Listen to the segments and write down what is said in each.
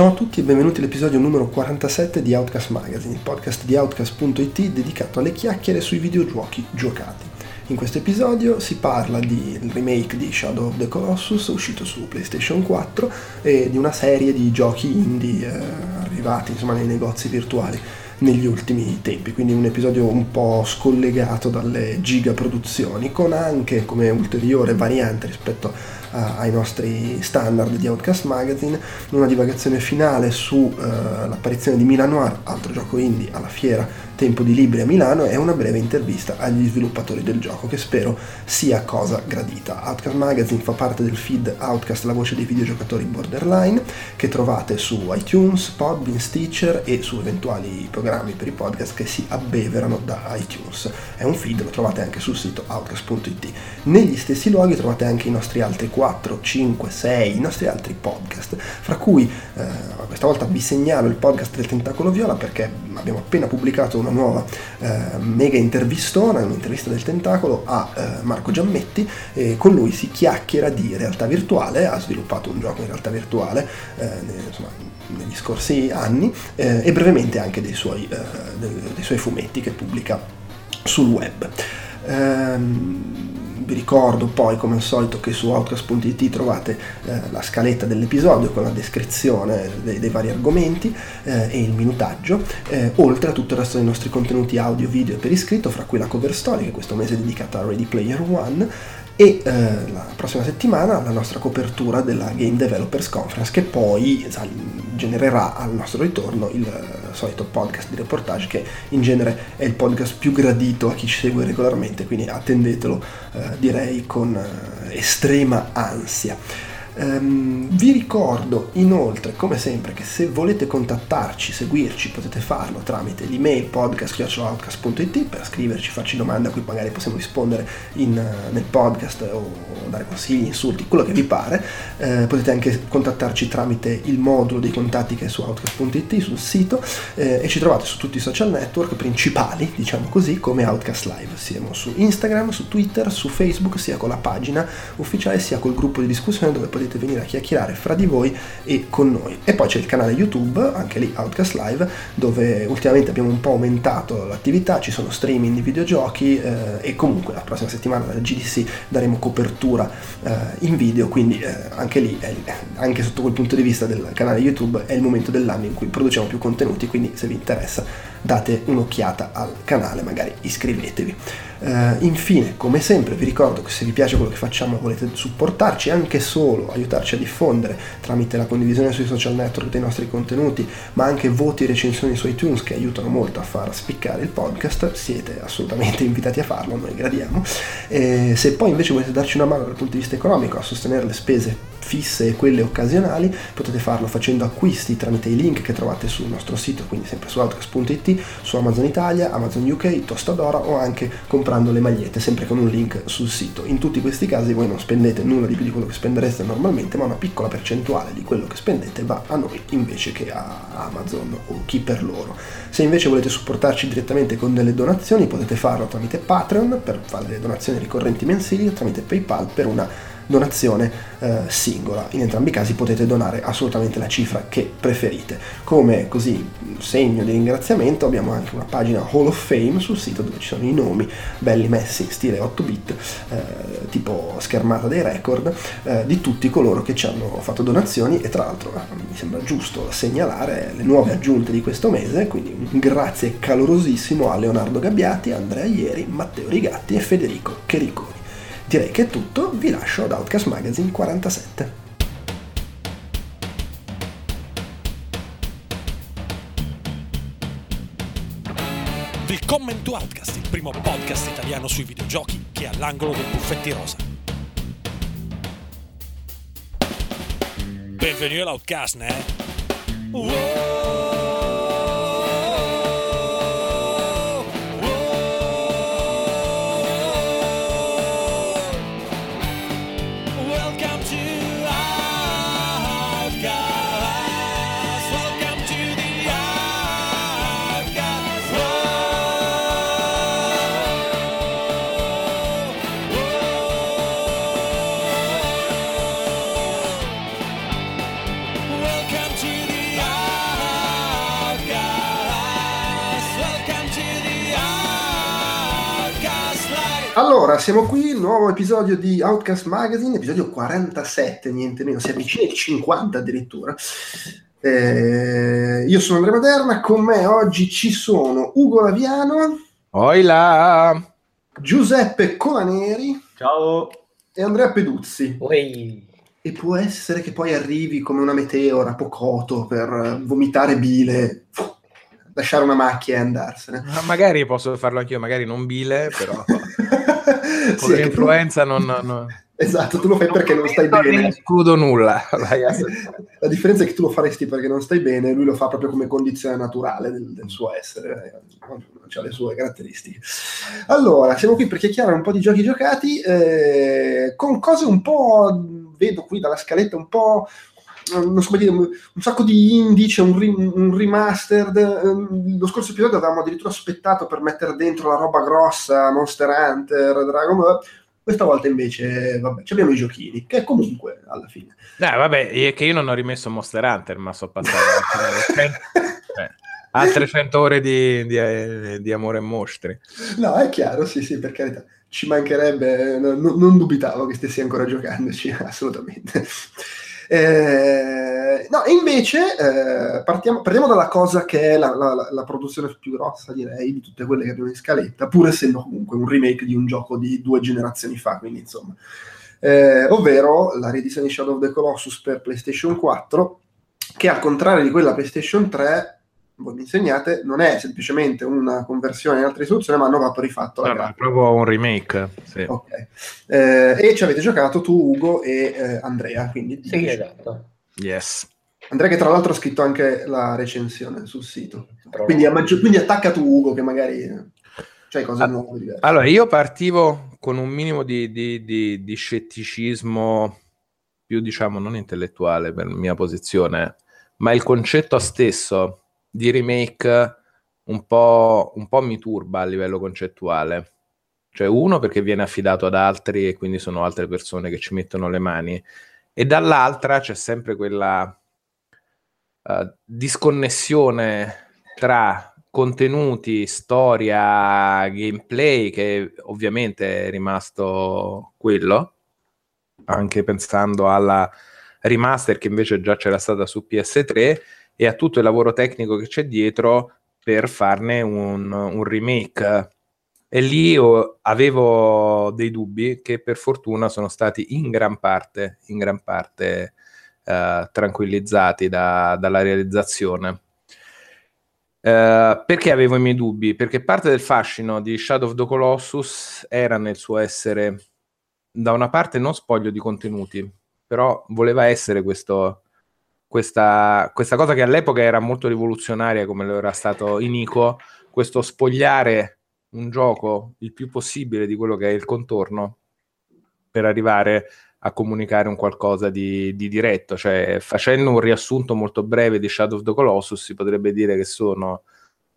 Ciao a tutti e benvenuti all'episodio numero 47 di Outcast Magazine, il podcast di Outcast.it dedicato alle chiacchiere sui videogiochi giocati. In questo episodio si parla del remake di Shadow of the Colossus uscito su PlayStation 4 e di una serie di giochi indie eh, arrivati insomma, nei negozi virtuali negli ultimi tempi, quindi un episodio un po' scollegato dalle giga produzioni, con anche come ulteriore variante rispetto ai nostri standard di Outcast Magazine, una divagazione finale sull'apparizione uh, di Milan Noir, altro gioco indie alla fiera Tempo di Libri a Milano e una breve intervista agli sviluppatori del gioco che spero sia cosa gradita. Outcast Magazine fa parte del feed Outcast la voce dei videogiocatori borderline che trovate su iTunes, Podbean, Stitcher e su eventuali programmi per i podcast che si abbeverano da iTunes. È un feed, lo trovate anche sul sito outcast.it. Negli stessi luoghi trovate anche i nostri altri 4, 5, 6, i nostri altri podcast, fra cui eh, questa volta vi segnalo il podcast del Tentacolo Viola perché abbiamo appena pubblicato una nuova eh, mega intervistona, un'intervista del Tentacolo a eh, Marco Giammetti e con lui si chiacchiera di realtà virtuale, ha sviluppato un gioco in realtà virtuale eh, insomma, negli scorsi anni eh, e brevemente anche dei suoi, eh, dei suoi fumetti che pubblica sul web. Ehm, vi ricordo poi come al solito che su outcast.it trovate eh, la scaletta dell'episodio con la descrizione dei, dei vari argomenti eh, e il minutaggio, eh, oltre a tutto il resto dei nostri contenuti audio, video per iscritto, fra cui la cover story che questo mese è dedicata a Ready Player One e eh, la prossima settimana la nostra copertura della Game Developers Conference che poi sa, genererà al nostro ritorno il uh, solito podcast di reportage che in genere è il podcast più gradito a chi ci segue regolarmente quindi attendetelo uh, direi con uh, estrema ansia. Um, vi ricordo inoltre, come sempre, che se volete contattarci, seguirci, potete farlo tramite l'email podcast.outcast.it per scriverci, farci domande a cui magari possiamo rispondere in, uh, nel podcast o dare consigli, insulti, quello che vi pare. Uh, potete anche contattarci tramite il modulo dei contatti che è su outcast.it sul sito uh, e ci trovate su tutti i social network principali, diciamo così, come Outcast Live. Siamo su Instagram, su Twitter, su Facebook, sia con la pagina ufficiale sia col gruppo di discussione dove potete potete venire a chiacchierare fra di voi e con noi. E poi c'è il canale YouTube, anche lì Outcast Live, dove ultimamente abbiamo un po' aumentato l'attività, ci sono streaming di videogiochi eh, e comunque la prossima settimana dalla GDC daremo copertura eh, in video, quindi eh, anche lì, anche sotto quel punto di vista del canale YouTube, è il momento dell'anno in cui produciamo più contenuti, quindi se vi interessa date un'occhiata al canale, magari iscrivetevi. Uh, infine, come sempre, vi ricordo che se vi piace quello che facciamo e volete supportarci, anche solo aiutarci a diffondere tramite la condivisione sui social network dei nostri contenuti, ma anche voti e recensioni su iTunes che aiutano molto a far spiccare il podcast, siete assolutamente invitati a farlo, noi gradiamo. E se poi invece volete darci una mano dal punto di vista economico a sostenere le spese fisse e quelle occasionali, potete farlo facendo acquisti tramite i link che trovate sul nostro sito, quindi sempre su outcast.it, su Amazon Italia, Amazon UK, Tostadora o anche comprando le magliette, sempre con un link sul sito. In tutti questi casi voi non spendete nulla di più di quello che spendereste normalmente, ma una piccola percentuale di quello che spendete va a noi invece che a Amazon o chi per loro. Se invece volete supportarci direttamente con delle donazioni, potete farlo tramite Patreon per fare le donazioni ricorrenti mensili o tramite PayPal per una donazione eh, singola. In entrambi i casi potete donare assolutamente la cifra che preferite. Come così segno di ringraziamento abbiamo anche una pagina Hall of Fame sul sito dove ci sono i nomi belli messi stile 8 bit, eh, tipo schermata dei record, eh, di tutti coloro che ci hanno fatto donazioni e tra l'altro eh, mi sembra giusto segnalare le nuove aggiunte di questo mese, quindi un grazie calorosissimo a Leonardo Gabbiati, Andrea Ieri, Matteo Rigatti e Federico Chericoni. Direi che è tutto, vi lascio ad Outcast Magazine 47. Willkommen to Outcast, il primo podcast italiano sui videogiochi che è all'angolo dei buffetti rosa. Benvenuti all'Outcast, ne? Wow! Allora, siamo qui, nuovo episodio di Outcast Magazine, episodio 47, niente meno, si avvicina ai 50 addirittura. Eh, io sono Andrea Maderna, con me oggi ci sono Ugo Laviano. Oila! Giuseppe Colaneri. Ciao! E Andrea Peduzzi. Oi. E può essere che poi arrivi come una meteora, pocoto, per vomitare bile, lasciare una macchia e andarsene. Ma magari posso farlo anch'io, magari non bile, però Sì, l'influenza non, non, Esatto, tu lo fai perché non stai non bene. escludo nulla. Vai a- La differenza è che tu lo faresti perché non stai bene, lui lo fa proprio come condizione naturale del, del suo essere, ha le sue caratteristiche. Allora, siamo qui per chiacchierare un po' di giochi giocati, eh, con cose un po', vedo qui dalla scaletta, un po', non so come dire, un sacco di indice, un, ri- un remastered. ehm, Lo scorso episodio avevamo addirittura aspettato per mettere dentro la roba grossa, Monster Hunter, Dragon Ball. Questa volta invece, vabbè, ci abbiamo i giochini, che comunque alla fine. Dai, vabbè, è che io non ho rimesso Monster Hunter, ma so passare altre, eh, altre 100 ore di, di- di amore e mostri. No, è chiaro, sì, sì, per carità. Ci mancherebbe, no- non dubitavo che stessi ancora giocandoci, assolutamente. Eh, no, e invece eh, partiamo, partiamo dalla cosa che è la, la- la- produzione più grossa, direi, di tutte quelle che abbiamo in scaletta, pur essendo comunque un remake di un gioco di due generazioni fa, quindi insomma. Eh, ovvero la riedizione di Shadow of the Colossus per PlayStation 4, che al contrario di quella PlayStation 3 voi mi insegnate, non è semplicemente una conversione in altra risoluzione, ma hanno proprio rifatto la grafica. proprio un remake. sì. Ok. Eh, e ci avete giocato tu, Ugo e eh, Andrea. Quindi Sì, esatto. Yes. Andrea che tra l'altro ha scritto anche la recensione sul sito. Quindi, a maggior- quindi attacca tu, Ugo, che magari eh, c'hai cose Ah, nuove, diverse. Allora, io partivo con un minimo di, di- di- di scetticismo più, diciamo, non intellettuale per mia posizione, ma il concetto stesso di remake un po', un po' mi turba a livello concettuale. Cioè, uno, perché viene affidato ad altri e quindi sono altre persone che ci mettono le mani, e dall'altra c'è sempre quella eh, disconnessione tra contenuti, storia, gameplay, che ovviamente è rimasto quello, anche pensando alla remaster che invece già c'era stata su PS3 e a tutto il lavoro tecnico che c'è dietro per farne un, un remake. E lì avevo dei dubbi che per fortuna sono stati in gran parte, in gran parte eh, tranquillizzati da- dalla realizzazione. Eh, perché avevo i miei dubbi? Perché parte del fascino di Shadow of the Colossus era nel suo essere da una parte non spoglio di contenuti, però voleva essere questo, questa, questa cosa che all'epoca era molto rivoluzionaria, come lo era stato Inico, questo spogliare un gioco il più possibile di quello che è il contorno per arrivare a comunicare un qualcosa di, di diretto, cioè facendo un riassunto molto breve di Shadow of the Colossus si potrebbe dire che sono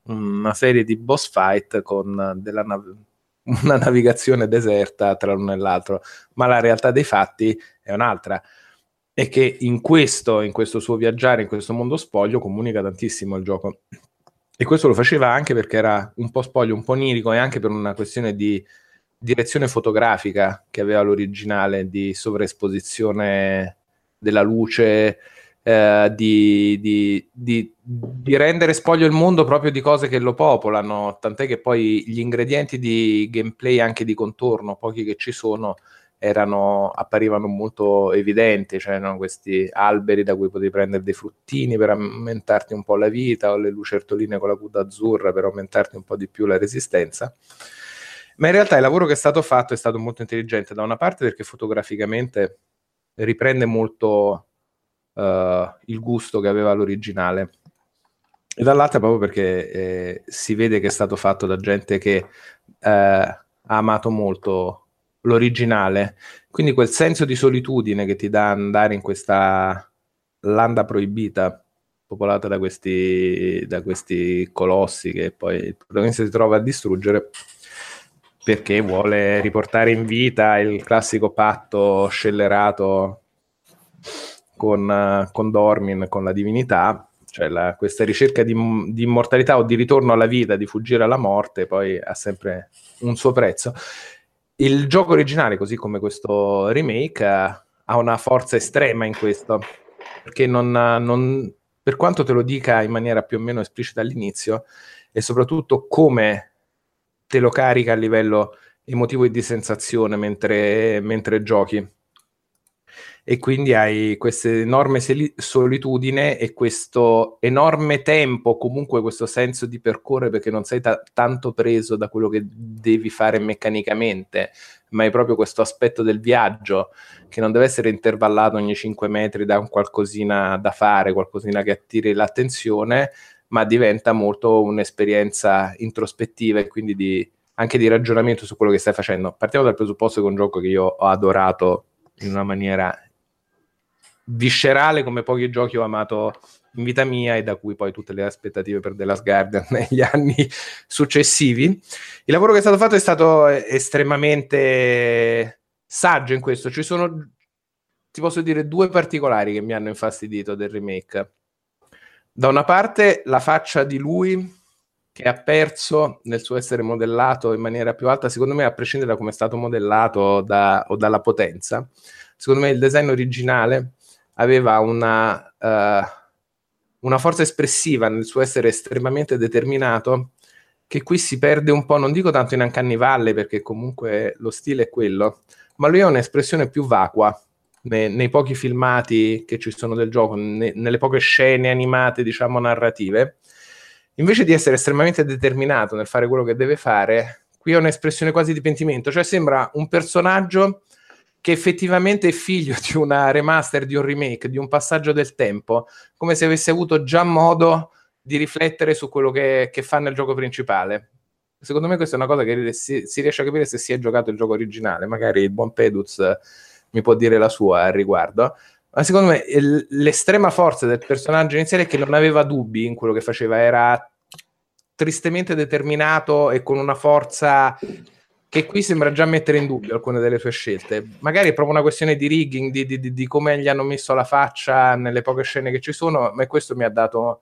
una serie di boss fight con della nav- una navigazione deserta tra l'uno e l'altro, ma la realtà dei fatti è un'altra. E che in questo, in questo suo viaggiare, in questo mondo spoglio, comunica tantissimo il gioco. E questo lo faceva anche perché era un po' spoglio, un po' onirico e anche per una questione di direzione fotografica che aveva l'originale, di sovraesposizione della luce, eh, di, di- di- di rendere spoglio il mondo proprio di cose che lo popolano, tant'è che poi gli ingredienti di gameplay anche di contorno, pochi che ci sono, erano, apparivano molto evidenti, cioè erano questi alberi da cui potevi prendere dei fruttini per aumentarti un po' la vita, o le lucertoline con la coda azzurra per aumentarti un po' di più la resistenza. Ma in realtà il lavoro che è stato fatto è stato molto intelligente, da una parte perché fotograficamente riprende molto eh, il gusto che aveva l'originale, e dall'altra proprio perché eh, si vede che è stato fatto da gente che eh, ha amato molto l'originale, quindi quel senso di solitudine che ti dà andare in questa landa proibita popolata da questi, da questi colossi che poi il protagonista si trova a distruggere perché vuole riportare in vita il classico patto scellerato con, con Dormin, con la divinità, cioè la- questa ricerca di, di immortalità o di ritorno alla vita, di fuggire alla morte, poi ha sempre un suo prezzo. Il gioco originale, così come questo remake, ha una forza estrema in questo, perché non, non, per quanto te lo dica in maniera più o meno esplicita all'inizio, e soprattutto come te lo carica a livello emotivo e di sensazione mentre, mentre giochi e quindi hai questa enorme solitudine e questo enorme tempo, comunque questo senso di percorrere perché non sei ta- tanto preso da quello che devi fare meccanicamente, ma hai proprio questo aspetto del viaggio che non deve essere intervallato ogni 5 metri da un qualcosina da fare, qualcosina che attiri l'attenzione, ma diventa molto un'esperienza introspettiva e quindi di, anche di ragionamento su quello che stai facendo. Partiamo dal presupposto che è un gioco che io ho adorato in una maniera viscerale come pochi giochi ho amato in vita mia e da cui poi tutte le aspettative per The Last Guardian negli anni successivi. Il lavoro che è stato fatto è stato estremamente saggio in questo. Ci sono, ti posso dire, due particolari che mi hanno infastidito del remake. Da una parte la faccia di lui che ha perso nel suo essere modellato in maniera più alta, secondo me a prescindere da come è stato modellato da, o dalla potenza, secondo me il design originale aveva una, uh, una forza espressiva nel suo essere estremamente determinato che qui si perde un po', non dico tanto in Uncanny Valley perché comunque lo stile è quello, ma lui ha un'espressione più vacua nei, nei pochi filmati che ci sono del gioco, ne, nelle poche scene animate, diciamo, narrative. Invece di essere estremamente determinato nel fare quello che deve fare, qui ha un'espressione quasi di pentimento, cioè sembra un personaggio che effettivamente è figlio di una remaster, di un remake, di un passaggio del tempo, come se avesse avuto già modo di riflettere su quello che, che fa nel gioco principale. Secondo me questa è una cosa che si, si, riesce a capire se si è giocato il gioco originale, magari il buon Peduz mi può dire la sua al riguardo, ma secondo me il, l'estrema forza del personaggio iniziale è che non aveva dubbi in quello che faceva, era tristemente determinato e con una forza che qui sembra già mettere in dubbio alcune delle sue scelte. Magari è proprio una questione di rigging, di, di, di, come gli hanno messo la faccia nelle poche scene che ci sono, ma questo mi ha dato,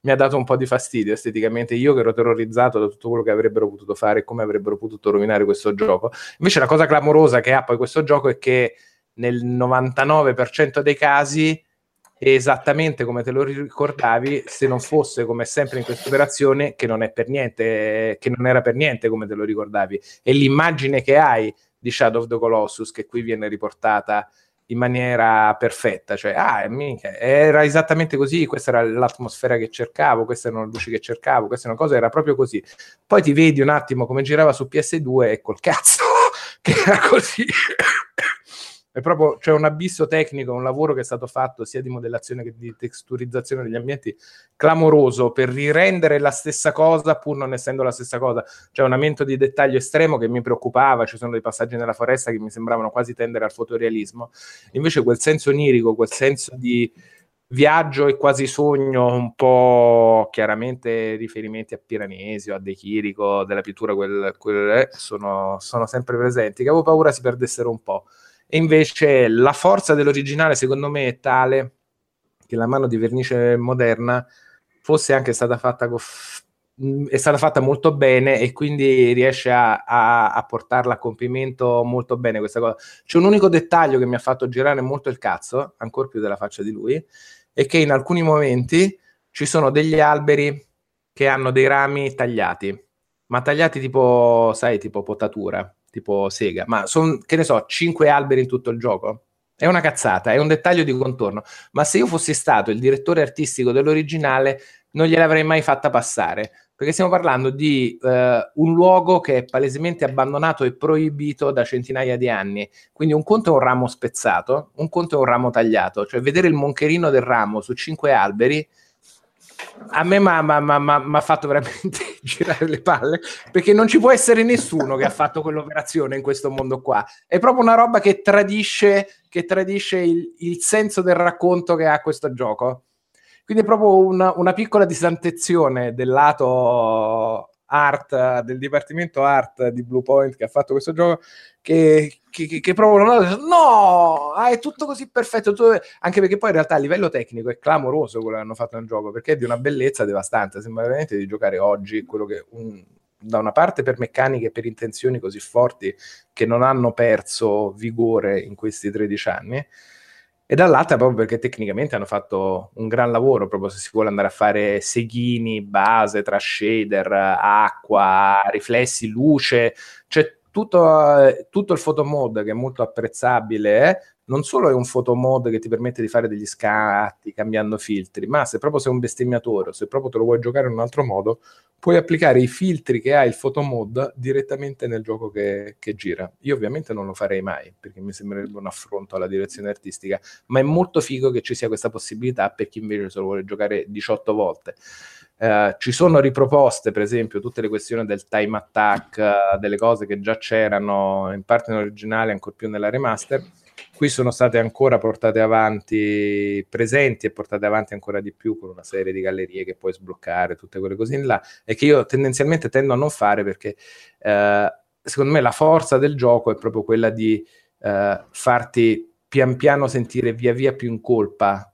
mi ha dato un po' di fastidio esteticamente. Io che ero terrorizzato da tutto quello che avrebbero potuto fare e come avrebbero potuto rovinare questo gioco. Invece la cosa clamorosa che ha poi questo gioco è che nel 99% dei casi esattamente come te lo ricordavi, se non fosse come sempre in questa operazione, che non è per niente, che non era per niente come te lo ricordavi. E l'immagine che hai di Shadow of the Colossus, che qui viene riportata in maniera perfetta, cioè, ah, mica, era esattamente così, questa era l'atmosfera che cercavo, queste erano le luci che cercavo, questa è una cosa, era proprio così. Poi ti vedi un attimo come girava su PS2 e col cazzo che era così. È proprio c'è un abisso tecnico, un lavoro che è stato fatto sia di modellazione che di texturizzazione degli ambienti clamoroso per rirendere la stessa cosa pur non essendo la stessa cosa. C'è un aumento di dettaglio estremo che mi preoccupava, ci sono dei passaggi nella foresta che mi sembravano quasi tendere al fotorealismo. Invece quel senso onirico, quel senso di viaggio e quasi sogno, un po' chiaramente riferimenti a Piranesi o a De Chirico, della pittura, quel, quel, eh, sono, sono sempre presenti, che avevo paura si perdessero un po'. E invece la forza dell'originale, secondo me, è tale che la mano di vernice moderna fosse anche stata fatta con è stata fatta molto bene e quindi riesce a, a, a, portarla a compimento molto bene questa cosa. C'è un unico dettaglio che mi ha fatto girare molto il cazzo, ancora più della faccia di lui, è che in alcuni momenti ci sono degli alberi che hanno dei rami tagliati, ma tagliati tipo, sai, tipo potatura tipo Sega, ma sono, che ne so, cinque alberi in tutto il gioco. È una cazzata, è un dettaglio di contorno. Ma se io fossi stato il direttore artistico dell'originale, non gliel'avrei mai fatta passare. Perché stiamo parlando di uh, un luogo che è palesemente abbandonato e proibito da centinaia di anni. Quindi un conto è un ramo spezzato, un conto è un ramo tagliato. Cioè vedere il moncherino del ramo su cinque alberi a me mi ha fatto veramente girare le palle perché non ci può essere nessuno che ha fatto quell'operazione in questo mondo qua. È proprio una roba che tradisce, che tradisce il, il senso del racconto che ha questo gioco. Quindi è proprio una, una piccola disantezione del lato art, del dipartimento art di Blue Point che ha fatto questo gioco che, che, che proprio non ha no, ah, è tutto così perfetto tutto... anche perché poi in realtà a livello tecnico è clamoroso quello che hanno fatto nel gioco perché è di una bellezza devastante sembra veramente di giocare oggi quello che un, da una parte per meccaniche e per intenzioni così forti che non hanno perso vigore in questi 13 anni, e dall'altra proprio perché tecnicamente hanno fatto un gran lavoro, proprio se si vuole andare a fare seghini, base, tra shader, acqua, riflessi, luce, cioè tutto, tutto il photo mode che è molto apprezzabile, non solo è un photo mode che ti permette di fare degli scatti cambiando filtri, ma se proprio sei un bestemmiatore se proprio te lo vuoi giocare in un altro modo, puoi applicare i filtri che ha il photo mode direttamente nel gioco che, che gira. Io ovviamente non lo farei mai perché mi sembrerebbe un affronto alla direzione artistica, ma è molto figo che ci sia questa possibilità per chi invece se lo vuole giocare 18 volte. Uh, ci sono riproposte, per esempio, tutte le questioni del time attack, uh, delle cose che già c'erano in parte nell'originale, ancora più nella remaster. Qui sono state ancora portate avanti, presenti e portate avanti ancora di più con una serie di gallerie che puoi sbloccare, tutte quelle cose in là, e che io tendenzialmente tendo a non fare perché eh, secondo me la forza del gioco è proprio quella di eh, farti pian piano sentire via via più in colpa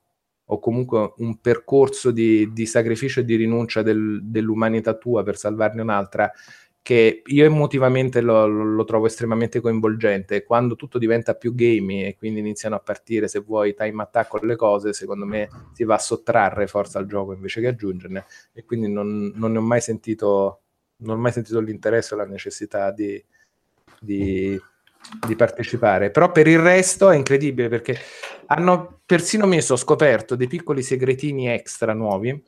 o comunque un percorso di, di sacrificio e di rinuncia del, dell'umanità tua per salvarne un'altra che io emotivamente lo, lo, trovo estremamente coinvolgente. Quando tutto diventa più gamey e quindi iniziano a partire, se vuoi, time attack con le cose, secondo me si va a sottrarre forza al gioco invece che aggiungerne. E quindi non, non ne ho mai sentito, non ho mai sentito l'interesse o la necessità di, di, di partecipare. Però per il resto è incredibile perché hanno persino messo, ho scoperto, dei piccoli segretini extra nuovi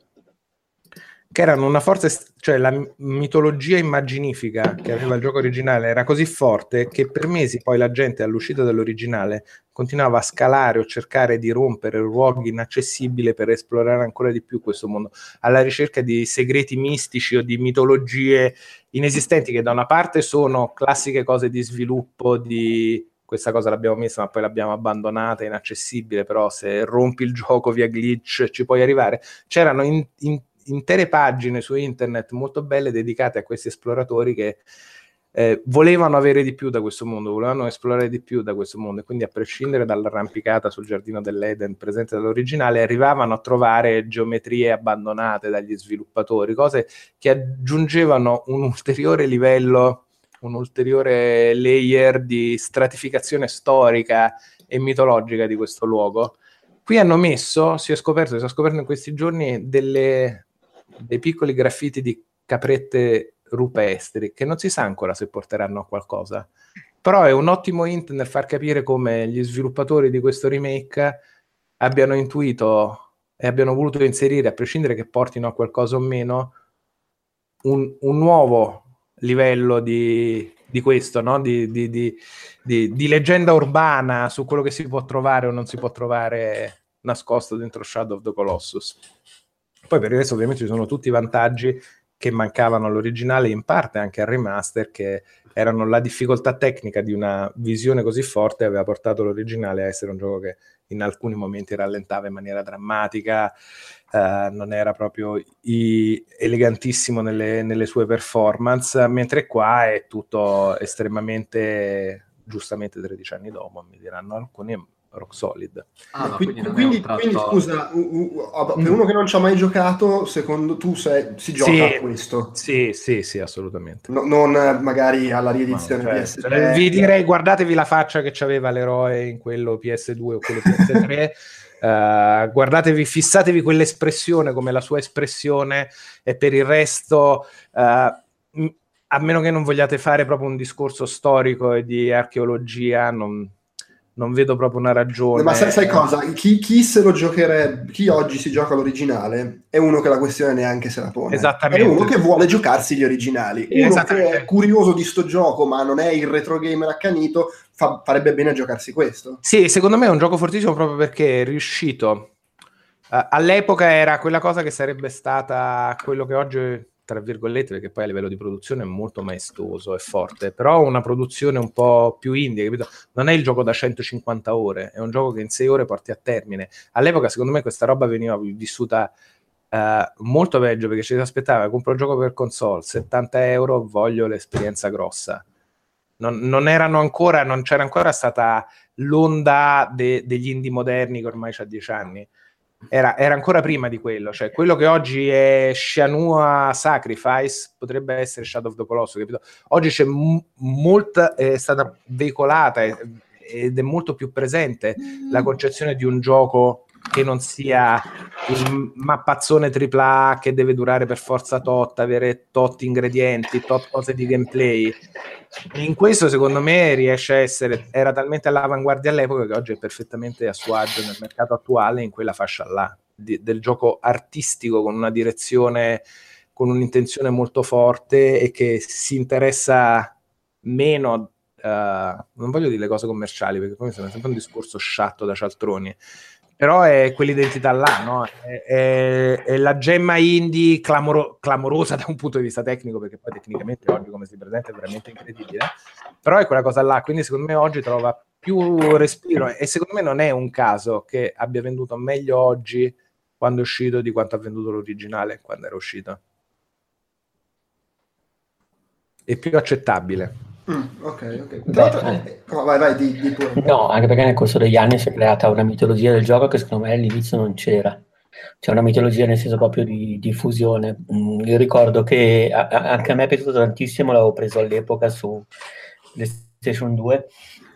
che erano una forza, cioè la mitologia immaginifica che aveva il gioco originale era così forte che per mesi poi la gente all'uscita dell'originale continuava a scalare o cercare di rompere luoghi inaccessibili per esplorare ancora di più questo mondo, alla ricerca di segreti mistici o di mitologie inesistenti che da una parte sono classiche cose di sviluppo, di questa cosa l'abbiamo messa ma poi l'abbiamo abbandonata, inaccessibile, però se rompi il gioco via glitch ci puoi arrivare. C'erano in, in intere pagine su internet molto belle dedicate a questi esploratori che eh, volevano avere di più da questo mondo, volevano esplorare di più da questo mondo e quindi a prescindere dall'arrampicata sul giardino dell'Eden presente dall'originale arrivavano a trovare geometrie abbandonate dagli sviluppatori, cose che aggiungevano un ulteriore livello, un ulteriore layer di stratificazione storica e mitologica di questo luogo. Qui hanno messo, si è scoperto, si è scoperto in questi giorni, delle, dei piccoli graffiti di caprette rupestri che non si sa ancora se porteranno a qualcosa. Però è un ottimo hint nel far capire come gli sviluppatori di questo remake abbiano intuito e abbiano voluto inserire, a prescindere che portino a qualcosa o meno, un, un nuovo livello di, di questo, no? di, di, di, leggenda urbana su quello che si può trovare o non si può trovare nascosto dentro Shadow of the Colossus. Poi per il resto ovviamente ci sono tutti i vantaggi che mancavano all'originale, in parte anche al remaster, che erano la difficoltà tecnica di una visione così forte aveva portato l'originale a essere un gioco che in alcuni momenti rallentava in maniera drammatica, eh, non era proprio i- elegantissimo nelle, nelle sue performance, mentre qua è tutto estremamente, giustamente 13 anni dopo, mi diranno alcuni, rock solid. Ah, no, quindi, quindi, tratto... quindi, scusa, per uno che non ci ha mai giocato, secondo tu sei, si gioca sì, a questo? Sì, sì, sì, assolutamente. No, non magari alla riedizione no, cioè, PS3. Vi direi, guardatevi la faccia che aveva l'eroe in quello PS2 o quello PS3. Eh, guardatevi, fissatevi quell'espressione come la sua espressione e per il resto, uh, a meno che non vogliate fare proprio un discorso storico e di archeologia, non, non vedo proprio una ragione. Ma sai, sai cosa? Chi, chi, se lo giocherebbe, chi oggi si gioca l'originale è uno che la questione neanche se la pone. Esattamente. È uno che vuole giocarsi gli originali. Uno che è curioso di sto gioco, ma non è il retro gamer accanito, fa, farebbe bene a giocarsi questo. Sì, secondo me è un gioco fortissimo proprio perché è riuscito. Uh, all'epoca era quella cosa che sarebbe stata quello che oggi tra virgolette, perché poi a livello di produzione è molto maestoso e forte, però una produzione un po' più indie, capito? Non è il gioco da 150 ore, è un gioco che in 6 ore porti a termine. All'epoca, secondo me, questa roba veniva vissuta uh, molto peggio perché ci si aspettava, compro il gioco per console, 70 euro, voglio l'esperienza grossa. Non, non, ancora, non c'era ancora stata l'onda de, degli indie moderni che ormai c'ha 10 anni era, era, ancora prima di quello, cioè quello che oggi è Shanua Sacrifice potrebbe essere Shadow of the Colossus, capito? Oggi c'è m- molta, è stata veicolata ed è molto più presente la concezione di un gioco che non sia il mappazzone AAA che deve durare per forza tot, avere tot ingredienti, tot cose di gameplay. In questo, secondo me, riesce a essere, era talmente all'avanguardia all'epoca che oggi è perfettamente a suo agio nel mercato attuale, in quella fascia là, di, del gioco artistico con una direzione, con un'intenzione molto forte e che si interessa meno Uh, non voglio dire le cose commerciali perché poi mi sembra sempre un discorso sciatto da cialtroni però è quell'identità là, no? è, è, è, la gemma indie clamoro, clamorosa da un punto di vista tecnico, perché poi tecnicamente oggi come si presenta è veramente incredibile, però è quella cosa là, quindi secondo me oggi trova più respiro e secondo me non è un caso che abbia venduto meglio oggi quando è uscito di quanto ha venduto l'originale quando era uscito. È più accettabile. Mm, ok, ok. Beh, eh. no, vai, vai, di, di pure. No, anche perché nel corso degli anni si è creata una mitologia del gioco che secondo me all'inizio non c'era. C'è una mitologia nel senso proprio di diffusione. Mm, io ricordo che a, anche a me è piaciuto tantissimo, l'avevo preso all'epoca su PlayStation 2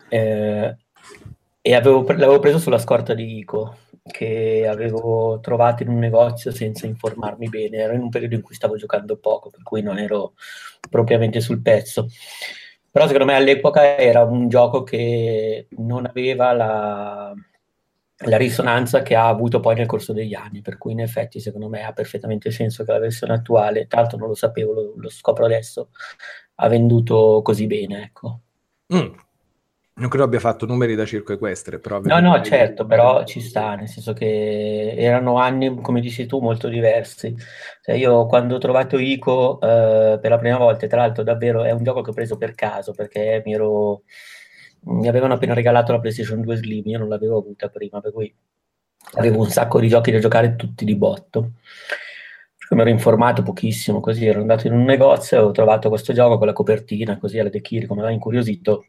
eh, e avevo, l'avevo preso sulla scorta di Ico che avevo trovato in un negozio senza informarmi bene. Ero in un periodo in cui stavo giocando poco, per cui non ero propriamente sul pezzo però secondo me all'epoca era un gioco che non aveva la, la risonanza che ha avuto poi nel corso degli anni, per cui in effetti secondo me ha perfettamente senso che la versione attuale, l'altro non lo sapevo, lo, lo scopro adesso, ha venduto così bene, ecco. Mm, non credo abbia fatto numeri da circo equestre, però... No, no, certo, però ci sta, nel senso che erano anni, come dici tu, molto diversi. Cioè io quando ho trovato Ico eh, per la prima volta, tra l'altro davvero è un gioco che ho preso per caso, perché mi ero... mi avevano appena regalato la PlayStation 2 Slim, io non l'avevo avuta prima, per cui avevo un sacco di giochi da giocare tutti di botto. Mi ero informato pochissimo, così ero andato in un negozio e ho trovato questo gioco con la copertina, così alla De Chiri, come aveva incuriosito,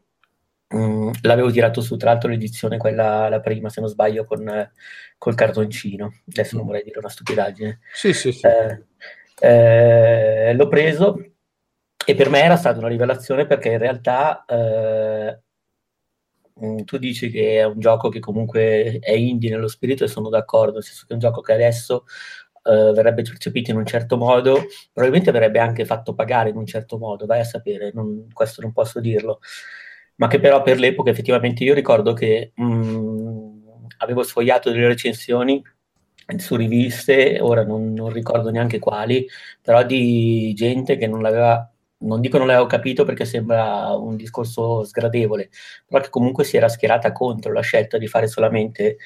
Mm, l'avevo tirato su, tra l'altro l'edizione, quella la prima, se non sbaglio, con, col cartoncino. Adesso non mm. vorrei dire una stupidaggine. Sì, sì, sì. Eh, eh, l'ho preso e per me era stata una rivelazione perché in realtà eh, mm, tu dici che è un gioco che comunque è indie nello spirito e sono d'accordo, nel senso che è un gioco che adesso Uh, verrebbe percepito in un certo modo, probabilmente verrebbe anche fatto pagare in un certo modo, vai a sapere, non, questo non posso dirlo ma che però per l'epoca effettivamente io ricordo che mh, mm, avevo sfogliato delle recensioni su riviste, ora non, non, ricordo neanche quali, però di gente che non l'aveva, non dico non l'avevo capito perché sembra un discorso sgradevole, però che comunque si era schierata contro la scelta di fare solamente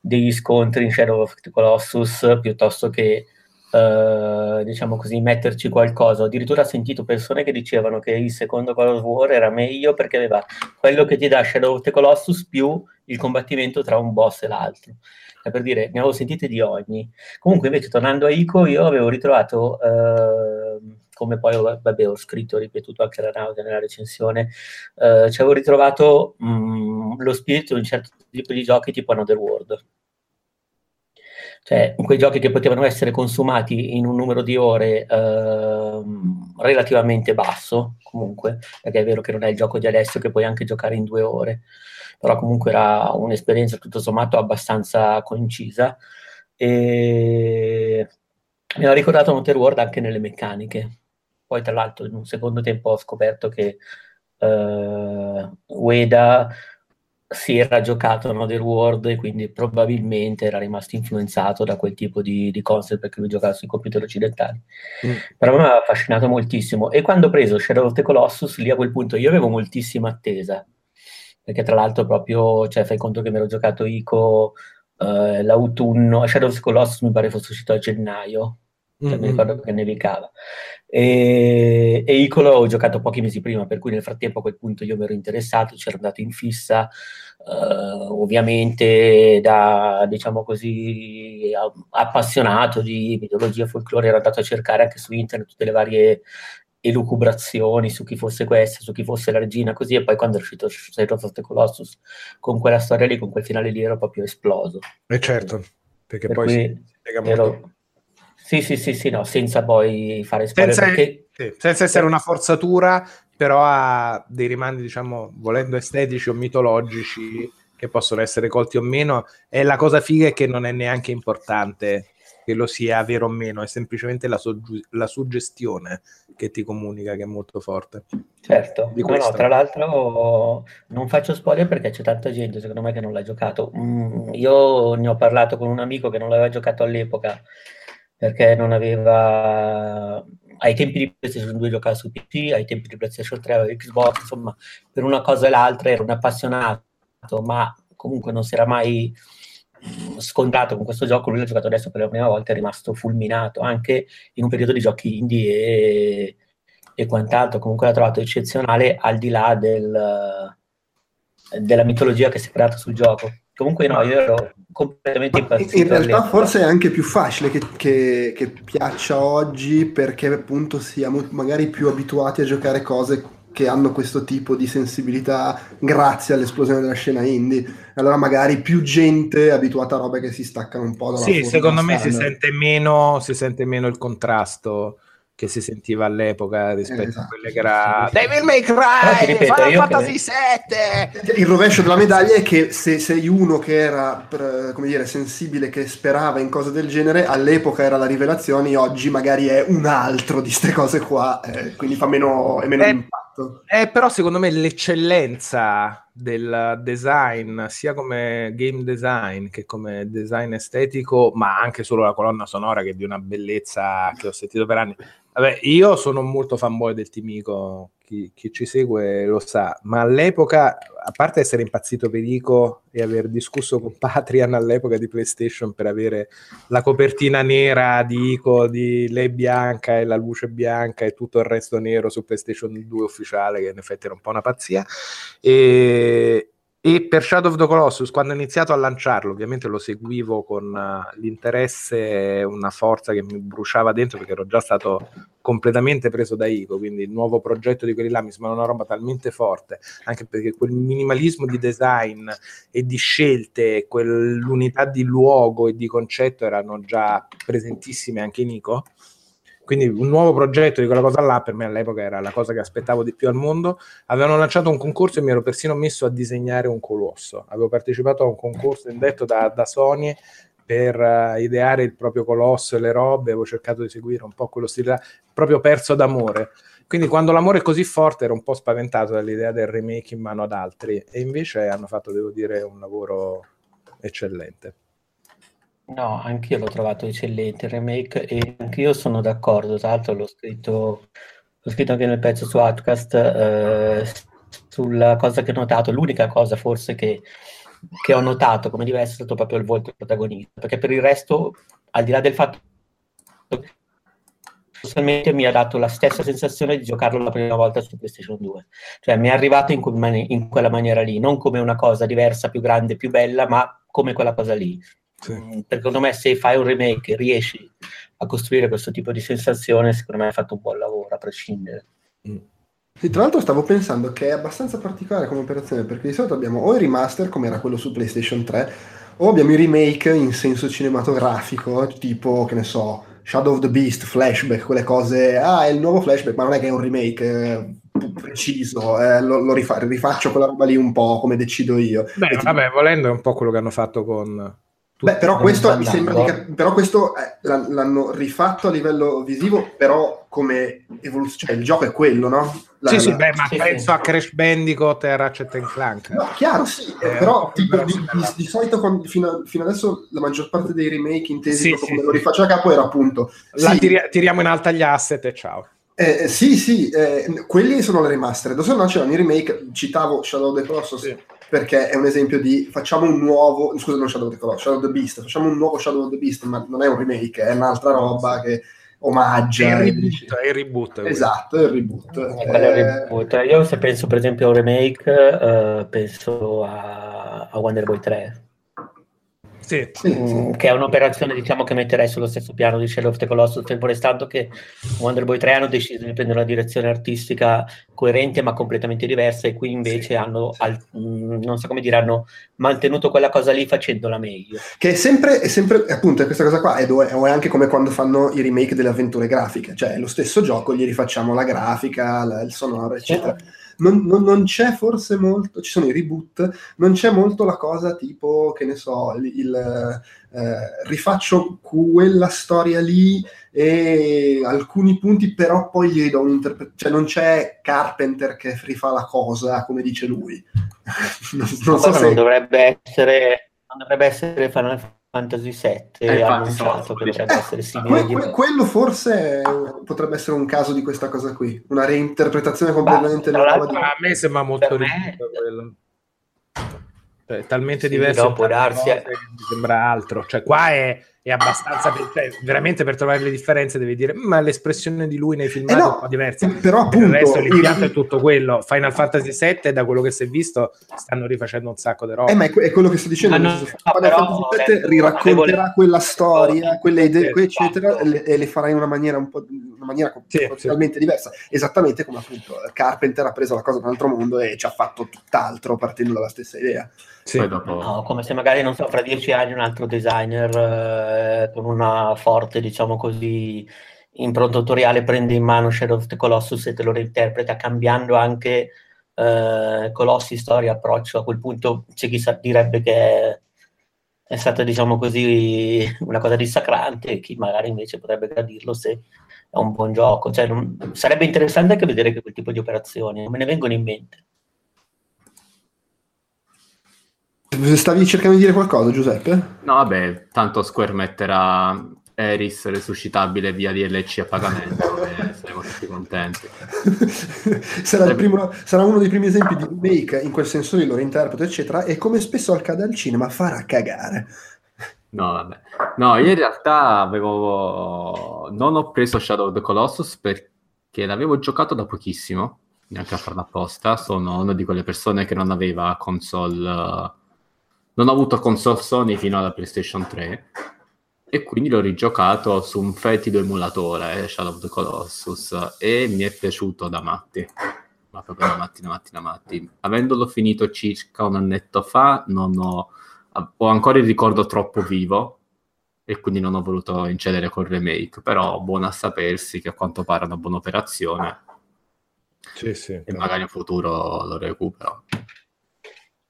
degli scontri in Shadow of the Colossus piuttosto che Uh, diciamo così, metterci qualcosa. Ho addirittura sentito persone che dicevano che il secondo God of War era meglio perché aveva quello che ti dà Shadow of the Colossus più il combattimento tra un boss e l'altro. È per dire, ne avevo sentite di ogni. Comunque, invece, tornando a Ico, io avevo ritrovato, uh, come poi vabbè, ho scritto, e ripetuto anche la nausea nella recensione, uh, ci avevo ritrovato mh, mm, lo spirito di un certo tipo di giochi tipo Another World cioè quei giochi che potevano essere consumati in un numero di ore eh, relativamente basso, comunque, perché è vero che non è il gioco di adesso che puoi anche giocare in due ore, però comunque era un'esperienza tutto sommato abbastanza concisa e mi ha ricordato Outer World anche nelle meccaniche. Poi tra l'altro in un secondo tempo ho scoperto che uh, Ueda si era giocato Another World e quindi probabilmente era rimasto influenzato da quel tipo di, di concept perché lui giocava sui computer occidentali. Mm. Però mi ha affascinato moltissimo e quando ho preso Shadow of the Colossus lì a quel punto io avevo moltissima attesa perché tra l'altro proprio, cioè fai conto che mi ero giocato Ico eh, l'autunno, Shadow of the Colossus mi pare fosse uscito a gennaio cioè, mm-hmm. mi ricordo che nevicava. E, e Icolo ho giocato pochi mesi prima, per cui nel frattempo a quel punto io mi ero interessato, c'ero andato in fissa, uh, ovviamente da, diciamo così, appassionato di mitologia folklore, ero andato a cercare anche su internet tutte le varie elucubrazioni su chi fosse questa, su chi fosse la regina, così, e poi quando è uscito Shadow of the Colossus, con quella storia lì, con quel finale lì, ero proprio esploso. E eh certo. perché Per poi si spiega molto. ero- Sì, sì, sì, sì, no, senza poi fare spoiler Senza, perché sì, senza essere una forzatura, però ha dei rimandi, diciamo, volendo estetici o mitologici che possono essere colti o meno. E la cosa figa è che non è neanche importante che lo sia vero o meno, è semplicemente la, soggi- la suggestione che ti comunica che è molto forte. Certo, no, no, tra l'altro non faccio spoiler perché c'è tanta gente secondo me che non l'ha giocato. Mm, io ne ho parlato con un amico che non l'aveva giocato all'epoca perché non aveva... Ai tempi di PlayStation 2 giocava su PC, ai tempi di PlayStation 3 aveva Xbox, insomma, per una cosa e l'altra era un appassionato, ma comunque non si era mai mm, scontrato con questo gioco. Lui l'ha giocato adesso per la prima volta, è rimasto fulminato anche in un periodo di giochi indie e e quant'altro, comunque l'ha trovato eccezionale al di là del, della mitologia che si è creata sul gioco. Comunque no, io ero completamente impazzito. in realtà all'epoca. forse è anche più facile che, che- che piaccia oggi perché appunto siamo magari più abituati a giocare cose che hanno questo tipo di sensibilità grazie all'esplosione della scena indie. Allora magari più gente è abituata a robe che si staccano un po' dalla Sì, secondo me si sente, meno, si sente meno il contrasto che si sentiva all'epoca rispetto Esatto, a quelle che era. Devil May Cry, ripeto, Final Fantasy VII Il rovescio della medaglia è che se sei uno che era, come dire, sensibile, che sperava in cose del genere, all'epoca era la rivelazione, oggi magari è un altro di queste cose qua, eh, quindi fa meno, è meno Eh, impatto. Eh, però secondo me l'eccellenza del design, sia come game design che come design estetico, ma anche solo la colonna sonora che è di una bellezza che ho sentito per anni. Vabbè, io sono molto fanboy del Timico, chi, chi ci segue lo sa, ma all'epoca, a parte essere impazzito per Ico e aver discusso con Patrian all'epoca di PlayStation per avere la copertina nera di Ico, di lei bianca e la luce bianca e tutto il resto nero su PlayStation 2 ufficiale, che in effetti era un po' una pazzia. E, e per Shadow of the Colossus, quando ho iniziato a lanciarlo, ovviamente lo seguivo con eh, l'interesse una forza che mi bruciava dentro perché ero già stato completamente preso da Ico, quindi il nuovo progetto di quelli là mi sembra una roba talmente forte, anche perché quel minimalismo di design e di scelte, quell'unità di luogo e di concetto erano già presentissime anche in Ico. Quindi un nuovo progetto di quella cosa là per me all'epoca era la cosa che aspettavo di più al mondo. Avevano lanciato un concorso e mi ero persino messo a disegnare un colosso. Avevo partecipato a un concorso indetto da, da Sony per eh, ideare il proprio colosso e le robe, avevo cercato di seguire un po' quello stile là, proprio perso d'amore. Quindi quando l'amore è così forte ero un po' spaventato dall'idea del remake in mano ad altri e invece hanno fatto, devo dire, un lavoro eccellente. No, anch'io l'ho trovato eccellente il remake e anch'io sono d'accordo, tra l'altro l'ho scritto, l'ho scritto anche nel pezzo su Outcast eh, sulla cosa che ho notato, l'unica cosa forse che, che ho notato come diverso è stato proprio il volto protagonista, perché per il resto, al di là del fatto che personalmente mi ha dato la stessa sensazione di giocarlo la prima volta su PlayStation 2, cioè mi è arrivato in, quel in quella maniera lì, non come una cosa diversa, più grande, più bella, ma come quella cosa lì. Sì. Mm, Perché secondo me se fai un remake e riesci a costruire questo tipo di sensazione, secondo me hai fatto un buon lavoro, a prescindere. Sì, tra l'altro stavo pensando che è abbastanza particolare come operazione perché di solito abbiamo o il remaster come era quello su PlayStation 3 o abbiamo i remake in senso cinematografico tipo che ne so Shadow of the Beast, flashback, quelle cose ah è il nuovo flashback ma non è che è un remake eh, preciso eh, lo, lo rifa- rifaccio quella roba lì un po' come decido io Beh, E tipo- vabbè, volendo è un po' quello che hanno fatto con... Beh, però questo mi sembra di cap- però questo eh, l'han- l'hanno rifatto a livello visivo, però come evoluzione, cioè il gioco è quello, no? La- sì, sì, la- beh, ma sì, penso sì. a Crash Bandicoot e Ratchet and Clank. No, chiaro, sì, eh, Eh, però tipo, di, sì, di- di solito quando- fino, fino adesso la maggior parte dei remake intesi Sì, proprio sì, come sì. lo rifaccio a capo era appunto La sì, tiri- tiriamo in alta gli asset e ciao. eh, sì, sì, eh, quelli sono le remaster, adesso no c'erano i remake, citavo Shadow of the Colossus Sì. Perché è un esempio di facciamo un nuovo, scusa non Shadow of the Colossus, Shadow of the Beast, facciamo un nuovo Shadow of the Beast, ma non è un remake, è un'altra roba che omaggia. È il e reboot, è il reboot. Esatto, è il reboot. Eh, quello è il Eh, reboot. Io se penso per esempio a un remake, eh, penso a, a Wonder Boy 3. Sì. Mm, che è un'operazione diciamo che metterei sullo stesso piano di Shadow of the Colossus, fermo restando che Wonder Boy 3 hanno deciso di prendere una direzione artistica coerente ma completamente diversa e qui invece Sì, hanno, sì. al- mm, non so come dire, hanno mantenuto quella cosa lì facendola meglio. Che è sempre, è sempre appunto, questa cosa qua è, è anche come quando fanno i remake delle avventure grafiche, cioè è lo stesso gioco, gli rifacciamo la grafica, la- il sonoro, eccetera. Non, non- non c'è forse molto, ci sono i reboot, non c'è molto la cosa tipo, che ne so, il, il, eh, rifaccio quella storia lì e alcuni punti però poi gli do un'interpretazione, cioè non c'è Carpenter che rifà la cosa come dice lui. non, non so se... non dovrebbe essere, non dovrebbe essere Final Fantasy VII Eh, infatti, annunciato, che dovrebbe essere simile Que- que- quello forse potrebbe essere un caso di questa cosa qui, una reinterpretazione completamente nuova. Di... A me sembra molto me- quello. Cioè, è talmente Sì, diverso tante darsi, cose sembra altro. Cioè, qua è, è abbastanza per- cioè, veramente per trovare le differenze devi dire "Mm, ma l'espressione di lui nei filmati Eh no, è un po' diversa. però Per il appunto resto l'impianto il- è tutto quello. Final Fantasy VII, da quello che si è visto, stanno rifacendo un sacco di roba. Eh, ma è, que- è quello che sto dicendo. Ma no, Final Fantasy VII riracconterà quella storia, quelle idee, Sì, eccetera, le, e le farà in una maniera un po' una maniera Sì, totalmente diversa. Esattamente come appunto Carpenter ha preso la cosa da un altro mondo e ci ha fatto tutt'altro partendo dalla stessa idea. Sì. Poi dopo... No, come se magari, non so, fra dieci anni un altro designer eh, con una forte, diciamo così, impronta autoriale prende in mano Shadow of the Colossus e te lo reinterpreta, cambiando anche eh, Colossi, storia, approccio. A quel punto c'è chi sa- direbbe che è, è stata, diciamo così, una cosa dissacrante e chi magari invece potrebbe gradirlo se è un buon gioco. Cioè, non- sarebbe interessante anche vedere che quel tipo di operazioni, non me ne vengono in mente. Stavi cercando di dire qualcosa, Giuseppe? No, vabbè, tanto Square metterà Eris resuscitabile via DLC a pagamento e saremo tutti contenti. sarà, il primo- sarà uno dei primi esempi di remake in quel senso lì, lo reinterpreto, eccetera, e come spesso accade al cinema, farà cagare. No, vabbè. No, io in realtà avevo... Non ho preso Shadow of the Colossus perché l'avevo giocato da pochissimo, neanche a farla apposta. Sono una di quelle persone che non aveva console... Non ho avuto console Sony fino alla PlayStation 3 e quindi l'ho rigiocato su un fetido emulatore, eh, Shadow of the Colossus, e mi è piaciuto da matti. Ma proprio da matti, da matti, da matti. Avendolo finito circa un annetto fa, non ho ho ancora il ricordo troppo vivo e quindi non ho voluto incedere col remake, però buono a sapersi che a quanto pare è una buona operazione Sì, sì. e magari in futuro lo recupero.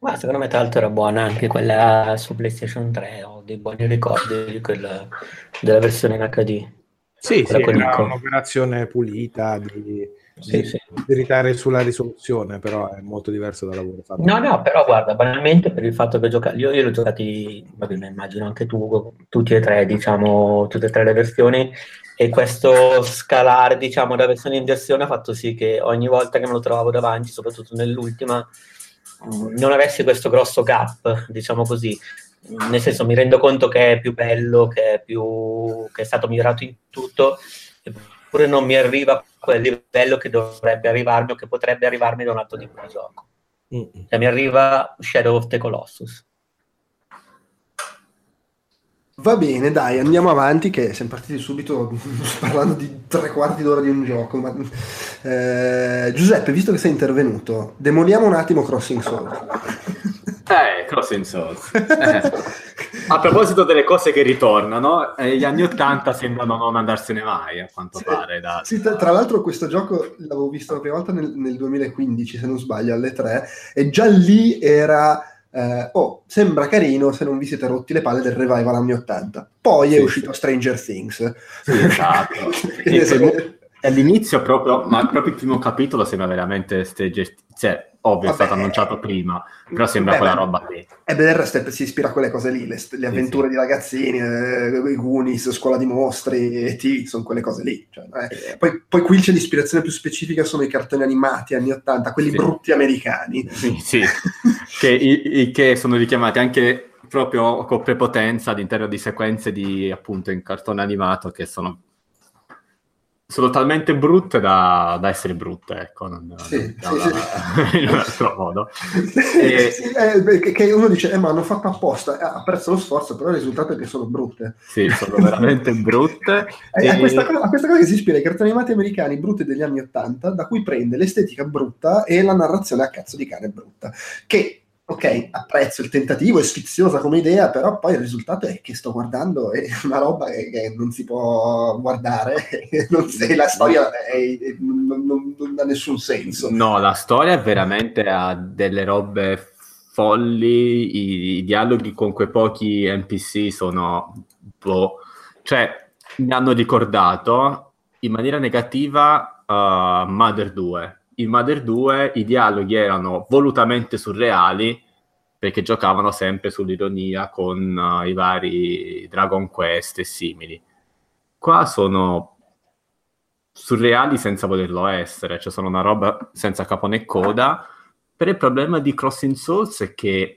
Ma secondo me tra l'altro era buona anche quella su PlayStation 3, ho dei buoni ricordi di quella, della versione in HD. Sì, sì, era un'operazione pulita di, Sì, di, sì. di ritare sulla risoluzione, però è molto diverso dal lavoro fatto. No, no, però guarda, banalmente per il fatto che ho giocato, io, io l'ho giocati, vabbè, immagino anche tu, tutti e tre, diciamo, tutte e tre le versioni, e questo scalare, diciamo, da versione in versione ha fatto sì che ogni volta che me lo trovavo davanti, soprattutto nell'ultima, non avessi questo grosso gap, diciamo così. Nel senso, mi rendo conto che è più bello, che è, più, che è stato migliorato in tutto, eppure non mi arriva a quel livello che dovrebbe arrivarmi o che potrebbe arrivarmi da un altro tipo di gioco. Mm. Cioè, mi arriva Shadow of the Colossus. Va bene, dai, andiamo avanti, che siamo partiti subito parlando di tre quarti d'ora di un gioco. Ma, eh, Giuseppe, visto che sei intervenuto, demoliamo un attimo Crossing Souls. Eh, Crossing Souls. Eh. A proposito delle cose che ritornano, eh, gli anni 80 sembrano non andarsene mai, a quanto Sì. pare. Da... Sì, tra, tra l'altro questo gioco l'avevo visto la prima volta nel, nel 2015, se non sbaglio, alle 3, e già lì era... eh, oh, sembra carino se non vi siete rotti le palle del revival anni 80. Poi è Sì, uscito Stranger Things. Sì, esatto. All'inizio proprio, ma proprio il primo capitolo sembra veramente Stranger cioè, ovvio, è Vabbè. stato annunciato prima, però sembra Beh, quella beh. roba lì. E beh, del resto è- si ispira a quelle cose lì, le, le avventure sì. di ragazzini, eh, i Goonies, Scuola di Mostri, E.T., sono quelle cose lì. Cioè, eh. poi, poi qui c'è l'ispirazione più specifica, sono i cartoni animati anni 80, quelli Sì. brutti americani. Sì, sì. che, i- i- che sono richiamati anche proprio con prepotenza all'interno di sequenze di appunto in cartone animato che sono sono talmente brutte da, da essere brutte, ecco, non, Sì, non sì, dirla in un altro modo. Eh, sì, eh, che uno dice, eh, ma hanno fatto apposta, eh, apprezzo lo sforzo, però il risultato è che sono brutte. Sì, sono veramente brutte. Eh, a, E- questa cosa, a questa cosa che si ispira ai cartoni animati americani brutti degli anni Ottanta, da cui prende l'estetica brutta e la narrazione a cazzo di cane brutta. Che, ok, apprezzo il tentativo, è sfiziosa come idea, però poi il risultato è che sto guardando è una roba che, che non si può guardare, non se- la storia è- è- non, non- non ha nessun senso. No, la storia veramente ha delle robe folli, i, i dialoghi con quei pochi NPC sono... boh. Cioè, mi hanno ricordato in maniera negativa uh, Mother 2. In Mother 2 i dialoghi erano volutamente surreali perché giocavano sempre sull'ironia con uh, i vari Dragon Quest e simili. Qua sono surreali senza volerlo essere, cioè sono una roba senza capo né coda. Però il problema di Crossing Souls è che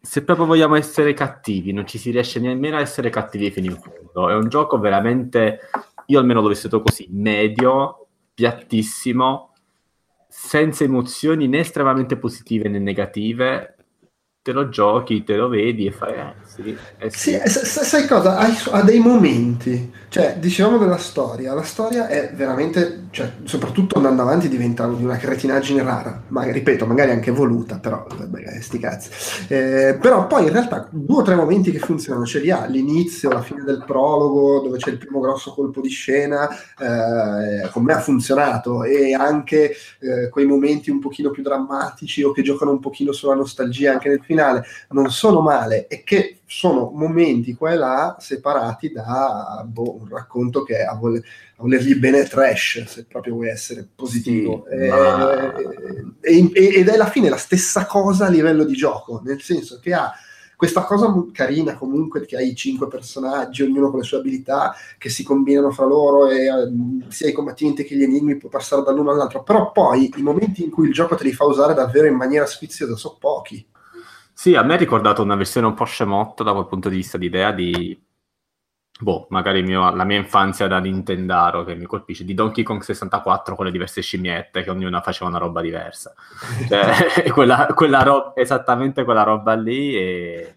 se proprio vogliamo essere cattivi, non ci si riesce nemmeno a essere cattivi fino in fondo. È un gioco veramente, io almeno l'ho vissuto così, medio, piattissimo, senza emozioni né estremamente positive né negative. Te lo giochi, te lo vedi e fai, eh sì, eh sì. Sì, eh, sa- sa- sai cosa? Ha, ha dei momenti, cioè dicevamo della storia, la storia è veramente, cioè, soprattutto andando avanti diventa di una cretinaggine rara, ma ripeto, magari anche voluta, però vabbè, sti cazzi. Eh, però poi in realtà due o tre momenti che funzionano, ce li ha all'inizio, alla fine del prologo, dove c'è il primo grosso colpo di scena, eh, con me ha funzionato, e anche eh, quei momenti un pochino più drammatici o che giocano un pochino sulla nostalgia anche nel finale, non sono male. E che sono momenti qua e là separati da boh, un racconto che a, vole- a volergli bene è trash, se proprio vuoi essere positivo. Sì, Eh, ma- e- e- ed è alla fine la stessa cosa a livello di gioco, nel senso che ha questa cosa carina comunque che hai cinque personaggi, ognuno con le sue abilità che si combinano fra loro e eh, sia i combattimenti che gli enigmi puoi passare dall'uno all'altro, però poi i momenti in cui il gioco te li fa usare davvero in maniera sfiziosa sono pochi. Sì, a me ha ricordato una versione un po' scemotta da quel punto di vista di idea di... Boh, magari mio- la mia infanzia da Nintendaro che mi colpisce, di Donkey Kong 64 con le diverse scimmiette che ognuna faceva una roba diversa. Cioè, quella, quella ro- esattamente quella roba lì e...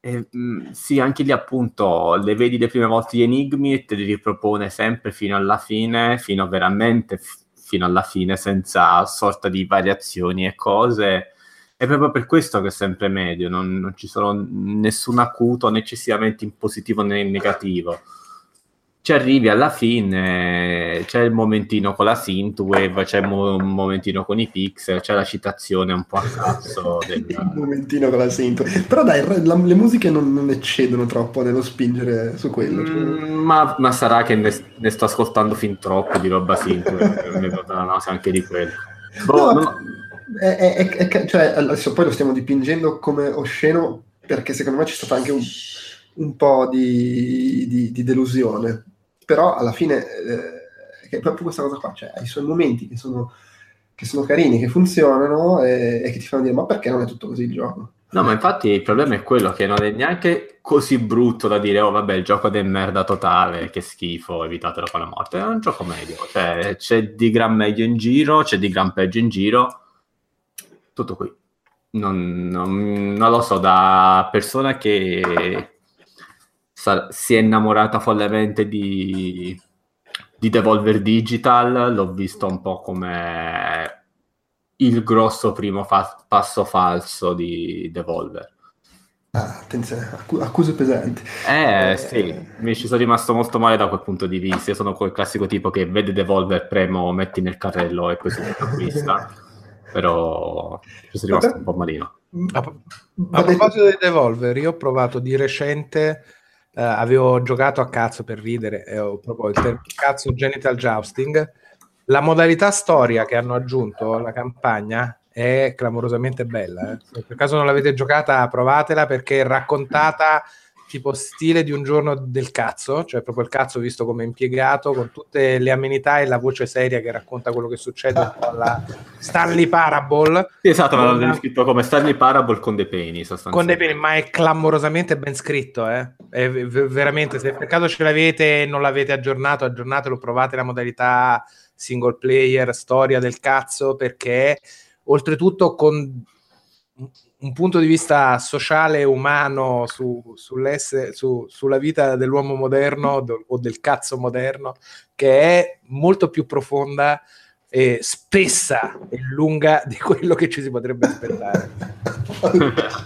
e, mh, sì, anche lì appunto le vedi le prime volte gli enigmi e te li ripropone sempre fino alla fine, fino veramente f- fino alla fine, senza sorta di variazioni e cose. È proprio per questo che è sempre medio, non, non ci sono nessun acuto necessariamente in positivo né in negativo. Ci arrivi alla fine, c'è il momentino con la synthwave, c'è il mo- un momentino con i pixel, c'è la citazione un po' a cazzo del... Un momentino con la synth. Però dai, la- le musiche non, non eccedono troppo nello spingere su quello. cioè- Mm, ma, ma sarà che ne, ne sto ascoltando fin troppo di roba synthwave, mi è venuta la nausea anche di quello. Boh, No, no- è- è- è- cioè, adesso poi lo stiamo dipingendo come osceno perché secondo me c'è stata anche un, un po' di, di- di delusione. Però alla fine eh, è proprio questa cosa qua, cioè ha i suoi momenti che sono, che sono carini, che funzionano e, e che ti fanno dire ma perché non è tutto così il gioco? No, ma infatti il problema è quello che non è neanche così brutto da dire, oh vabbè, il gioco è merda totale, che schifo, evitatelo con la morte. È un gioco medio, cioè c'è di gran meglio in giro, c'è di gran peggio in giro, tutto qui. Non, non- non lo so, da persona che sa- si è innamorata follemente di, di Devolver Digital, l'ho visto un po' come il grosso primo fa- passo falso di Devolver. Ah, attenzione, accu- accuse pesanti. Eh sì, mi ci sono rimasto molto male da quel punto di vista. Io sono quel classico tipo che vede Devolver, premo, metti nel carrello e si acquista. Però ci sono rimasto un po' malino. A, a proposito di Devolver, io ho provato di recente, eh, avevo giocato a cazzo per ridere, e ho proprio il termine cazzo genital jousting. La modalità storia che hanno aggiunto alla campagna è clamorosamente bella. eh. Se per caso non l'avete giocata, provatela perché è raccontata tipo stile di un giorno del cazzo, cioè proprio il cazzo visto come impiegato, con tutte le amenità e la voce seria che racconta quello che succede un po' alla Stanley Parable. Sì, esatto, ma l'hanno descritto come Stanley Parable con dei peni, con dei sostanzialmente. peni, ma è clamorosamente ben scritto, eh. È veramente, se per caso ce l'avete e non l'avete aggiornato, aggiornatelo, provate la modalità single player, storia del cazzo, perché oltretutto con un punto di vista sociale e umano su, su- sulla vita dell'uomo moderno do- o del cazzo moderno, che è molto più profonda e spessa e lunga di quello che ci si potrebbe aspettare.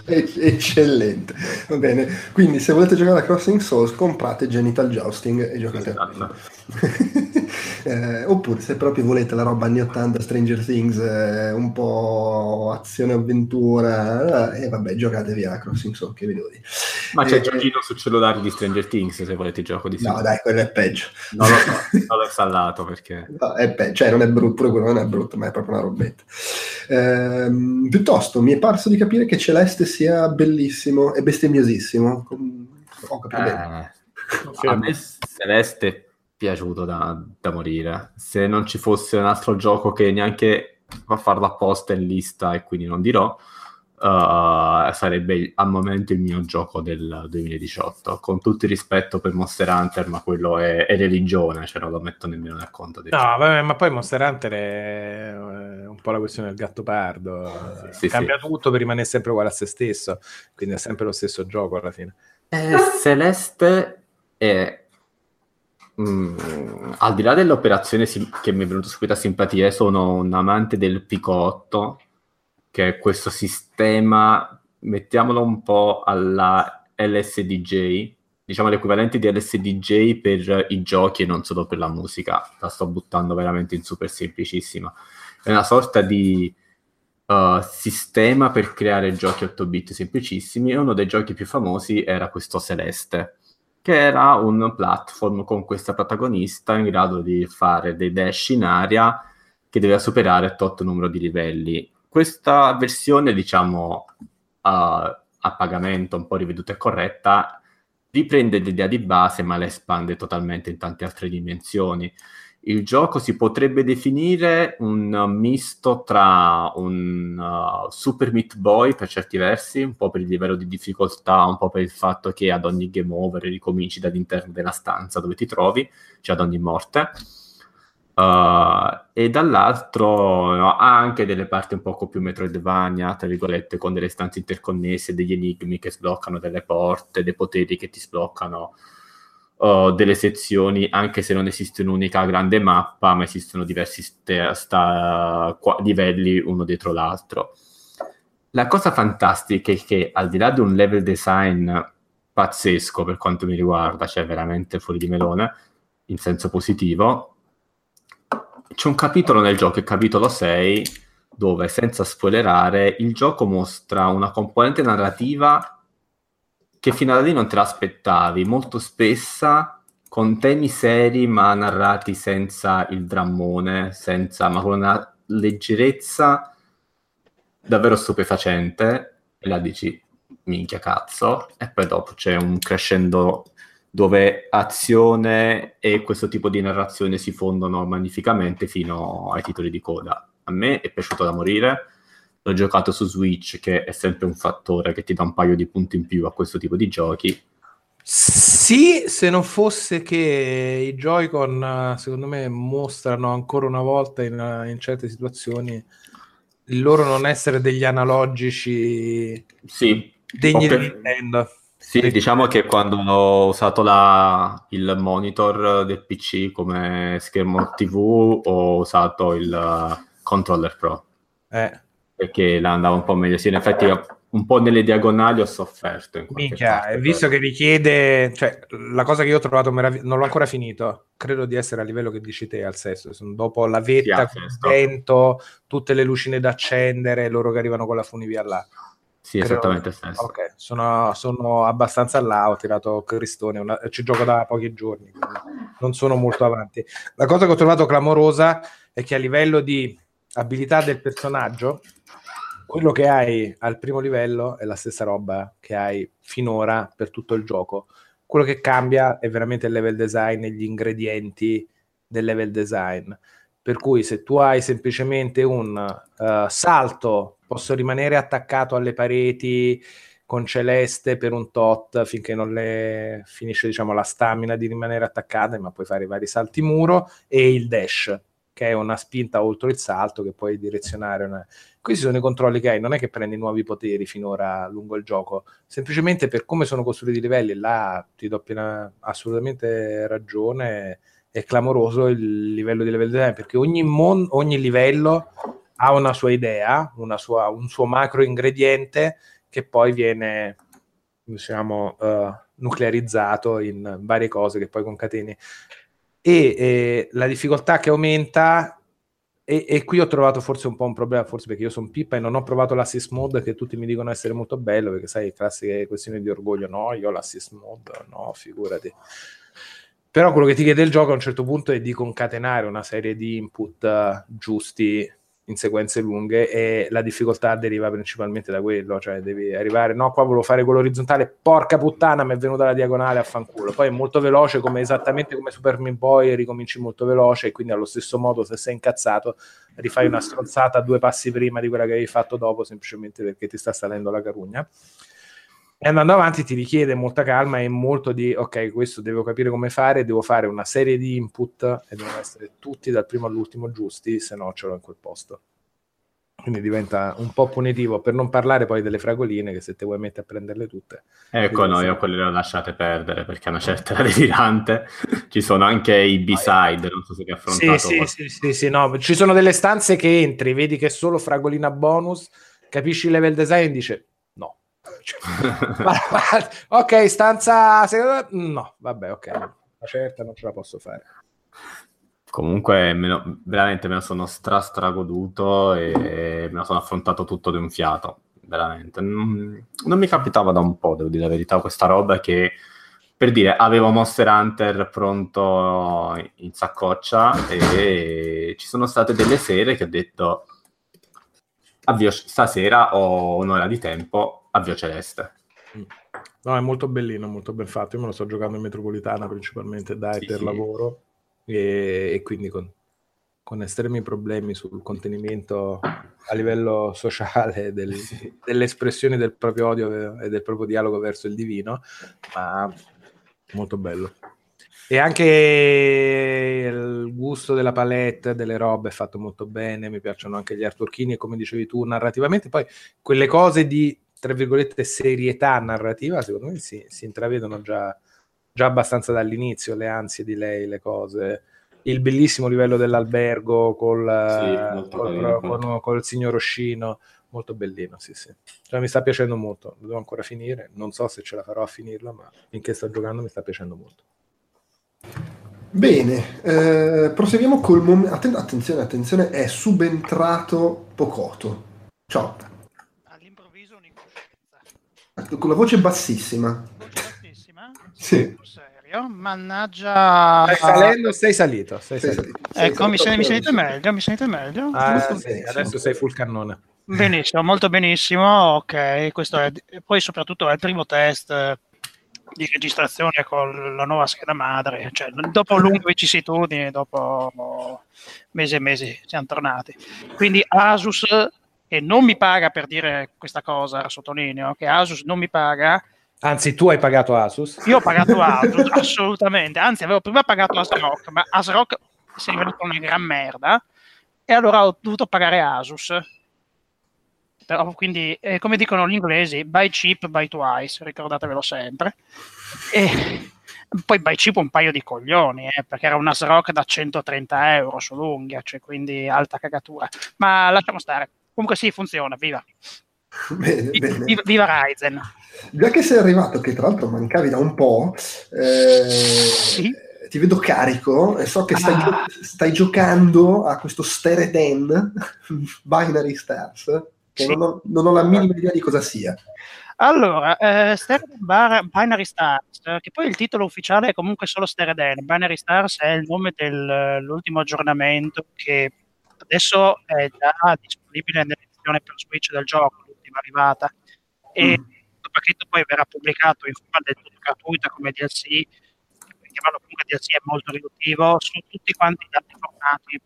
Ec- Eccellente. Va bene. Quindi se volete giocare a Crossing Souls comprate Genital Jousting e giocate a quello. Eh, oppure se proprio volete la roba anni 80 Stranger Things eh, un po' azione avventura e vabbè giocatevi a Crossing Souls che vi devo dire Ma c'è Eh, il giochino sul cellulare di Stranger Things se volete gioco di no dai quello è peggio Non lo so, non l'ho installato perché... No, è pe- cioè non è brutto, pure quello non è brutto, ma è proprio una robetta. Ehm, piuttosto mi è parso di capire che Celeste sia bellissimo e bestemmiosissimo. Ho capito bene. Eh, a me Celeste piaciuto da, da morire. Se non ci fosse un altro gioco che neanche va a farlo apposta in lista e quindi non dirò, eh, sarebbe al momento il mio gioco del 2018. Con tutto il rispetto per Monster Hunter, ma quello è, è religione, cioè non lo metto nemmeno nel conto No, vabbè, ma poi Monster Hunter è eh, un po' la questione del gatto pardo. Sì, Cambia tutto per rimanere sempre uguale a se stesso, quindi è sempre lo stesso gioco alla fine. Eh, Celeste è mm, al di là dell'operazione sim- che mi è venuta subito a simpatia, sono un amante del picotto, che è questo sistema, mettiamolo un po' alla LSDJ, diciamo l'equivalente di LSDJ per i giochi e non solo per la musica. La sto buttando veramente in super semplicissima. È una sorta di uh, sistema per creare giochi 8 bit semplicissimi e uno dei giochi più famosi era questo Celeste, che era un platform con questa protagonista in grado di fare dei dash in aria che doveva superare tot numero di livelli. Questa versione, diciamo, a, a pagamento un po' riveduta e corretta, riprende l'idea di base ma la espande totalmente in tante altre dimensioni. Il gioco si potrebbe definire un misto tra un uh, Super Meat Boy per certi versi, un po' per il livello di difficoltà, un po' per il fatto che ad ogni game over ricominci dall'interno della stanza dove ti trovi, cioè ad ogni morte. Uh, e dall'altro no, ha anche delle parti un poco più Metroidvania, tra virgolette, con delle stanze interconnesse, degli enigmi che sbloccano delle porte, dei poteri che ti sbloccano delle sezioni, anche se non esiste un'unica grande mappa, ma esistono diversi ste- sta- qua- livelli uno dietro l'altro. La cosa fantastica è che al di là di un level design pazzesco per quanto mi riguarda, cioè veramente fuori di melone, in senso positivo, c'è un capitolo nel gioco, il capitolo 6, dove senza spoilerare il gioco mostra una componente narrativa che fino ad lì non te l'aspettavi, molto spessa, con temi seri ma narrati senza il drammone, senza, ma con una leggerezza davvero stupefacente, e la dici, minchia cazzo, e poi dopo c'è un crescendo dove azione e questo tipo di narrazione si fondono magnificamente fino ai titoli di coda. A me è piaciuto da morire, l'ho giocato su Switch, che è sempre un fattore che ti dà un paio di punti in più a questo tipo di giochi. Sì, se non fosse che i Joy-Con, eh, secondo me, mostrano ancora una volta in, eh, in certe situazioni il loro non essere degli analogici Sì, degni Ho di per- Nintendo. Sì, diciamo che quando ho usato la- il monitor del PC come schermo TV ho usato il eh, controller Pro Eh, perché la andava un po' meglio. Sì, in effetti un po' nelle diagonali ho sofferto. Minchia, parte, visto però. che richiede, cioè, la cosa che io ho trovato meravigliosa, non l'ho ancora finito, credo di essere a livello che dici te al sesto, sono dopo la Sì, vetta, sesto. vento, tutte le lucine da accendere, loro che arrivano con la funivia là. Sì, credo- esattamente stesso. Ok, sono, sono abbastanza là, ho tirato Cristone, una- ci gioco da pochi giorni, quindi non sono molto avanti. La cosa che ho trovato clamorosa è che a livello di abilità del personaggio, quello che hai al primo livello è la stessa roba che hai finora per tutto il gioco. Quello che cambia è veramente il level design e gli ingredienti del level design. Per cui se tu hai semplicemente un uh, salto, posso rimanere attaccato alle pareti con celeste per un tot finché non le finisce diciamo, la stamina di rimanere attaccate, ma puoi fare i vari salti muro e il dash che è una spinta oltre il salto che puoi direzionare. Una... Questi sono i controlli che hai, non è che prendi nuovi poteri finora lungo il gioco, semplicemente per come sono costruiti i livelli, là ti do piena, assolutamente ragione, è clamoroso il livello di level design, perché ogni, mon- ogni livello ha una sua idea, una sua, un suo macro ingrediente che poi viene diciamo, uh, nuclearizzato in varie cose che poi concateni e eh, la difficoltà che aumenta e, e, qui ho trovato forse un po' un problema, forse perché io sono pippa e non ho provato l'assist mode che tutti mi dicono essere molto bello, perché sai, classiche questioni di orgoglio, no, io ho l'assist mode, no, figurati. Però quello che ti chiede il gioco a un certo punto è di concatenare una serie di input uh, giusti in sequenze lunghe e la difficoltà deriva principalmente da quello, cioè devi arrivare, no, qua volevo fare quello orizzontale, porca puttana, mi è venuta la diagonale a fanculo. Poi è molto veloce, come esattamente come Super Meat Boy, ricominci molto veloce e quindi allo stesso modo se sei incazzato rifai una stronzata due passi prima di quella che avevi fatto dopo, semplicemente perché ti sta salendo la carugna. E andando avanti ti richiede molta calma e molto di ok, questo devo capire come fare, devo fare una serie di input e devono essere tutti dal primo all'ultimo giusti, se no ce l'ho in quel posto. Quindi diventa un po' punitivo, per non parlare poi delle fragoline che se te vuoi mettere a prenderle tutte. Ecco, no, io quelle le ho lasciate perdere perché a una certa era delirante. Ci sono anche i B-side, non so se vi ha affrontato. Sì, sì, sì, sì, sì, no. Ci sono delle stanze che entri, vedi che è solo fragolina bonus, capisci il level design e dice ok, stanza seconda... No, vabbè, ok. La certa non ce la posso fare. Comunque, me lo, veramente me lo sono stra stragoduto e me lo sono affrontato tutto di un fiato. Veramente. Non, non mi capitava da un po', devo dire la verità, questa roba che per dire avevo Monster Hunter pronto in saccoccia e ci sono state delle sere che ho detto avvio stasera ho un'ora di tempo Avvio Celeste. Mm. No, è molto bellino, molto ben fatto. Io me lo sto giocando in metropolitana principalmente, dai, sì, per sì. lavoro e, e, quindi con, con, estremi problemi sul contenimento a livello sociale del, sì. delle espressioni del proprio odio e del proprio dialogo verso il divino, ma molto bello. E anche il gusto della palette, delle robe è fatto molto bene, mi piacciono anche gli artworkini e come dicevi tu narrativamente, poi quelle cose di tra virgolette, serietà narrativa, secondo me si, si intravedono già, già abbastanza dall'inizio, le ansie di lei, le cose il bellissimo livello dell'albergo col, sì, col, con, con, il signor Oscino, molto bellino, sì, sì. Cioè, mi sta piacendo molto, lo devo ancora finire, non so se ce la farò a finirlo, ma finché sto giocando mi sta piacendo molto. Bene, eh, proseguiamo col momento... Atten- attenzione, attenzione, è subentrato Pocoto. Ciao. Con la voce bassissima. Voce bassissima? sì. Serio? Mannaggia. Stai salendo, sei salito. Sei sei salito. Ecco, mi, sen- mi, sentite meglio? Mi sentite meglio? Ah, sì, adesso sei full cannone. Benissimo, molto benissimo. Ok, questo è poi soprattutto è il primo test di registrazione con la nuova scheda madre, cioè dopo lunghe vicissitudini, dopo mesi e mesi siamo tornati. Quindi Asus e non mi paga per dire questa cosa, sottolineo, che Asus non mi paga. Anzi, tu hai pagato Asus? Io ho pagato Asus, assolutamente. Anzi, avevo prima pagato ASRock, ma ASRock si è rivelato una gran merda e allora ho dovuto pagare Asus. Però, quindi, eh, come dicono gli inglesi, buy cheap, buy twice, ricordatevelo sempre. E poi buy cheap un paio di coglioni, eh, perché era un ASRock da 130 euro sull'unghia, cioè quindi alta cagatura. Ma lasciamo stare. Comunque sì, funziona, viva. Bene, bene. Viva, viva Ryzen. Già che sei arrivato, che tra l'altro mancavi da un po', eh, sì? ti vedo carico e so che stai, ah. gio- stai giocando a questo Stere 10 Binary Stars, che sì. non, ho, non, ho, la minima idea di cosa sia. Allora, eh, Bar- Binary Stars, che poi il titolo ufficiale è comunque solo Stereden. Binary Stars è il nome dell'ultimo aggiornamento che adesso è già disponibile nelle versione per Switch del gioco, l'ultima arrivata, e mm. questo pacchetto poi verrà pubblicato in forma del tutto gratuita come DLC, chiamarlo comunque DLC è molto riduttivo, su tutti quanti gli altri formati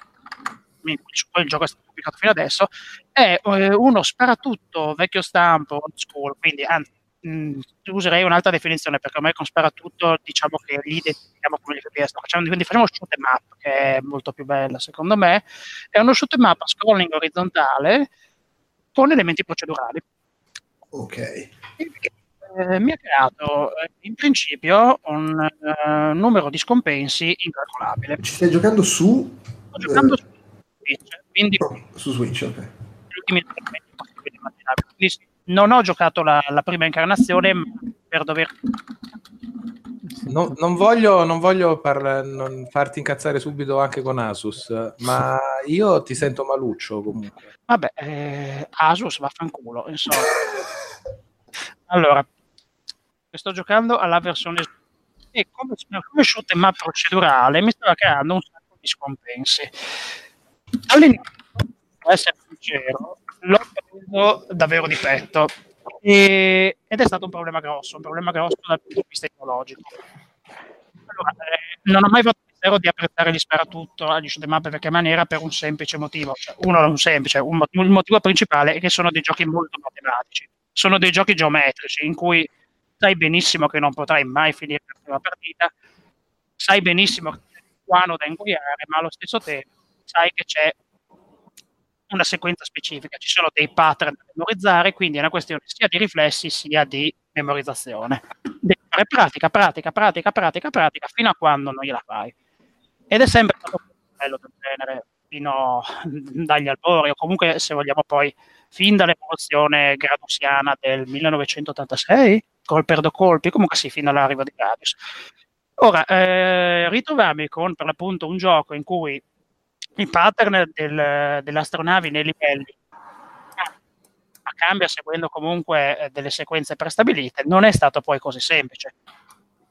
su cui il gioco è stato pubblicato fino adesso, è eh, uno sparatutto vecchio stampo, old school, quindi anzi mh, mm, userei un'altra definizione perché ormai con sparatutto diciamo che li identifichiamo come li FPS facciamo, quindi facciamo shoot em up che è molto più bella secondo me. È uno shoot em up a scrolling orizzontale con elementi procedurali. Ok. Eh, mi ha creato eh, in principio un uh, numero di scompensi incalcolabile. Ci stai giocando su? sto giocando su Switch quindi oh, su Switch ok. gli ultimi possibili immaginabili. Quindi sì non ho giocato la, la prima incarnazione per dover No, non voglio, non voglio par- non farti incazzare subito anche con Asus, ma io ti sento maluccio comunque. Vabbè, eh, Asus vaffanculo, insomma. allora, sto giocando alla versione e come, come shoot up procedurale mi stava creando un sacco di scompensi. All'inizio, per essere sincero, l'ho preso davvero di petto. E, ed è stato un problema grosso, un problema grosso dal punto di vista ideologico. Allora, eh, non ho mai fatto mistero di apprezzare gli sparatutto agli shoot em up perché maniera per un semplice motivo, cioè, uno un semplice, un il motivo principale è che sono dei giochi molto matematici, sono dei giochi geometrici in cui sai benissimo che non potrai mai finire la prima partita, sai benissimo che c'è un guano da ingoiare, ma allo stesso tempo sai che c'è una sequenza specifica, ci sono dei pattern da memorizzare, quindi è una questione sia di riflessi sia di memorizzazione. Devi fare pratica, pratica, pratica, pratica, pratica, fino a quando non gliela fai. Ed è sempre stato bello del genere, fino dagli albori, o comunque se vogliamo poi, fin dall'evoluzione gradusiana del 1986, col perdo colpi, comunque sì, fino all'arrivo di Gradius. Ora, eh, ritrovarmi con per l'appunto un gioco in cui i pattern del, delle astronavi nei livelli. Ma cambia seguendo comunque eh, delle sequenze prestabilite, non è stato poi così semplice.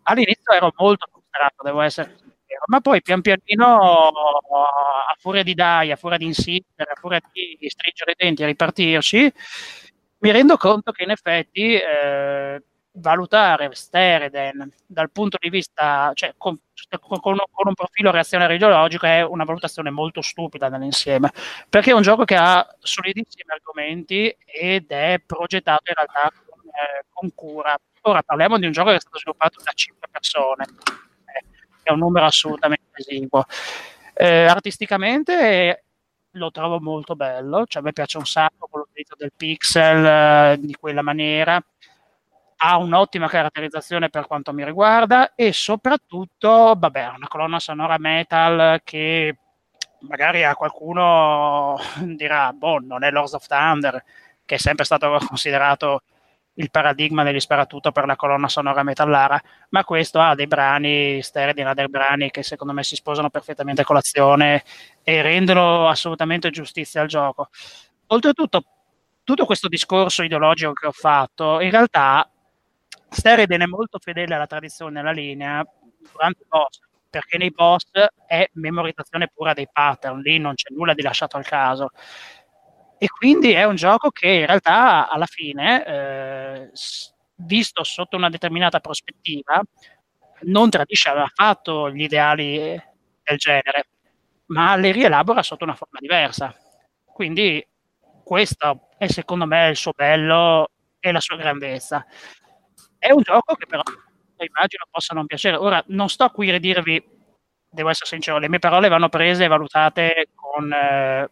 All'inizio ero molto frustrato, devo essere sincero, ma poi pian pianino, a furia di dai, a furia di insistere, a furia di stringere i denti e ripartirci, mi rendo conto che in effetti eh, valutare Stereden dal punto di vista, cioè con, con, con un profilo reazionario ideologico è una valutazione molto stupida nell'insieme, perché è un gioco che ha solidissimi argomenti ed è progettato in realtà con, eh, con cura. Ora parliamo di un gioco che è stato sviluppato da 5 persone, eh, è un numero assolutamente esiguo. Eh, artisticamente lo trovo molto bello, cioè a me piace un sacco con l'utilizzo del pixel eh, di quella maniera ha un'ottima caratterizzazione per quanto mi riguarda e soprattutto, vabbè, una colonna sonora metal che magari a qualcuno dirà, boh, non è Lords of Thunder, che è sempre stato considerato il paradigma degli sparatutto per la colonna sonora metallara, ma questo ha dei brani, Sterling ha dei brani che secondo me si sposano perfettamente con l'azione e rendono assolutamente giustizia al gioco. Oltretutto, tutto questo discorso ideologico che ho fatto, in realtà Steriden è molto fedele alla tradizione, alla linea durante i boss, perché nei boss è memorizzazione pura dei pattern, lì non c'è nulla di lasciato al caso. E quindi è un gioco che in realtà alla fine, eh, visto sotto una determinata prospettiva, non tradisce affatto gli ideali del genere, ma li rielabora sotto una forma diversa. Quindi questo è secondo me il suo bello e la sua grandezza. È un gioco che però immagino possa non piacere. Ora, non sto qui a dirvi, devo essere sincero, le mie parole vanno prese e valutate con eh,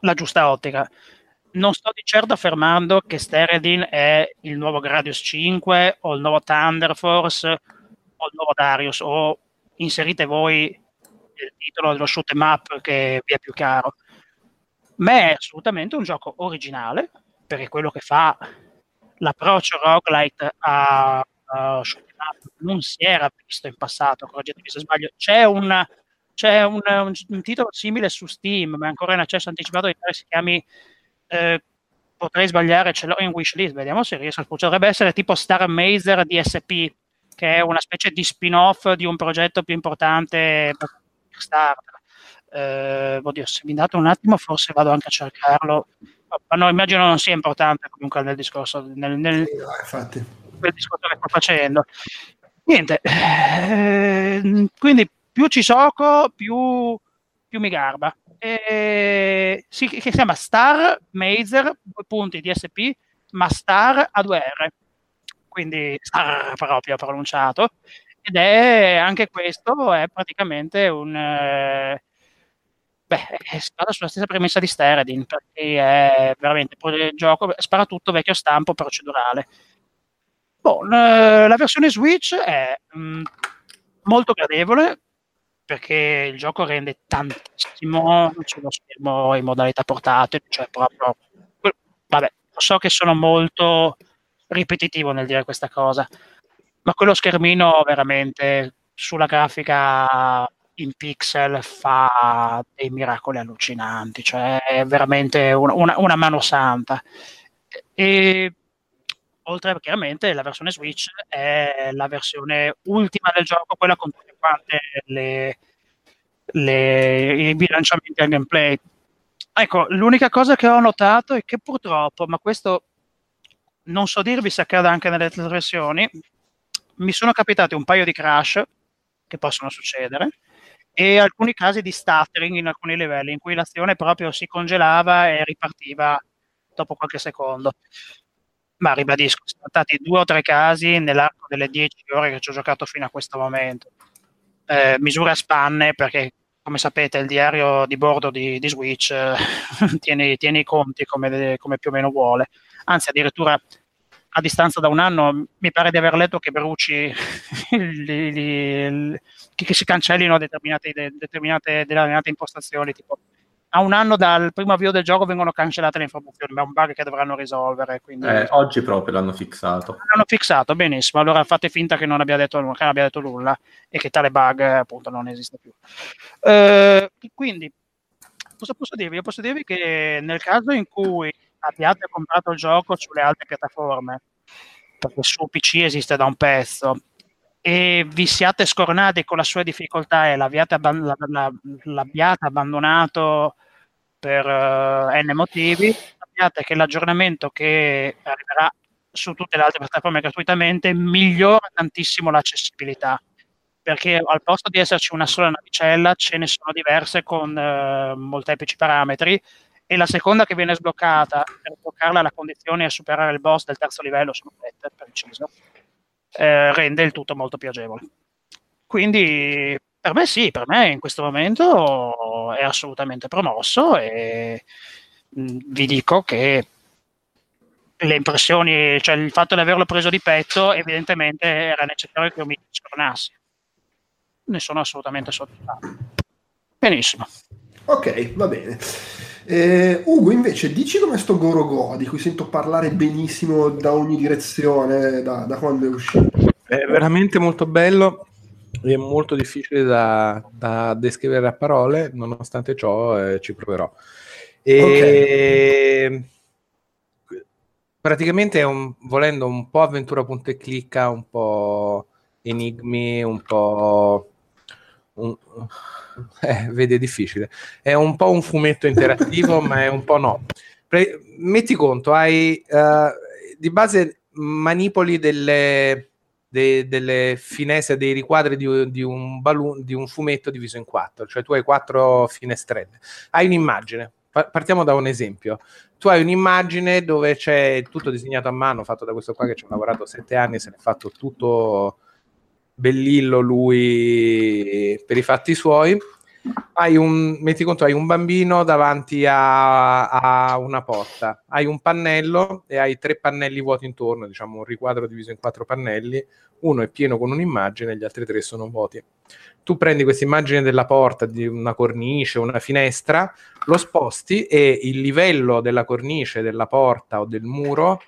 la giusta ottica. Non sto di certo affermando che Steredin è il nuovo Gradius 5 o il nuovo Thunder Force o il nuovo Darius o inserite voi il titolo dello shoot em up che vi è più caro. Ma è assolutamente un gioco originale perché quello che fa l'approccio roguelite a, a non si era visto in passato, correggetemi se sbaglio. C'è, una, c'è un, un, un, titolo simile su Steam, ma ancora in accesso anticipato, che si chiami eh, potrei sbagliare, ce l'ho in wishlist, vediamo se riesco. Potrebbe essere tipo Star Mazer DSP, che è una specie di spin-off di un progetto più importante per. Eh, oddio, se mi date un attimo, forse vado anche a cercarlo ma no, immagino non sia importante comunque nel discorso, nel, nel, Sì, infatti. quel discorso che sto facendo. Niente, eh, quindi più ci gioco, più, più mi garba. E, sì, che si chiama Star Mazer, due punti DSP, ma Star a 2R, quindi Star proprio pronunciato. Ed è anche questo è praticamente un... eh, Beh, eh, spara sulla stessa premessa di Steradin, perché è veramente il gioco, spara tutto vecchio stampo procedurale. L- la versione Switch è mh, molto gradevole perché il gioco rende tantissimo sullo schermo in modalità portatile, cioè proprio vabbè, so che sono molto ripetitivo nel dire questa cosa, ma quello schermino veramente sulla grafica in pixel fa dei miracoli allucinanti, cioè è veramente una, una, una mano santa. E oltre chiaramente la versione Switch è la versione ultima del gioco, quella con tutte quante le, le, i bilanciamenti al gameplay. Ecco, l'unica cosa che ho notato è che purtroppo, ma questo non so dirvi se accade anche nelle altre versioni, mi sono capitati un paio di crash che possono succedere e alcuni casi di stuttering in alcuni livelli in cui l'azione proprio si congelava e ripartiva dopo qualche secondo. Ma ribadisco, sono stati due o tre casi nell'arco delle dieci ore che ci ho giocato fino a questo momento. Eh, misure a spanne perché, come sapete, il diario di bordo di, di Switch eh, tiene, tiene, i conti come, come più o meno vuole. Anzi, addirittura a distanza da un anno mi pare di aver letto che bruci li, li, che si cancellino determinate, determinate, determinate impostazioni tipo a un anno dal primo avvio del gioco vengono cancellate le informazioni, ma è un bug che dovranno risolvere. Quindi... Eh, oggi proprio l'hanno fissato. L'hanno fissato, benissimo. Allora fate finta che non abbia detto, che non abbia detto nulla e che tale bug appunto non esiste più. Eh, quindi, cosa posso dirvi? Io posso dirvi che nel caso in cui abbiate comprato il gioco sulle altre piattaforme, perché su PC esiste da un pezzo, e vi siate scornati con la sua difficoltà e l'abbiate, abband- l'abbiate abbandonato per uh, n motivi, sappiate che l'aggiornamento che arriverà su tutte le altre piattaforme gratuitamente migliora tantissimo l'accessibilità perché al posto di esserci una sola navicella ce ne sono diverse con uh, molteplici parametri e la seconda che viene sbloccata per sbloccarla la condizione è superare il boss del terzo livello sono per preciso eh, rende il tutto molto più agevole. Quindi per me sì, per me in questo momento è assolutamente promosso e mh, vi dico che le impressioni, cioè il fatto di averlo preso di petto, evidentemente era necessario che io mi scornassi. Ne sono assolutamente soddisfatto. Benissimo. Ok, va bene. Eh, Ugo, invece, dici come sto Gorogo, di cui sento parlare benissimo da ogni direzione, da, da quando è uscito. È veramente molto bello è molto difficile da, da, descrivere a parole, nonostante ciò eh, ci proverò. E okay. praticamente è un, volendo un po' avventura punto e clicca, un po' enigmi, un po'... Un, eh, vede difficile. È un po' un fumetto interattivo, ma è un po' no. Pre- metti conto, hai uh, di base manipoli delle, de- delle finestre, dei riquadri di, di, un balloon, di un fumetto diviso in quattro, cioè tu hai quattro finestrelle. Hai un'immagine. Partiamo da un esempio. Tu hai un'immagine dove c'è tutto disegnato a mano, fatto da questo qua che ci ha lavorato sette anni, se ne è fatto tutto bellillo lui per i fatti suoi. Hai un, metti conto, hai un bambino davanti a, a, una porta, hai un pannello e hai tre pannelli vuoti intorno, diciamo un riquadro diviso in quattro pannelli, uno è pieno con un'immagine, gli altri tre sono vuoti. Tu prendi questa immagine della porta, di una cornice, una finestra, lo sposti e il livello della cornice, della porta o del muro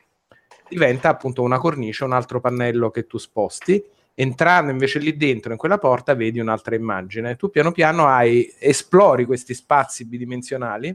diventa appunto una cornice, un altro pannello che tu sposti entrando invece lì dentro in quella porta vedi un'altra immagine. Tu piano piano hai, esplori questi spazi bidimensionali,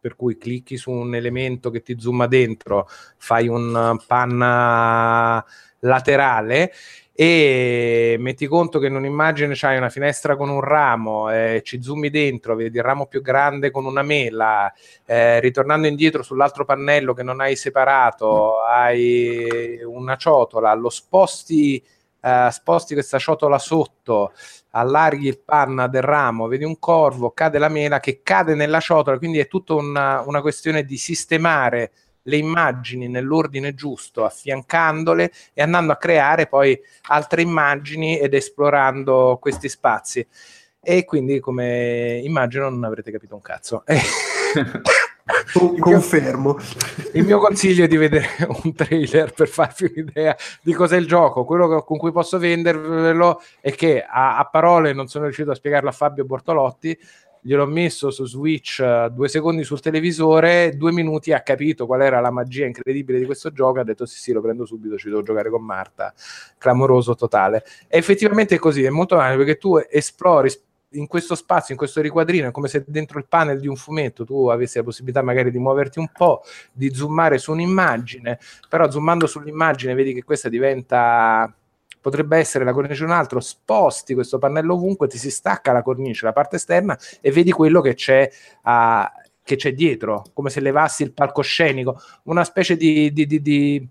per cui clicchi su un elemento che ti zooma dentro, fai un panna laterale e metti conto che in un'immagine c'hai una finestra con un ramo, eh, ci zoomi dentro, vedi il ramo più grande con una mela, eh, ritornando indietro sull'altro pannello che non hai separato, hai una ciotola, lo sposti, eh, sposti questa ciotola sotto, allarghi il panna del ramo, vedi un corvo, cade la mela che cade nella ciotola, quindi è tutta una, una questione di sistemare le immagini nell'ordine giusto, affiancandole e andando a creare poi altre immagini ed esplorando questi spazi. E quindi, come immagino, non avrete capito un cazzo. Confermo. Il mio consiglio è di vedere un trailer per farvi un'idea di cos'è il gioco. Quello con cui posso vendervelo è che a, a parole non sono riuscito a spiegarlo a Fabio Bortolotti, gliel'ho messo su Switch uh, due secondi sul televisore, due minuti ha capito qual era la magia incredibile di questo gioco, ha detto sì sì lo prendo subito, ci devo giocare con Marta, clamoroso totale. E effettivamente è così, è molto male perché tu esplori in questo spazio, in questo riquadrino, è come se dentro il panel di un fumetto tu avessi la possibilità magari di muoverti un po', di zoomare su un'immagine, però zoomando sull'immagine vedi che questa diventa potrebbe essere la cornice un altro, sposti questo pannello ovunque, ti si stacca la cornice, la parte esterna e vedi quello che c'è, uh, che c'è dietro, come se levassi il palcoscenico, una specie di, di, di, di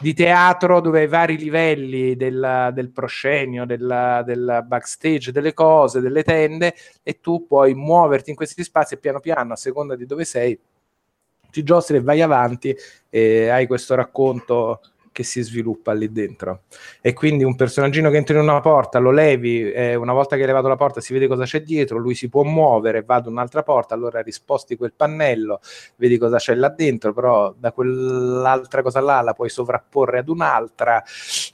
di teatro dove hai vari livelli del, del proscenio, del, del, backstage, delle cose, delle tende e tu puoi muoverti in questi spazi e piano piano, a seconda di dove sei, ti giostri e vai avanti e hai questo racconto che si sviluppa lì dentro. E quindi un personaggino che entra in una porta, lo levi, eh, una volta che hai levato la porta si vede cosa c'è dietro, lui si può muovere, va ad un'altra porta, allora risposti quel pannello, vedi cosa c'è là dentro, però da quell'altra cosa là la puoi sovrapporre ad un'altra,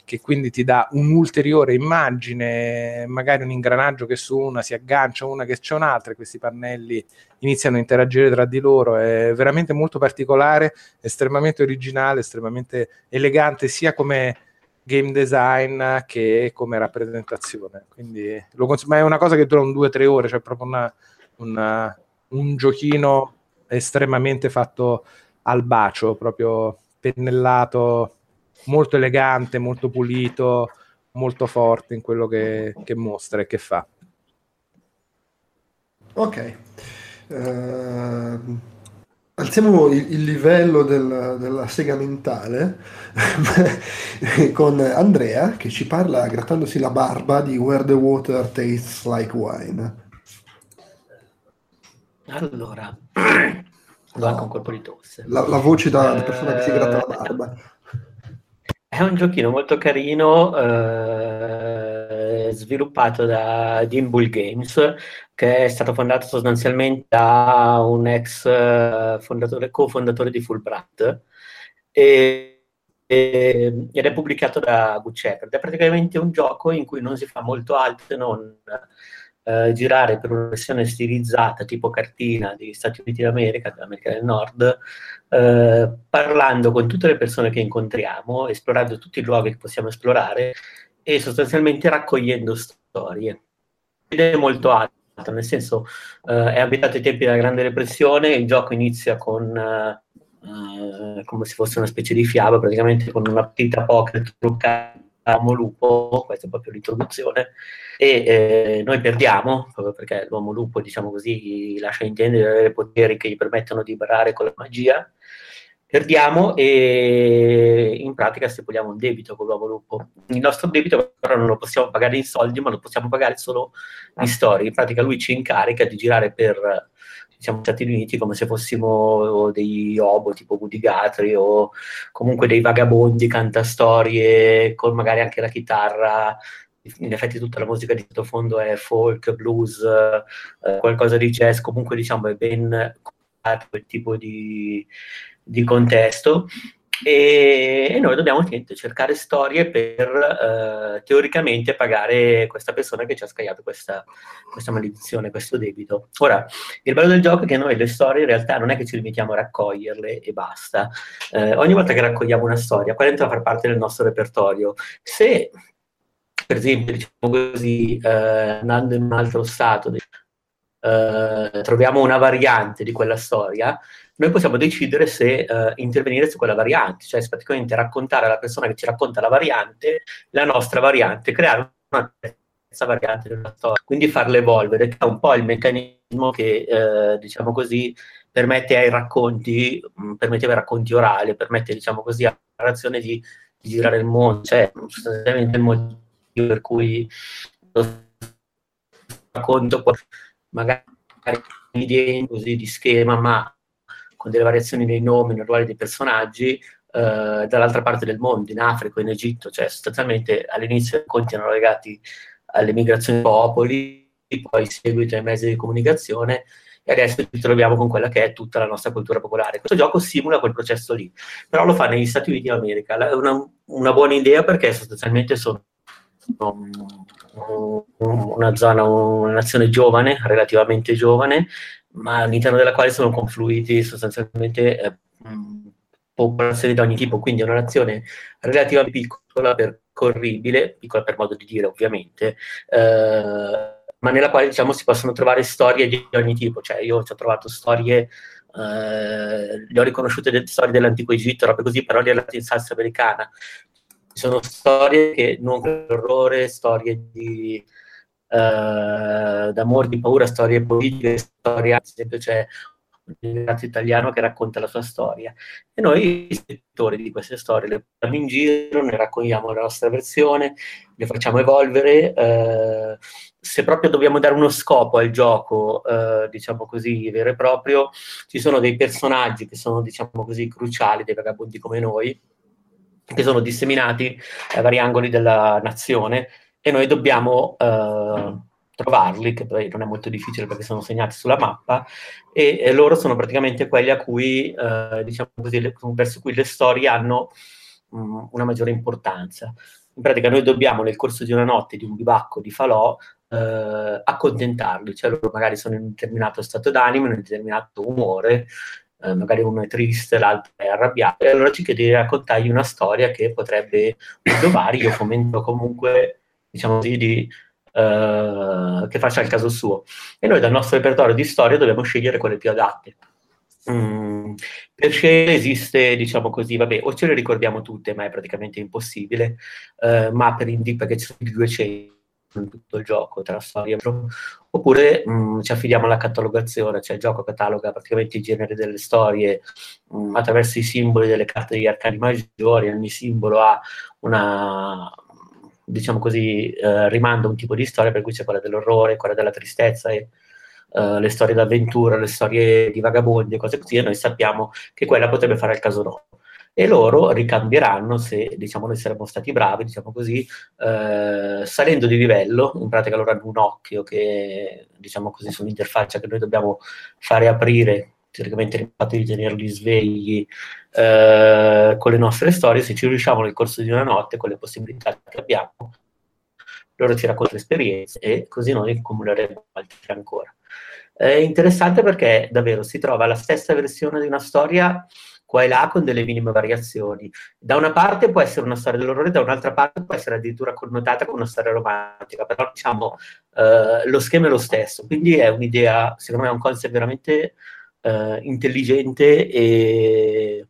che quindi ti dà un'ulteriore immagine, magari un ingranaggio che su una si aggancia, una che c'è un'altra, e questi pannelli iniziano a interagire tra di loro. È veramente molto particolare, estremamente originale, estremamente elegante, sia come game design che come rappresentazione. Quindi cons- ma è una cosa che dura un 2-3 ore, cioè proprio una, una, un giochino estremamente fatto al bacio, proprio pennellato, molto elegante, molto pulito, molto forte in quello che, che mostra e che fa. Ok. Uh, alziamo il, il livello del, della sega mentale con Andrea che ci parla grattandosi la barba di Where the Water Tastes Like Wine. Allora, do anche un colpo di tosse. La, la voce da, da persona che si gratta la barba. È un giochino molto carino, eh, sviluppato da Dimbull Games, che è stato fondato sostanzialmente da un ex eh, fondatore, cofondatore di Fulbright, e, e, ed è pubblicato da Ed è praticamente un gioco in cui non si fa molto altro se non eh, girare per una versione stilizzata tipo cartina degli Stati Uniti d'America, dell'America del Nord, eh, parlando con tutte le persone che incontriamo, esplorando tutti i luoghi che possiamo esplorare e sostanzialmente raccogliendo storie. Ed è molto alto, nel senso eh, è abitato ai tempi della Grande Depressione, il gioco inizia con eh, come se fosse una specie di fiaba, praticamente con una partita poker truccata uomo lupo, questa è proprio l'introduzione, e eh, noi perdiamo, proprio perché l'uomo lupo, diciamo così, lascia intendere di avere poteri che gli permettono di barare con la magia, perdiamo e in pratica stipuliamo un debito con l'uomo lupo. Il nostro debito però non lo possiamo pagare in soldi, ma lo possiamo pagare solo in storie. In pratica lui ci incarica di girare per diciamo, Stati Uniti come se fossimo degli obo tipo Woody Guthrie o comunque dei vagabondi cantastorie con magari anche la chitarra in effetti tutta la musica di sottofondo è folk, blues, eh, qualcosa di jazz, comunque diciamo è ben quel tipo di, di contesto e, noi dobbiamo niente, cercare storie per eh, teoricamente pagare questa persona che ci ha scagliato questa, questa, maledizione, questo debito. Ora, il bello del gioco è che noi le storie in realtà non è che ci limitiamo a raccoglierle e basta. Eh, ogni volta che raccogliamo una storia, quella entra a far parte del nostro repertorio. Se, per esempio, diciamo così, eh, andando in un altro stato, eh, troviamo una variante di quella storia, noi possiamo decidere se uh, intervenire su quella variante, cioè praticamente raccontare alla persona che ci racconta la variante, la nostra variante, creare una terza variante della storia, quindi farla evolvere, che è un po' il meccanismo che, uh, diciamo così, permette ai racconti, mh, mm, permetteva ai racconti orali, permette, diciamo così, alla narrazione di, di girare il mondo, cioè sostanzialmente il motivo per cui lo racconto può magari di schema, ma con delle variazioni nei nomi, nei ruoli dei personaggi, eh, dall'altra parte del mondo, in Africa, in Egitto, cioè sostanzialmente all'inizio i racconti erano legati alle migrazioni dei popoli, poi seguito ai mezzi di comunicazione e adesso ci troviamo con quella che è tutta la nostra cultura popolare. Questo gioco simula quel processo lì, però lo fa negli Stati Uniti d'America. È una, una buona idea perché sostanzialmente sono una zona, una nazione giovane, relativamente giovane, ma all'interno della quale sono confluiti sostanzialmente eh, popolazioni di ogni tipo, quindi è una nazione relativamente piccola, percorribile, piccola per modo di dire ovviamente, eh, ma nella quale diciamo si possono trovare storie di ogni tipo, cioè io ci ho trovato storie Uh, le ho riconosciute delle storie dell'antico Egitto, robe così, però di in salsa americana. Sono storie che non orrore, storie di uh, d'amore, di paura, storie politiche, storie, ad esempio c'è un ragazzo italiano che racconta la sua storia e noi scrittori di queste storie le portiamo in giro, ne raccogliamo la nostra versione, le facciamo evolvere. Eh, se proprio dobbiamo dare uno scopo al gioco, eh, diciamo così, vero e proprio, ci sono dei personaggi che sono, diciamo così, cruciali, dei vagabondi come noi, che sono disseminati ai vari angoli della nazione e noi dobbiamo eh, trovarli, che poi non è molto difficile perché sono segnati sulla mappa, e, e loro sono praticamente quelli cui, eh, diciamo così, le, verso cui le storie hanno mh, mm, una maggiore importanza. In pratica noi dobbiamo nel corso di una notte, di un bivacco di falò, eh, accontentarli, cioè loro magari sono in un determinato stato d'animo, in un determinato umore, eh, magari uno è triste, l'altro è arrabbiato, e allora ci chiede di raccontargli una storia che potrebbe innovare, io fomento comunque, diciamo così, di Uh, che faccia il caso suo. E noi dal nostro repertorio di storie dobbiamo scegliere quelle più adatte. Mm, per scegliere esiste, diciamo così, vabbè, o ce le ricordiamo tutte, ma è praticamente impossibile, uh, ma per indi perché ci sono 200 in tutto il gioco tra storie oppure mh, mm, ci affidiamo alla catalogazione, cioè il gioco cataloga praticamente i generi delle storie mh, mm, attraverso i simboli delle carte degli arcani maggiori, ogni simbolo ha una, diciamo così, eh, rimanda un tipo di storia, per cui c'è quella dell'orrore, quella della tristezza e uh, le storie d'avventura, le storie di vagabondi e cose così, e noi sappiamo che quella potrebbe fare il caso no. E loro ricambieranno se, diciamo, noi saremmo stati bravi, diciamo così, eh, salendo di livello, in pratica loro hanno un occhio che, diciamo così, sull'interfaccia che noi dobbiamo fare aprire teoricamente il fatto di tenerli svegli eh, con le nostre storie, se ci riusciamo nel corso di una notte, con le possibilità che abbiamo, loro ci raccontano esperienze e così noi accumuleremo altre ancora. È interessante perché davvero si trova la stessa versione di una storia qua e là con delle minime variazioni. Da una parte può essere una storia dell'orrore, da un'altra parte può essere addirittura connotata con una storia romantica, però diciamo eh, lo schema è lo stesso, quindi è un'idea, secondo me è un concept veramente eh, intelligente e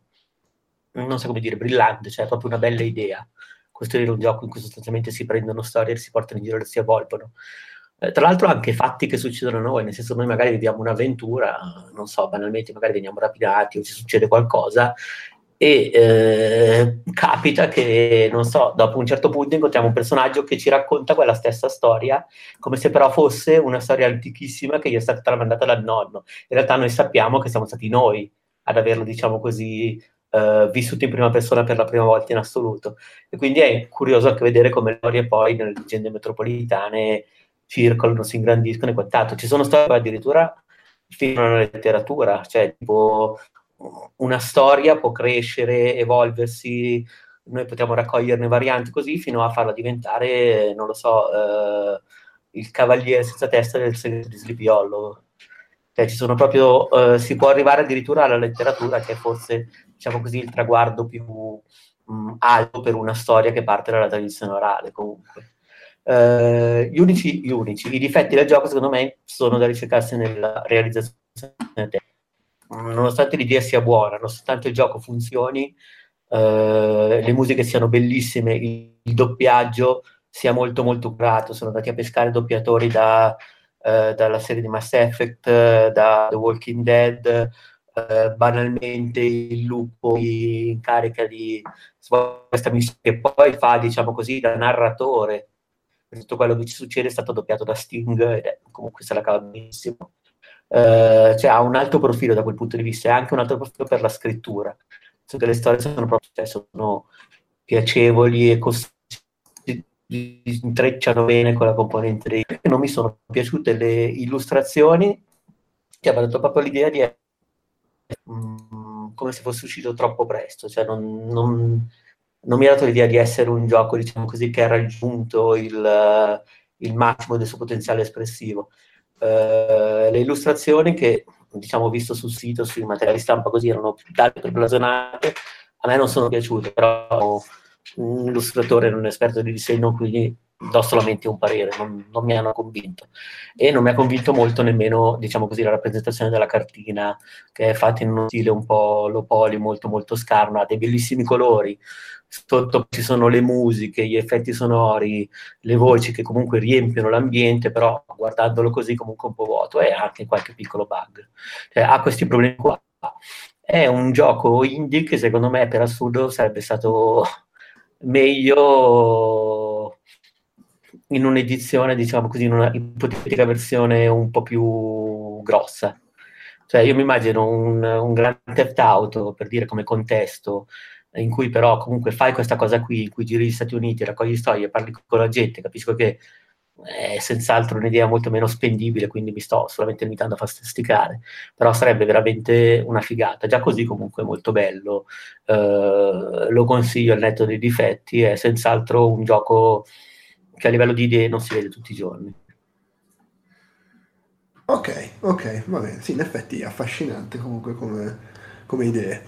non so come dire, brillante, cioè proprio una bella idea. Costruire un gioco in cui sostanzialmente si prendono storie, si portano in giro e si evolvono. Eh, tra l'altro anche fatti che succedono a noi, nel senso noi magari viviamo un'avventura, non so, banalmente magari veniamo rapinati o ci succede qualcosa e eh, capita che, non so, dopo un certo punto incontriamo un personaggio che ci racconta quella stessa storia, come se però fosse una storia antichissima che gli è stata tramandata dal nonno. In realtà noi sappiamo che siamo stati noi ad averlo, diciamo così, eh, vissuto in prima persona per la prima volta in assoluto. E quindi è curioso anche vedere come le storie poi nelle leggende metropolitane circolano, si ingrandiscono e quant'altro. Ci sono storie addirittura fino alla letteratura, cioè tipo una storia può crescere, evolversi, noi potremmo raccoglierne varianti così fino a farla diventare, non lo so, eh, il cavaliere senza testa del segreto di Sleepy Hollow. Cioè, ci sono proprio, eh, si può arrivare addirittura alla letteratura che è forse, diciamo così, il traguardo più mh, mm, alto per una storia che parte dalla tradizione orale comunque. Uh, gli, unici, gli unici, i difetti del gioco secondo me sono da ricercarsi nella realizzazione nonostante l'idea sia buona, nonostante il gioco funzioni, eh, le musiche siano bellissime, il, il, doppiaggio sia molto molto curato, sono andati a pescare doppiatori da, eh, dalla serie di Mass Effect, da The Walking Dead, eh, banalmente il lupo in carica di questa missione che poi fa, diciamo così, da narratore. Tutto quello che ci succede è stato doppiato da Sting ed è, comunque se la cava benissimo. Uh, cioè ha un alto profilo da quel punto di vista e anche un alto profilo per la scrittura. Cioè, le storie sono proprio cioè, sono piacevoli e cost- intrecciano bene con la componente dei... Non mi sono piaciute le illustrazioni che avevano dato proprio l'idea di Mm, come se fosse uscito troppo presto, cioè non, non, non, mi ha dato l'idea di essere un gioco, diciamo così, che ha raggiunto il, il massimo del suo potenziale espressivo. Uh, le illustrazioni che diciamo visto sul sito, sui materiali stampa così erano più blasonate, a me non sono piaciute, però un illustratore non esperto di disegno, quindi do solamente un parere, non, non, mi hanno convinto. E non mi ha convinto molto nemmeno, diciamo così, la rappresentazione della cartina, che è fatta in uno stile un po' low poly, molto molto scarno, ha dei bellissimi colori, sotto ci sono le musiche, gli effetti sonori, le voci che comunque riempiono l'ambiente, però guardandolo così comunque un po' vuoto e anche qualche piccolo bug. Cioè, ha questi problemi qua. È un gioco indie che secondo me per assurdo sarebbe stato meglio in un'edizione, diciamo così, in una ipotetica versione un po' più grossa. Cioè, io mi immagino un, un Grand Theft Auto, per dire come contesto, in cui però comunque fai questa cosa qui, in cui giri gli Stati Uniti, raccogli storie, parli con la gente, capisco che è senz'altro un'idea molto meno spendibile, quindi mi sto solamente limitando a fantasticare, però sarebbe veramente una figata. Già così comunque è molto bello, eh, lo consiglio al netto dei difetti, è senz'altro un gioco che a livello di idee non si vede tutti i giorni. Ok, ok, va bene, sì, in effetti è affascinante comunque come, come idee.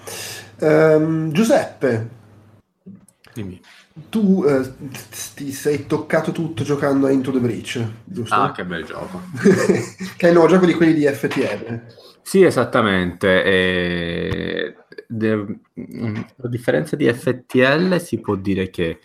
Um, Giuseppe, dimmi. Tu eh, ti sei toccato tutto giocando a Into the Breach, giusto? Ah, che bel gioco. che è il nuovo gioco di quelli di FTL. Sì, esattamente. E... De... A differenza di FTL si può dire che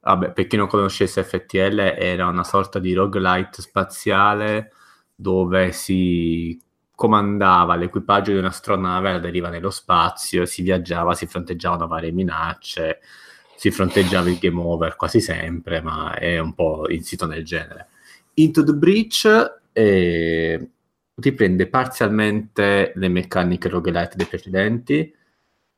vabbè, per chi non conoscesse FTL, era una sorta di roguelite spaziale dove si comandava l'equipaggio di un'astronave alla deriva nello spazio, si viaggiava, si fronteggiavano varie minacce, si fronteggiava il game over quasi sempre, ma è un po' insito nel genere. Into the Breach eh, riprende parzialmente le meccaniche roguelite dei precedenti,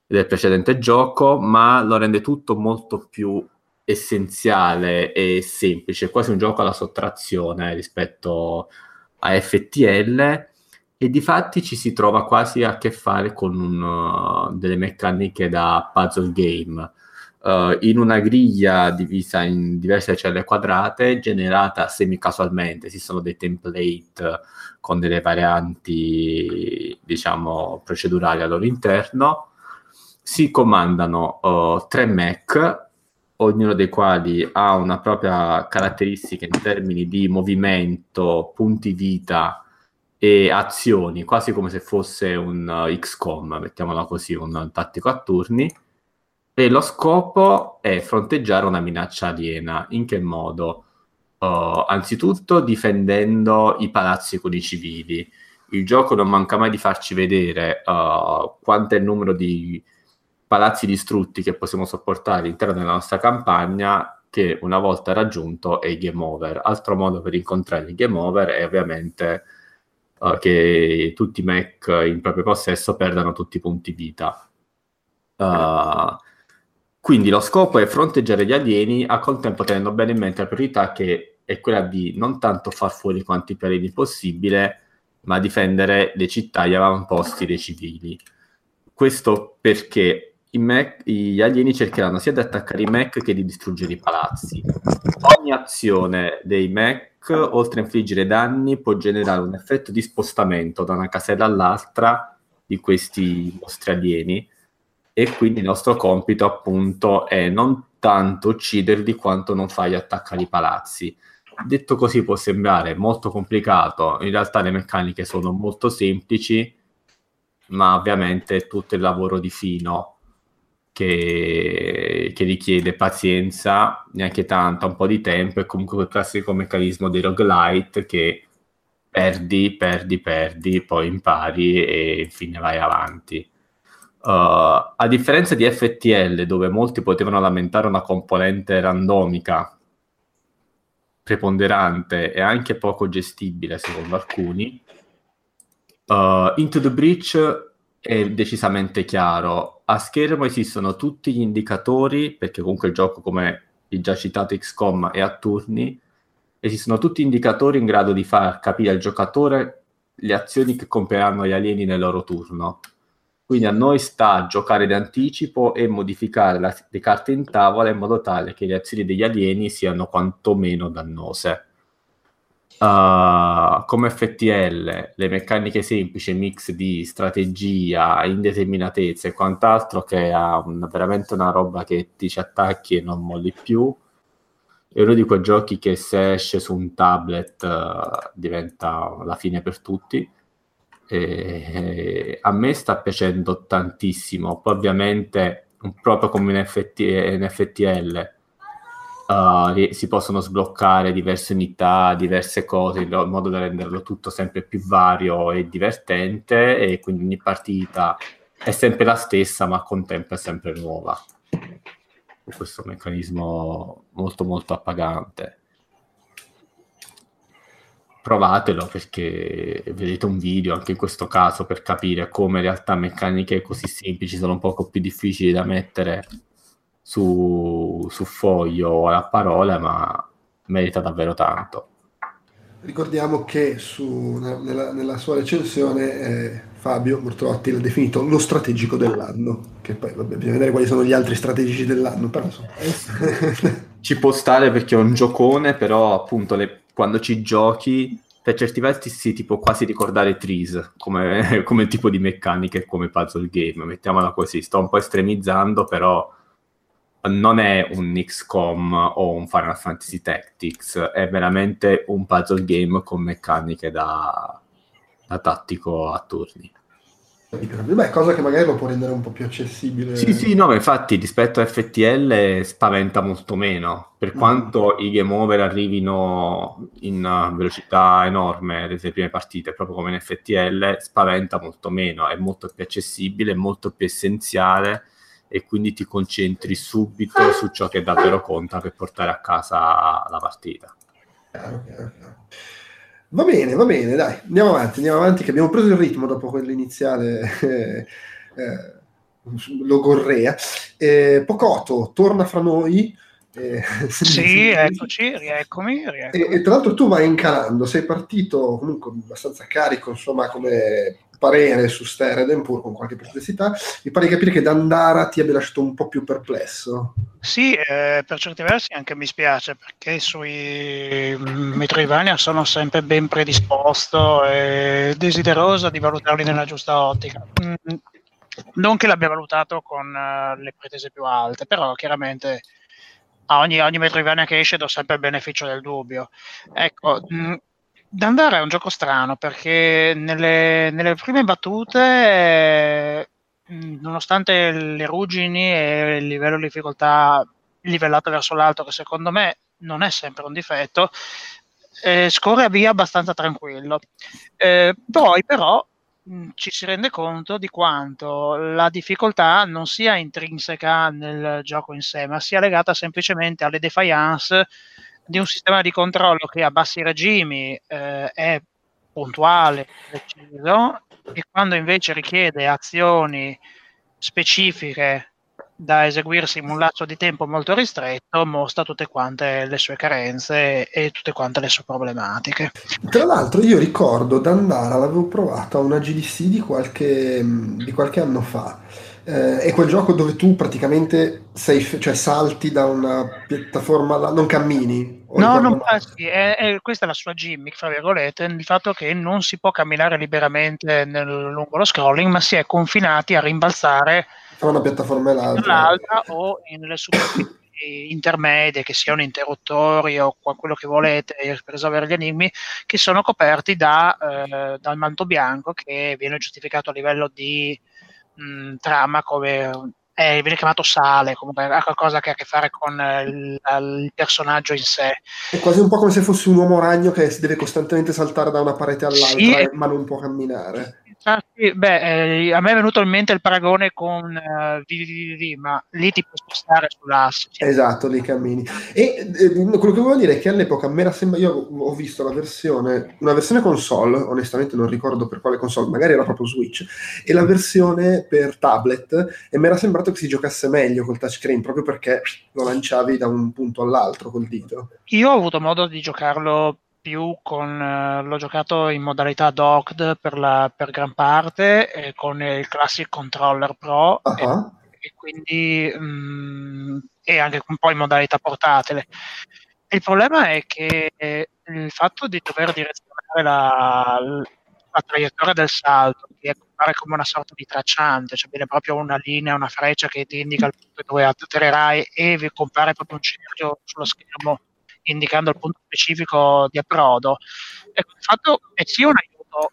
del precedente gioco, ma lo rende tutto molto più essenziale e semplice, quasi un gioco alla sottrazione rispetto a FTL e di fatti ci si trova quasi a che fare con un, uh, delle meccaniche da puzzle game. Uh, in una griglia divisa in diverse celle quadrate generata semi casualmente, esistono dei template con delle varianti diciamo procedurali al loro interno si comandano uh, tre mech ognuno dei quali ha una propria caratteristica in termini di movimento, punti vita e azioni, quasi come se fosse un uh, XCOM, mettiamola così, un tattico a turni. E lo scopo è fronteggiare una minaccia aliena. In che modo? Uh, anzitutto difendendo i palazzi con i civili. Il gioco non manca mai di farci vedere uh, quanto è il numero di palazzi distrutti che possiamo sopportare all'interno della nostra campagna che una volta raggiunto è il game over. Altro modo per incontrare il game over è ovviamente uh, che tutti i mech in proprio possesso perdano tutti i punti vita. Uh, quindi lo scopo è fronteggiare gli alieni, a contempo tenendo bene in mente la priorità che è quella di non tanto far fuori quanti più alieni possibile, ma difendere le città e gli avamposti dei civili. Questo perché Mac, gli alieni cercheranno sia di attaccare i mech che di distruggere i palazzi. Ogni azione dei mech, oltre a infliggere danni, può generare un effetto di spostamento da una casella all'altra di questi mostri alieni e quindi il nostro compito appunto è non tanto ucciderli quanto non fargli attaccare i palazzi. Detto così può sembrare molto complicato, in realtà le meccaniche sono molto semplici ma ovviamente tutto il lavoro di fino che, che, richiede pazienza, neanche tanto, un po' di tempo e comunque quel classico meccanismo dei roguelite che perdi, perdi, perdi, poi impari e infine vai avanti. Uh, a differenza di FTL, dove molti potevano lamentare una componente randomica preponderante e anche poco gestibile secondo alcuni, uh, Into the Breach è decisamente chiaro. A schermo esistono tutti gli indicatori, perché comunque il gioco, come il già citato XCOM, è a turni, esistono tutti indicatori in grado di far capire al giocatore le azioni che compieranno gli alieni nel loro turno. Quindi a noi sta giocare d'anticipo e modificare la, le carte in tavola in modo tale che le azioni degli alieni siano quantomeno dannose. Uh, come FTL, le meccaniche semplici, mix di strategia, indeterminatezza e quant'altro, che ha una, veramente una roba che ti ci attacchi e non molli più. È uno di quei giochi che se esce su un tablet uh, diventa la fine per tutti eh, a me sta piacendo tantissimo. Poi ovviamente, proprio come in, FT, in FTL, uh, si possono sbloccare diverse unità, diverse cose, in modo da renderlo tutto sempre più vario e divertente e quindi ogni partita è sempre la stessa, ma con tempo è sempre nuova. Questo meccanismo molto molto appagante provatelo perché vedete un video anche in questo caso per capire come in realtà meccaniche così semplici sono un poco più difficili da mettere su, su foglio o a parole, ma merita davvero tanto. Ricordiamo che su, nella, nella, sua recensione eh, Fabio Mortrotti l'ha definito lo strategico dell'anno, che poi vabbè, bisogna vedere quali sono gli altri strategici dell'anno, però insomma. Ci può stare perché è un giocone, però appunto le, quando ci giochi per certi versi si tipo quasi ricordare Trees come, come tipo di meccaniche come puzzle game, mettiamola così, sto un po' estremizzando, però non è un XCOM o un Final Fantasy Tactics, è veramente un puzzle game con meccaniche da, da tattico a turni. Beh, cosa che magari lo può rendere un po' più accessibile. Sì, sì, no, ma infatti rispetto a FTL spaventa molto meno. Per mm. quanto i game over arrivino in velocità enorme nelle prime partite, proprio come in FTL, spaventa molto meno, è molto più accessibile, molto più essenziale e quindi ti concentri subito su ciò che davvero conta per portare a casa la partita. Va bene, va bene, dai, andiamo avanti, andiamo avanti, che abbiamo preso il ritmo dopo quell'iniziale eh, eh, logorrea. Eh, Pocotto torna fra noi. Eh, sì, eccoci, rieccomi, rieccomi. E, e, tra l'altro tu vai incalando, sei partito comunque abbastanza carico, insomma, come parere su Stereden, pur con qualche perplessità. Mi pare di capire che Dandara ti abbia lasciato un po' più perplesso. Sì, eh, per certi versi anche mi spiace, perché sui Metroidvania sono sempre ben predisposto e desideroso di valutarli nella giusta ottica. Mm, non che l'abbia valutato con uh, le pretese più alte, però chiaramente a ogni, ogni Metroidvania che esce do sempre il beneficio del dubbio. Ecco, mh, mm, Dandara è un gioco strano perché nelle, nelle prime battute, nonostante le ruggini e il livello di difficoltà livellato verso l'alto, che secondo me non è sempre un difetto, eh, scorre via abbastanza tranquillo. Eh, poi però ci si rende conto di quanto la difficoltà non sia intrinseca nel gioco in sé, ma sia legata semplicemente alle defiance di un sistema di controllo che a bassi regimi eh, è puntuale, preciso, e quando invece richiede azioni specifiche da eseguirsi in un lasso di tempo molto ristretto, mostra tutte quante le sue carenze e tutte quante le sue problematiche. Tra l'altro io ricordo Dandara, l'avevo provato a una GDC di qualche, di qualche anno fa eh, è quel gioco dove tu praticamente sei, cioè salti da una piattaforma alla, non cammini. No, non passi, è, è, questa è la sua gimmick, fra virgolette, il fatto che non si può camminare liberamente nel, lungo lo scrolling, ma si è confinati a rimbalzare tra una piattaforma e l'altra, o nelle superfici intermedie, che siano interruttori o quello che volete per risolvere gli enigmi, che sono coperti da, eh, dal manto bianco che viene giustificato a livello di mh, trama come eh, viene chiamato sale, comunque ha qualcosa che ha a che fare con il, il, personaggio in sé. È quasi un po' come se fosse un uomo ragno che deve costantemente saltare da una parete all'altra, sì, eh, ma non può camminare. Infatti, beh, eh, a me è venuto in mente il paragone con eh, VVVV, ma lì ti puoi spostare sull'asse. Cioè. Esatto, lì cammini. E eh, quello che volevo dire è che all'epoca me la sembra, io ho visto la versione, una versione console, onestamente non ricordo per quale console, magari era proprio Switch, e la versione per tablet, e mi era sembrato che si giocasse meglio col touchscreen, proprio perché lo lanciavi da un punto all'altro col dito. Io ho avuto modo di giocarlo più con eh, l'ho giocato in modalità docked per, la, per gran parte eh, con il Classic Controller Pro uh-huh. e, e, quindi mh, mm, e anche un po' in modalità portatile. Il problema è che eh, il fatto di dover direzionare la, la traiettoria del salto, che appare come una sorta di tracciante, cioè viene proprio una linea, una freccia che ti indica il punto dove atterrerai e vi compare proprio un cerchio sullo schermo indicando il punto specifico di approdo. Ecco, il fatto è sì un aiuto,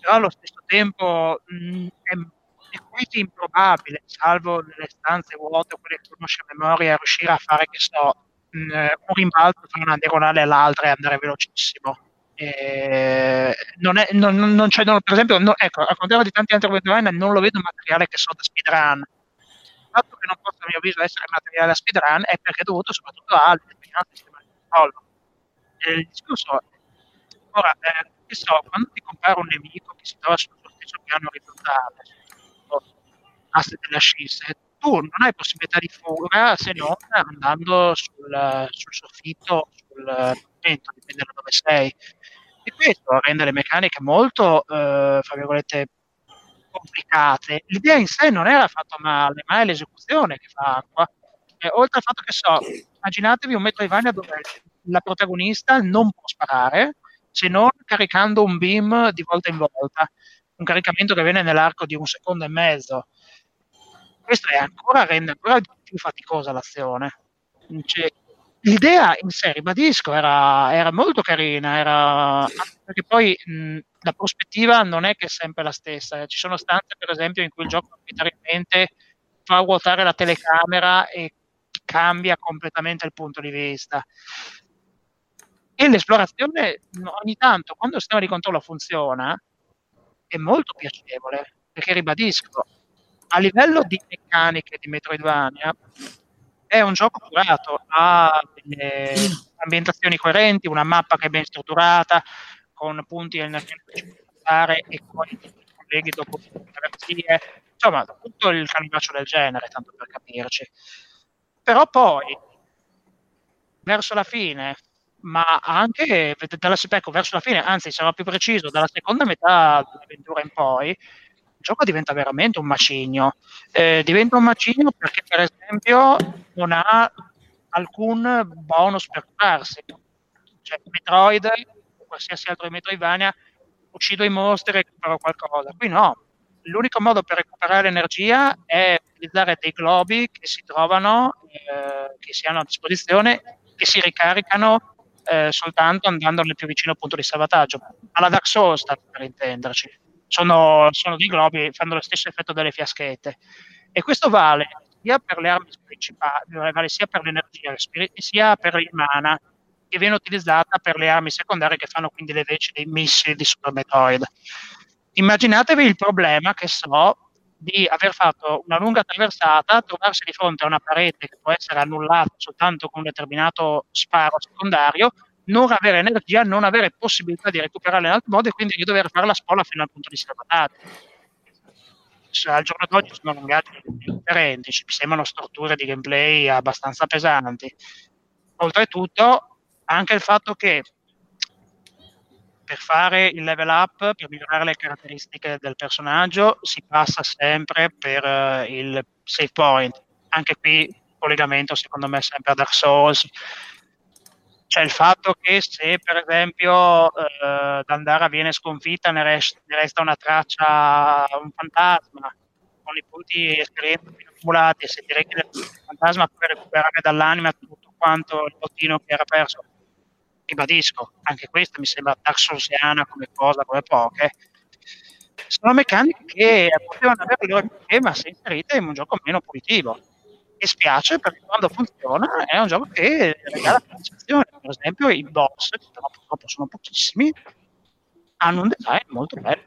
però allo stesso tempo mh, è, è, quasi improbabile, salvo nelle stanze vuote quelle che conosce a memoria, riuscire a fare, che so, mh, un rimbalzo tra una diagonale e l'altra e andare velocissimo. Non è, non, non, cioè, per esempio, no, ecco, a contrario di tanti altri web non lo vedo un materiale che so da speedrun fatto che non possa a mio avviso essere materiale da speedrun è perché è dovuto soprattutto al determinato sistema di controllo. il discorso è, ora, eh, che so, quando ti compare un nemico che si trova sul suo stesso piano orizzontale, asse della scisse, tu non hai possibilità di fuga se non andando sul, sul soffitto, sul pavimento, dipende da dove sei. E questo rende le meccaniche molto, eh, fra virgolette, complicate. L'idea in sé non era fatta male, ma è l'esecuzione che fa acqua. Eh, oltre al fatto che so, immaginatevi un Metroidvania dove la protagonista non può sparare se non caricando un beam di volta in volta, un caricamento che avviene nell'arco di un secondo e mezzo. Questo ancora, rende ancora più faticosa l'azione. Cioè, l'idea in sé, ribadisco, era, era molto carina, era, perché poi mh, la prospettiva non è che è sempre la stessa. Ci sono stanze, per esempio, in cui il gioco arbitrariamente fa ruotare la telecamera e cambia completamente il punto di vista. E l'esplorazione ogni tanto, quando il sistema di controllo funziona, è molto piacevole, perché ribadisco, a livello di meccaniche di Metroidvania, è un gioco curato, ha delle ambientazioni coerenti, una mappa che è ben strutturata, con punti nel fare e poi i colleghi dopo garanzie, insomma, tutto il canivaccio del genere, tanto per capirci. Però poi, verso la fine, ma anche dalla, ecco, verso la fine, anzi sarò più preciso, dalla seconda metà dell'avventura in poi, gioco diventa veramente un macigno. Eh, diventa un macigno perché, per esempio, non ha alcun bonus per curarsi. Cioè, Metroid qualsiasi altro Metroidvania, uccido i mostri e recupero qualcosa. Qui no, l'unico modo per recuperare energia è utilizzare dei globi che si trovano, eh, che si hanno a disposizione, che si ricaricano eh, soltanto andando nel più vicino punto di salvataggio. Alla Dark Souls, per intenderci. Sono, sono dei globi, fanno lo stesso effetto delle fiaschette. E questo vale sia per le armi principali, vale sia per l'energia, sia per il mana, che viene utilizzata per le armi secondarie che fanno quindi le veci dei missili di Super Metroid. Immaginatevi il problema che so di aver fatto una lunga traversata, trovarsi di fronte a una parete che può essere annullata soltanto con un determinato sparo secondario, non avere energia, non avere possibilità di recuperarla in altro modo e quindi di dover fare la spola fino al punto di salvataggio. Cioè, al giorno d'oggi sono lunghati differenti, ci sembrano strutture di gameplay abbastanza pesanti. Oltretutto, anche il fatto che per fare il level up, per migliorare le caratteristiche del personaggio, si passa sempre per uh, il save point. Anche qui collegamento secondo me sempre a Dark Souls. C'è il fatto che se per esempio uh, Dandara viene sconfitta ne, res- ne resta una traccia, un fantasma, con i punti esperienza accumulati se direi che il fantasma può recuperare dall'anima tutto quanto il bottino che era perso, ribadisco, anche questa mi sembra Dark Soulsiana come cosa, come poche. Sono meccaniche che potevano avere il loro problema se inserite in un gioco meno punitivo. E spiace perché quando funziona è un gioco che regala sensazioni. Per esempio, i boss, che purtroppo sono pochissimi, hanno un design molto bello.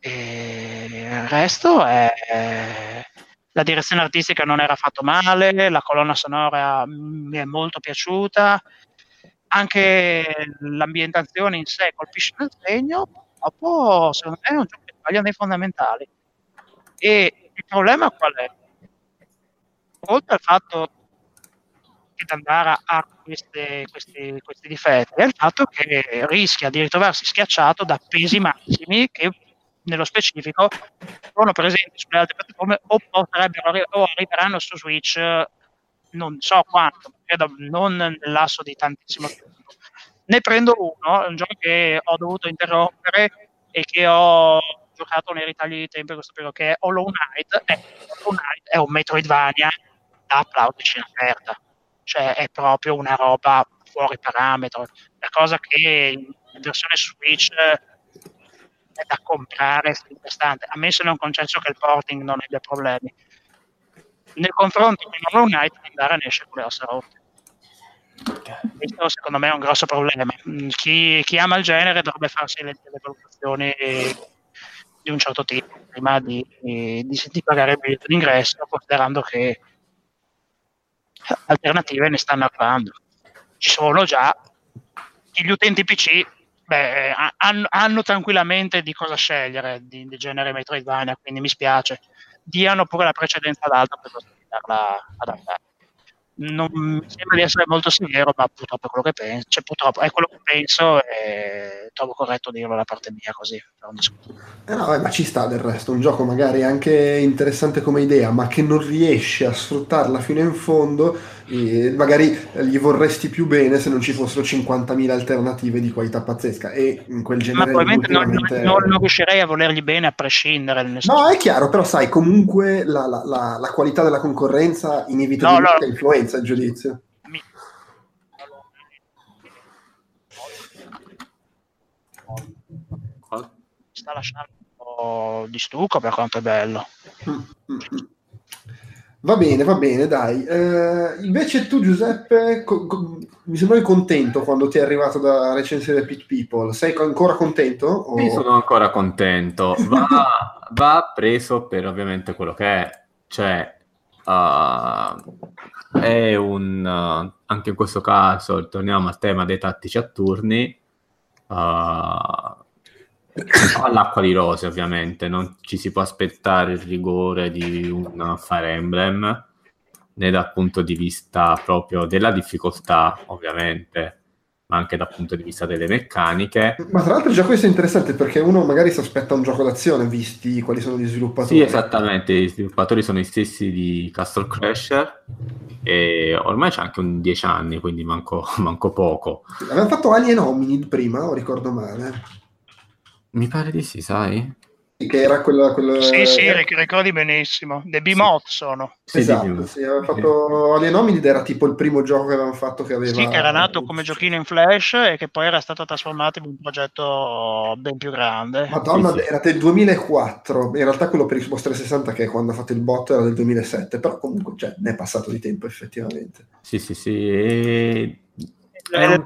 E il resto è la direzione artistica non era fatto male, la colonna sonora mi è molto piaciuta, anche l'ambientazione in sé colpisce nel segno, purtroppo secondo me è un gioco che sbaglia nei fondamentali. E il problema qual è? Oltre al fatto che Dandara ha queste, questi, questi difetti, è il fatto che rischia di ritrovarsi schiacciato da pesi massimi che nello specifico sono presenti sulle altre piattaforme o potrebbero o arriveranno su Switch non so quanto, non nell'asso di tantissimo tempo. Ne prendo uno, un gioco che ho dovuto interrompere e che ho giocato nei ritagli di tempo in questo periodo, che è Hollow Knight. Eh, Hollow Knight è un Metroidvania applaudici in aperta, cioè è proprio una roba fuori parametro, la cosa che in versione Switch è da comprare stante, ammesso non concesso che il porting non abbia problemi. Nel confronto con Hollow Knight, Mindara ne esce con le ossa rotte. Questo secondo me è un grosso problema. Mm, chi, chi ama il genere dovrebbe farsi le, le valutazioni di un certo tipo prima di, di, di pagare il biglietto d'ingresso, considerando che alternative ne stanno arrivando. Ci sono già gli utenti PC beh, hanno, hanno, tranquillamente di cosa scegliere di, di, genere Metroidvania, quindi mi spiace. Diano pure la precedenza ad altro piuttosto che darla ad andare non mi sembra di essere molto severo, ma purtroppo è quello che penso, cioè, purtroppo è quello che penso e trovo corretto dirlo da parte mia così. Eh no, ma ci sta del resto, un gioco magari anche interessante come idea, ma che non riesce a sfruttarla fino in fondo, magari gli vorresti più bene se non ci fossero 50.000 alternative di qualità pazzesca e in quel genere... Ma probabilmente non, non, non, non, riuscirei a volergli bene a prescindere. No, è chiaro, però sai, comunque la, la, la, la qualità della concorrenza inevitabilmente no, no, influenza il giudizio. Sta lasciando un po' di stucco per quanto è bello. Va bene, va bene, dai. Eh, invece tu, Giuseppe, co- co- mi sembravi contento quando ti è arrivato da recensire Pit People. Sei ancora contento? O... Sì, sono ancora contento. Va, va preso per ovviamente quello che è. Cioè, uh, è un, uh, anche in questo caso torniamo al tema dei tattici a turni, uh, all'acqua di rose ovviamente, non ci si può aspettare il rigore di un Fire Emblem, né dal punto di vista proprio della difficoltà ovviamente, ma anche dal punto di vista delle meccaniche. Ma tra l'altro già questo è interessante perché uno magari si aspetta un gioco d'azione visti quali sono gli sviluppatori. Sì, esattamente, gli sviluppatori sono gli stessi di Castle Crasher e ormai c'è anche un 10 anni, quindi manco, manco poco. Avevano fatto Alien Hominid prima, o ricordo male? Mi pare di sì, sai? che era quella, quella... Sì, sì, ricordi benissimo. The Behemoth sì. sono. Sì, esatto, sì, aveva fatto Alien Hominid era tipo il primo gioco che avevano fatto che aveva... Sì, che era nato come giochino in flash e che poi era stato trasformato in un progetto ben più grande. Madonna, sì, era del 2004, in realtà quello per Xbox 360 che quando ha fatto il bot era del 2007, però comunque cioè, ne è passato di tempo effettivamente. Sì, sì, sì. E... Eh,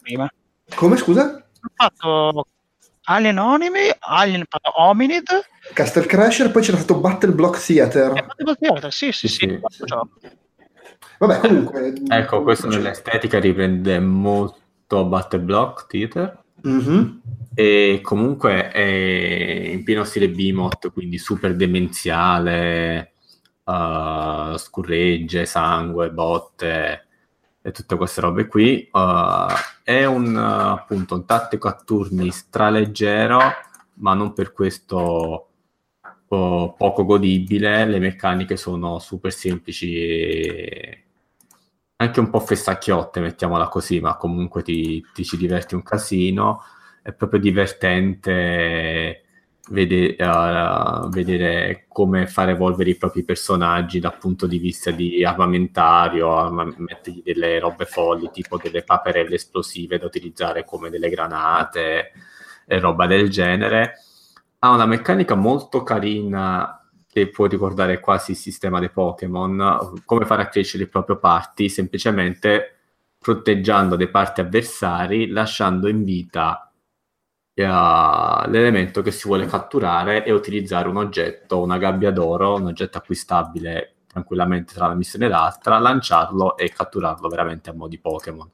prima. Come, scusa? Ho fatto Alien Anime, Alien Hominid, Castle Crasher, poi c'era stato Battle Block Theater. Eh, Battle Block Theater, sì, sì, sì. sì, sì. Vabbè, comunque... ecco, questo nell'estetica riprende molto Battle Block Theater. Mm-hmm. E comunque è in pieno stile Behemoth, quindi super demenziale, uh, scurregge, sangue, botte e tutte queste robe qui. Uh, è un, appunto, un tattico a turni straleggero, ma non per questo uh, poco godibile. Le meccaniche sono super semplici e anche un po' fessacchiotte, mettiamola così, ma comunque ti, ti ci diverti un casino. È proprio divertente vede, uh, vedere come far evolvere i propri personaggi dal punto di vista di armamentario, mettergli delle robe folli, tipo delle paperelle esplosive da utilizzare come delle granate e roba del genere. Ha una meccanica molto carina che può ricordare quasi il sistema dei Pokémon, come fare a crescere il proprio party semplicemente proteggiando dei parti avversari, lasciando in vita l'elemento che si vuole catturare e utilizzare un oggetto, una gabbia d'oro, un oggetto acquistabile tranquillamente tra una missione e l'altra, lanciarlo e catturarlo veramente a mo' di Pokémon.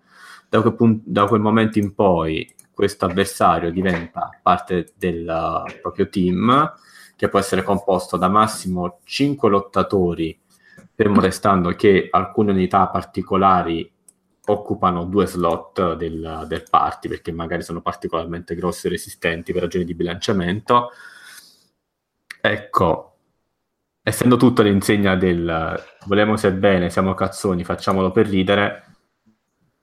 Da da quel momento in poi questo avversario diventa parte del uh, proprio team che può essere composto da massimo 5 lottatori, fermo restando che alcune unità particolari occupano due slot del, del party perché magari sono particolarmente grossi e resistenti per ragioni di bilanciamento. Ecco, essendo tutto all'insegna del volemo se bene, siamo cazzoni, facciamolo per ridere,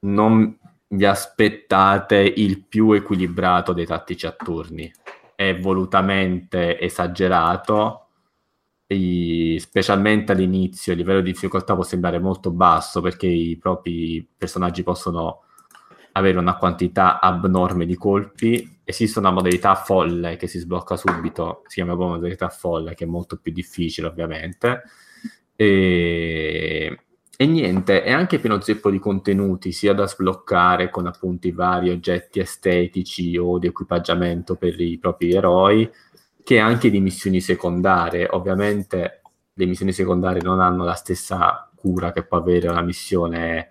non vi aspettate il più equilibrato dei tattici a turni. È volutamente esagerato, e specialmente all'inizio il livello di difficoltà può sembrare molto basso perché i propri personaggi possono avere una quantità abnorme di colpi. Esiste una modalità folle che si sblocca subito, si chiama modalità folle, che è molto più difficile ovviamente. E e niente, è anche pieno zeppo di contenuti, sia da sbloccare con appunto i vari oggetti estetici o di equipaggiamento per i propri eroi, che anche di missioni secondarie. Ovviamente le missioni secondarie non hanno la stessa cura che può avere una missione,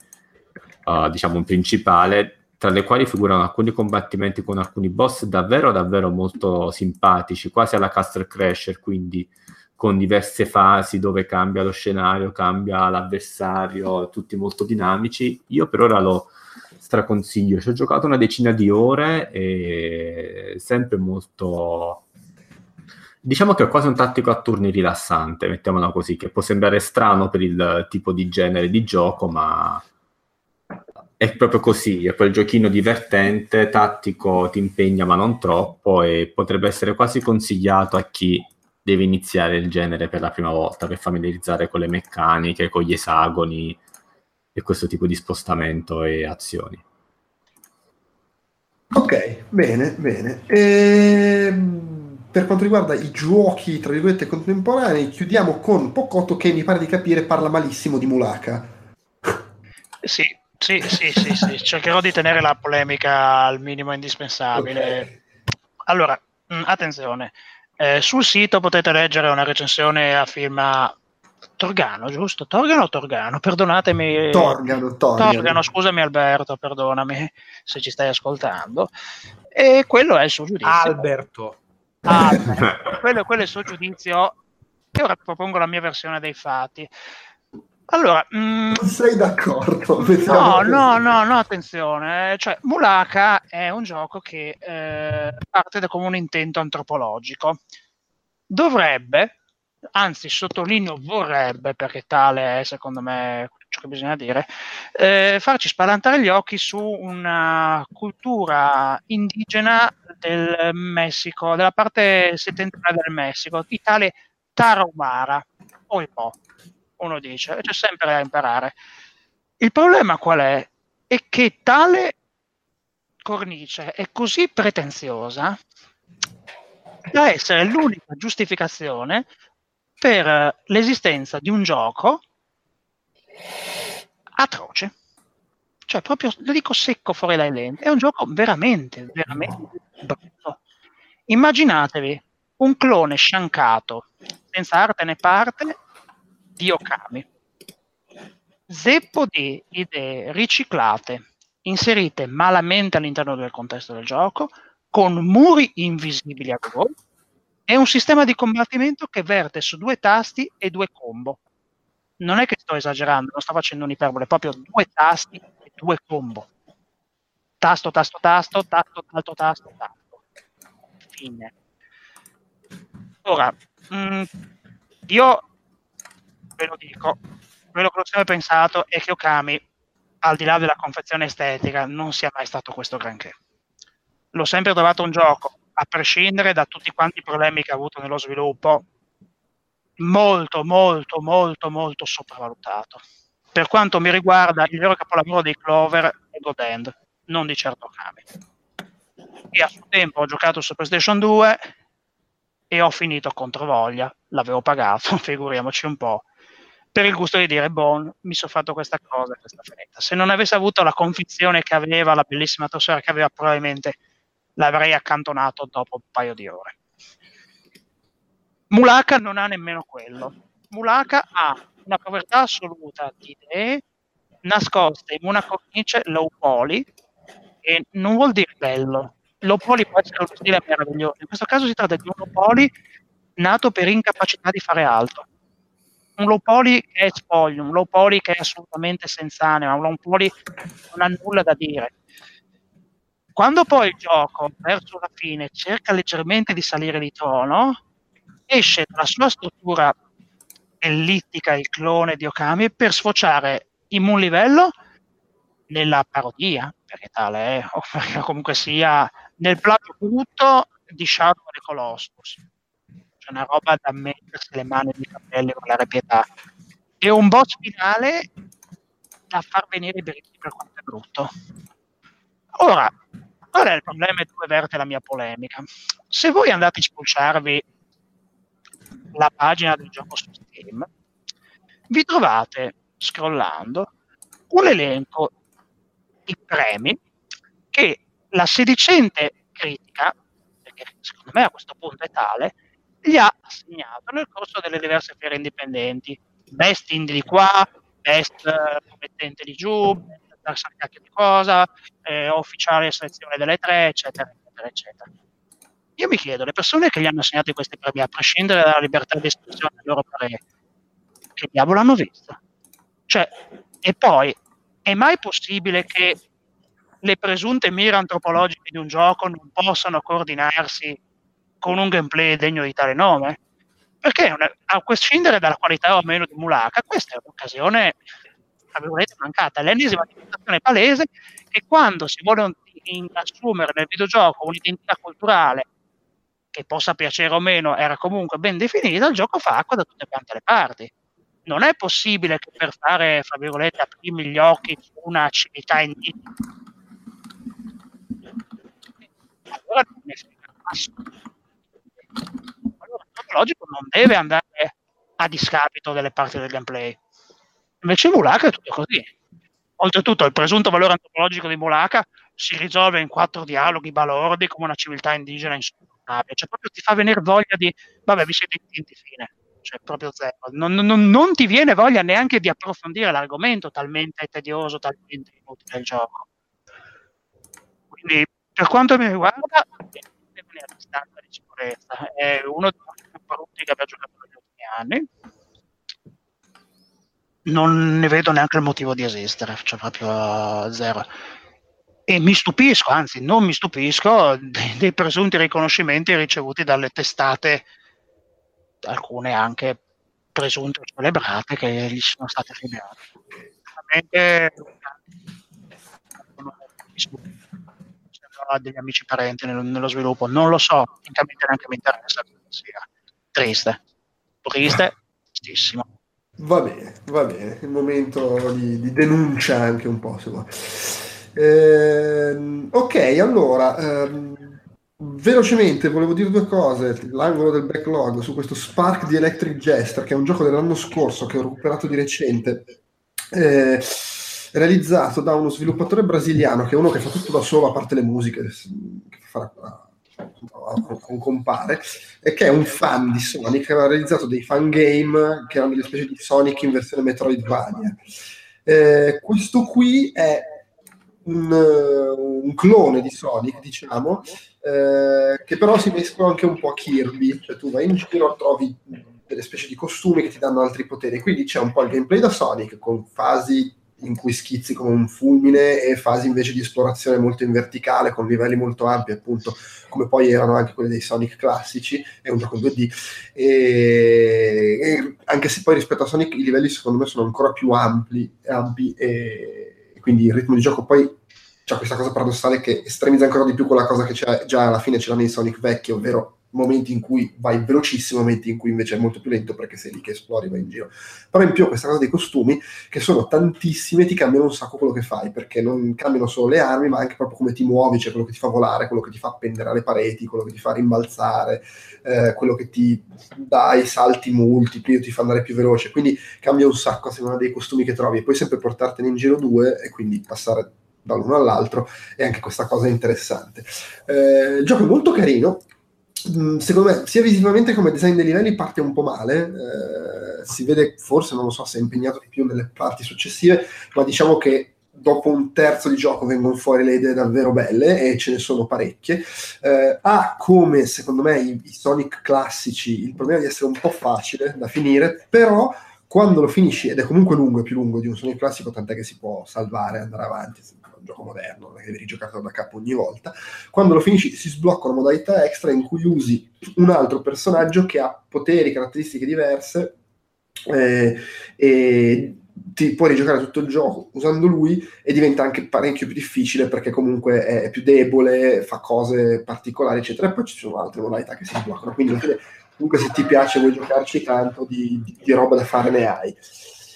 uh, diciamo, principale, tra le quali figurano alcuni combattimenti con alcuni boss davvero, davvero molto simpatici, quasi alla Castle Crasher, quindi con diverse fasi dove cambia lo scenario, cambia l'avversario, tutti molto dinamici. Io per ora lo straconsiglio, ci ho giocato una decina di ore e sempre molto... Diciamo che è quasi un tattico a turni rilassante, mettiamola così, che può sembrare strano per il tipo di genere di gioco, ma è proprio così, è quel giochino divertente, tattico, ti impegna ma non troppo e potrebbe essere quasi consigliato a chi deve iniziare il genere per la prima volta per familiarizzare con le meccaniche, con gli esagoni e questo tipo di spostamento e azioni. Ok, bene, bene. Ehm, per quanto riguarda i giochi, tra virgolette, contemporanei, chiudiamo con Pocotto che mi pare di capire parla malissimo di Mulaka. Sì, sì, sì, sì, sì. cercherò di tenere la polemica al minimo indispensabile. Okay. Allora, mh, attenzione, eh, sul sito potete leggere una recensione a firma Torgano, giusto? Torgano o Torgano? Perdonatemi. Torgano, Torgano. Torgano, scusami Alberto, perdonami se ci stai ascoltando. E quello è il suo giudizio. Alberto. Ah, quello, quello è il suo giudizio. E ora propongo la mia versione dei fatti. Allora, mm, non sei d'accordo? No, no, no, no, attenzione. Cioè, Mulaka è un gioco che eh, parte da come un intento antropologico. Dovrebbe, anzi sottolineo vorrebbe, perché tale è secondo me che bisogna dire, eh, farci spaventare gli occhi su una cultura indigena del Messico, della parte settentrionale del Messico, di tale Tarahumara, o po' uno dice, c'è sempre da imparare. Il problema qual è? È che tale cornice è così pretenziosa da essere l'unica giustificazione per l'esistenza di un gioco atroce. Cioè, proprio, lo dico secco fuori dai lenti, è un gioco veramente, veramente brutto. Immaginatevi un clone sciancato, senza arte né parte, di Okami. Zeppo di idee riciclate, inserite malamente all'interno del contesto del gioco, con muri invisibili a go e un sistema di combattimento che verte su due tasti e due combo. Non è che sto esagerando, non sto facendo un'iperbole, proprio due tasti e due combo. Tasto, tasto, tasto, tasto, tasto, tasto, tasto. Fine. Ora, mh, mm, io ve lo dico, quello che ho sempre pensato è che Okami, al di là della confezione estetica, non sia mai stato questo granché. L'ho sempre trovato un gioco a prescindere da tutti quanti i problemi che ha avuto nello sviluppo, molto, molto, molto, molto sopravvalutato. Per quanto mi riguarda, il vero capolavoro dei Clover è God End, non di certo Kami. E a suo tempo ho giocato su PlayStation 2 e ho finito contro voglia, l'avevo pagato, figuriamoci un po', per il gusto di dire, boh, mi sono fatto questa cosa, questa finita. Se non avessi avuto la convinzione che aveva, la bellissima atmosfera che aveva, probabilmente l'avrei accantonato dopo un paio di ore. Mulaka non ha nemmeno quello. Mulaka ha una povertà assoluta di idee nascoste in una cornice low poly e non vuol dire bello. Low poly può essere uno stile meraviglioso. In questo caso si tratta di un low poly nato per incapacità di fare altro. Un low poly che è spoglio, un low poly che è assolutamente senza anima, un low poly che non ha nulla da dire. Quando poi il gioco, verso la fine, cerca leggermente di salire di tono, esce dalla sua struttura ellittica, il clone di Okami, per sfociare in un livello nella parodia, perché tale è, o perché comunque sia nel plagio brutto di Shadow of the Colossus. C'è una roba da mettersi le mani nei capelli con la rapietà. E un boss finale da far venire i brividi per quanto è brutto. Ora, qual è il problema e dove verte la mia polemica? Se voi andate a spulciarvi la pagina del gioco su Steam, vi trovate scrollando un elenco di premi che la sedicente critica, perché secondo me a questo punto è tale, gli ha assegnato nel corso delle diverse fiere indipendenti. Best indie di qua, best uh, promettente di giù, best cacchio di cosa, eh, ufficiale selezione delle tre, eccetera, eccetera, eccetera. Io mi chiedo, le persone che gli hanno assegnato questi premi, a prescindere dalla libertà di espressione del loro parere, che diavolo hanno visto? Cioè, e poi, è mai possibile che le presunte mire antropologiche di un gioco non possano coordinarsi con un gameplay degno di tale nome? Perché, a prescindere dalla qualità o meno di Mulaka, questa è un'occasione, avete mancata, l'ennesima dimostrazione palese che quando si vuole assumere nel videogioco un'identità culturale che possa piacere o meno, era comunque ben definita, il gioco fa acqua da tutte quante le parti. Non è possibile che per fare, fra virgolette, aprimi gli occhi su una civiltà indicana, allora non è. Allora, il logico non deve andare a discapito delle parti del gameplay. Invece in Mulaka è tutto così. Oltretutto, il presunto valore antropologico di Mulaka si risolve in quattro dialoghi balordi come una civiltà indigena insopportabile. Cioè, proprio ti fa venire voglia di, vabbè, vi siete intinti, fine. Cioè, proprio zero. Non, non, non, ti viene voglia neanche di approfondire l'argomento talmente tedioso, talmente inutile il gioco. Quindi, per quanto mi riguarda, deve venire a distanza di sicurezza. È uno dei più brutti che abbia giocato negli ultimi anni non ne vedo neanche il motivo di esistere, cioè proprio zero. E mi stupisco, anzi non mi stupisco, dei, presunti riconoscimenti ricevuti dalle testate, alcune anche presunte celebrate, che gli sono state firmate. Veramente degli amici parenti nello, nello, sviluppo, non lo so, francamente neanche mi interessa sia. Triste, triste, tristissimo. Va bene, va bene, il momento di, di denuncia anche un po', se vuoi. Eh, ok, allora, ehm, velocemente volevo dire due cose. L'angolo del backlog su questo Spark di Electric Jester, che è un gioco dell'anno scorso che ho recuperato di recente, eh, realizzato da uno sviluppatore brasiliano, che è uno che fa tutto da solo, a parte le musiche, che fa un compare, e che è un fan di Sonic, che aveva realizzato dei fan game che erano delle specie di Sonic in versione Metroidvania. Eh, questo qui è un, un, clone di Sonic, diciamo, eh, che però si mescola anche un po' a Kirby, cioè tu vai in giro, trovi delle specie di costumi che ti danno altri poteri, quindi c'è un po' il gameplay da Sonic con fasi in cui schizzi come un fulmine e fasi invece di esplorazione molto in verticale con livelli molto ampi appunto come poi erano anche quelli dei Sonic classici è un gioco 2D e, e anche se poi rispetto a Sonic i livelli secondo me sono ancora più ampli, ampi e quindi il ritmo di gioco poi c'è questa cosa paradossale che estremizza ancora di più quella cosa che già alla fine ce l'ha nei Sonic vecchi, ovvero momenti in cui vai velocissimo, momenti in cui invece è molto più lento perché sei lì che esplori, vai in giro. Però in più questa cosa dei costumi, che sono tantissime, ti cambiano un sacco quello che fai, perché non cambiano solo le armi, ma anche proprio come ti muovi, cioè quello che ti fa volare, quello che ti fa appendere alle pareti, quello che ti fa rimbalzare, eh, quello che ti dà i salti multipli o ti fa andare più veloce. Quindi cambia un sacco a seconda dei costumi che trovi e puoi sempre portartene in giro due e quindi passare dall'uno all'altro e anche questa cosa è interessante. Eh, il gioco è molto carino, secondo me, sia visivamente come design dei livelli parte un po' male. Eh, si vede, forse non lo so se è impegnato di più nelle parti successive, ma diciamo che dopo un terzo di gioco vengono fuori le idee davvero belle e ce ne sono parecchie. Eh, ha come secondo me i, i Sonic classici il problema di essere un po' facile da finire, però quando lo finisci, ed è comunque lungo, è più lungo di un Sonic classico, tant'è che si può salvare andare avanti gioco moderno, non è che devi rigiocarlo da capo ogni volta. Quando lo finisci si sblocca una modalità extra in cui usi un altro personaggio che ha poteri, caratteristiche diverse eh, e ti puoi rigiocare tutto il gioco usando lui e diventa anche parecchio più difficile perché comunque è più debole, fa cose particolari, eccetera. E poi ci sono altre modalità che si sbloccano. Quindi comunque se ti piace vuoi giocarci tanto di, di, di roba da fare ne hai.